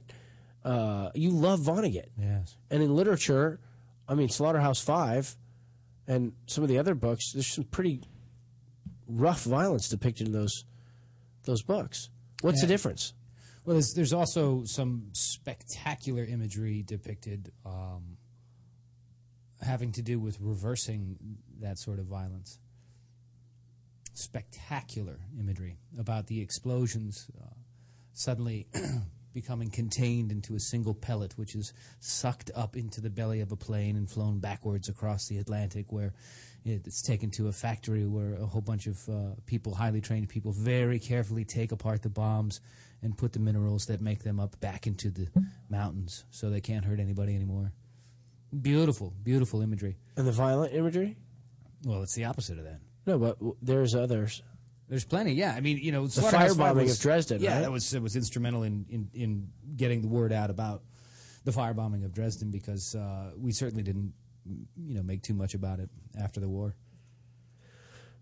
Uh, you love Vonnegut, Yes. and in literature, I mean, Slaughterhouse Five, and some of the other books. There's some pretty rough violence depicted in those those books. What's the difference? Well, there's, there's also some spectacular imagery depicted um, having to do with reversing that sort of violence. Spectacular imagery about the explosions uh, suddenly becoming contained into a single pellet, which is sucked up into the belly of a plane and flown backwards across the Atlantic, where it's taken to a factory where a whole bunch of uh, people, highly trained people, very carefully take apart the bombs and put the minerals that make them up back into the mountains so they can't hurt anybody anymore. Beautiful, beautiful imagery. And the violent imagery? Well, it's the opposite of that. No, but w- there's others. There's plenty, yeah. I mean, you know, The Slaughterhouse Five firebombing was- of Dresden, Yeah, right? that was it was instrumental in, in, in getting the word out about the firebombing of Dresden because uh, we certainly didn't, you know, make too much about it after the war.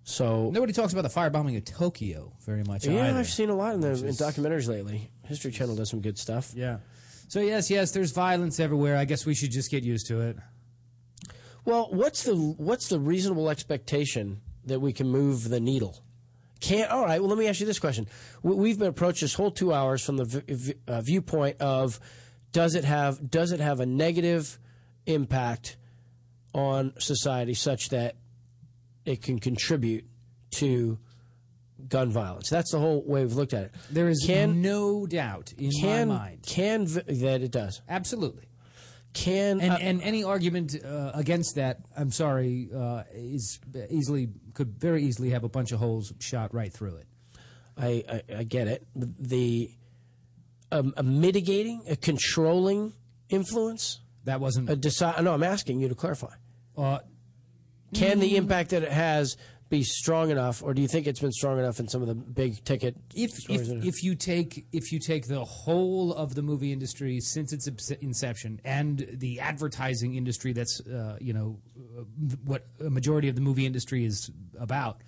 So nobody talks about the firebombing of Tokyo very much. Yeah, either. I've seen a lot in the in documentaries lately. History Channel does some good stuff. Yeah. So yes, yes, there's violence everywhere. I guess we should just get used to it. Well, what's the what's the reasonable expectation that we can move the needle? Can't. All right. Well, let me ask you this question. We- We've been approached this whole two hours from the v- uh, viewpoint of does it have does it have a negative impact on society such that it can contribute to gun violence? That's the whole way we've looked at it. There is can no doubt in can my mind can that it does absolutely. Can and uh, and any argument uh, against that, I'm sorry, uh, is easily could very easily have a bunch of holes shot right through it. I, I, I get it. The um, a mitigating, a controlling influence. That wasn't a decide. No, I'm asking you to clarify. Uh, Can the mm. impact that it has be strong enough, or do you think it's been strong enough in some of the big ticket? if if, if you take if you take the whole of the movie industry since its inception and the advertising industry that's uh, you know uh, what a majority of the movie industry is about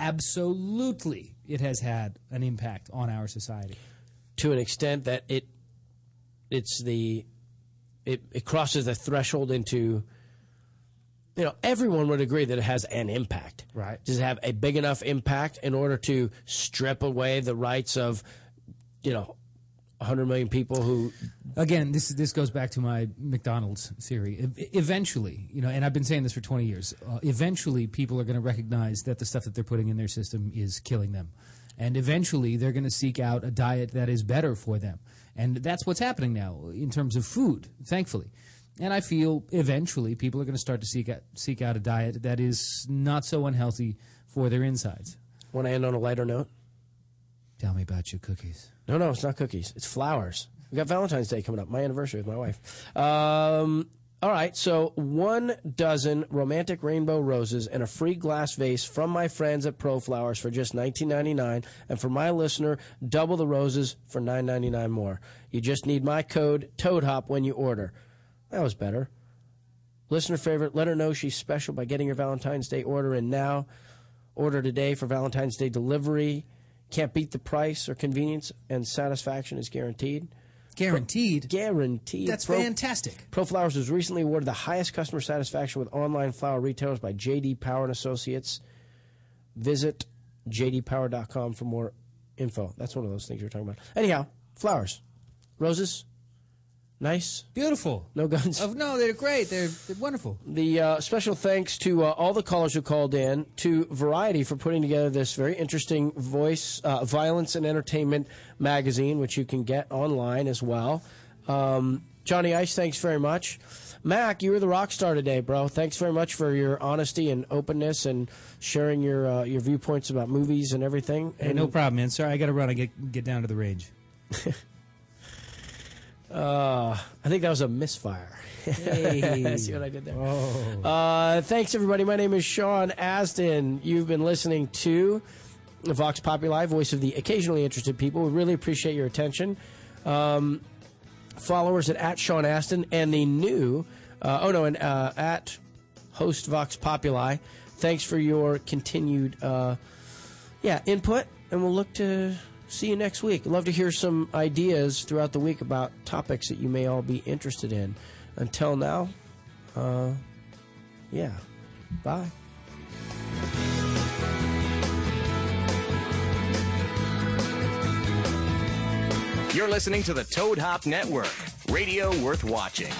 absolutely it has had an impact on our society to an extent that it it's the it, it crosses the threshold into you know everyone would agree that it has an impact. Right. does it have a big enough impact in order to strip away the rights of you know 100 million people who again this this goes back to my McDonald's theory. E- eventually you know and I've been saying this for 20 years uh, eventually people are going to recognize that the stuff that they're putting in their system is killing them. And eventually they're going to seek out a diet that is better for them. And that's what's happening now in terms of food thankfully and I feel eventually people are going to start to seek out, seek out a diet that is not so unhealthy for their insides. Want to end on a lighter note? Tell me about your cookies. No no it's not cookies. It's flowers. We got valentine's day coming up my anniversary with my wife. Um, all right so one dozen romantic rainbow roses and a free glass vase from my friends at ProFlowers for just $19.99 and for my listener double the roses for $9.99 more. You just need my code toadhop when you order that was better. Listener favorite let her know she's special by getting your valentine's day order in now. Order today for valentine's day delivery. Can't beat the price or convenience and satisfaction is guaranteed. Guaranteed? Guaranteed. That's fantastic. ProFlowers was recently awarded the highest customer satisfaction with online flower retailers by jd power and associates. Visit jdpower.com for more info. That's one of those things you were talking about. Anyhow flowers. Roses nice beautiful no guns oh, no they're great they're, they're wonderful the uh, special thanks to uh, all the callers who called in, to Variety for putting together this very interesting voice, uh, violence and entertainment magazine, which you can get online as well. Um, Johnny Ice, thanks very much. Mac, you were the rock star today, bro. Thanks very much for your honesty and openness and sharing your uh, your viewpoints about movies and everything. Hey, and, no problem, man. Sorry, I got to run. I get get down to the range. Uh, I think that was a misfire. Hey. See what I did there? Oh. Uh, thanks, everybody. My name is Sean Astin. You've been listening to Vox Populi, voice of the occasionally interested people. We really appreciate your attention. Um, followers at, at Sean Astin and the new, uh, oh no, and uh, at host Vox Populi. Thanks for your continued, uh, yeah, input, and we'll look to see you next week. Love to hear some ideas throughout the week about topics that you may all be interested in. Until now, uh, yeah, bye. You're listening to the Toad Hop Network, radio worth watching.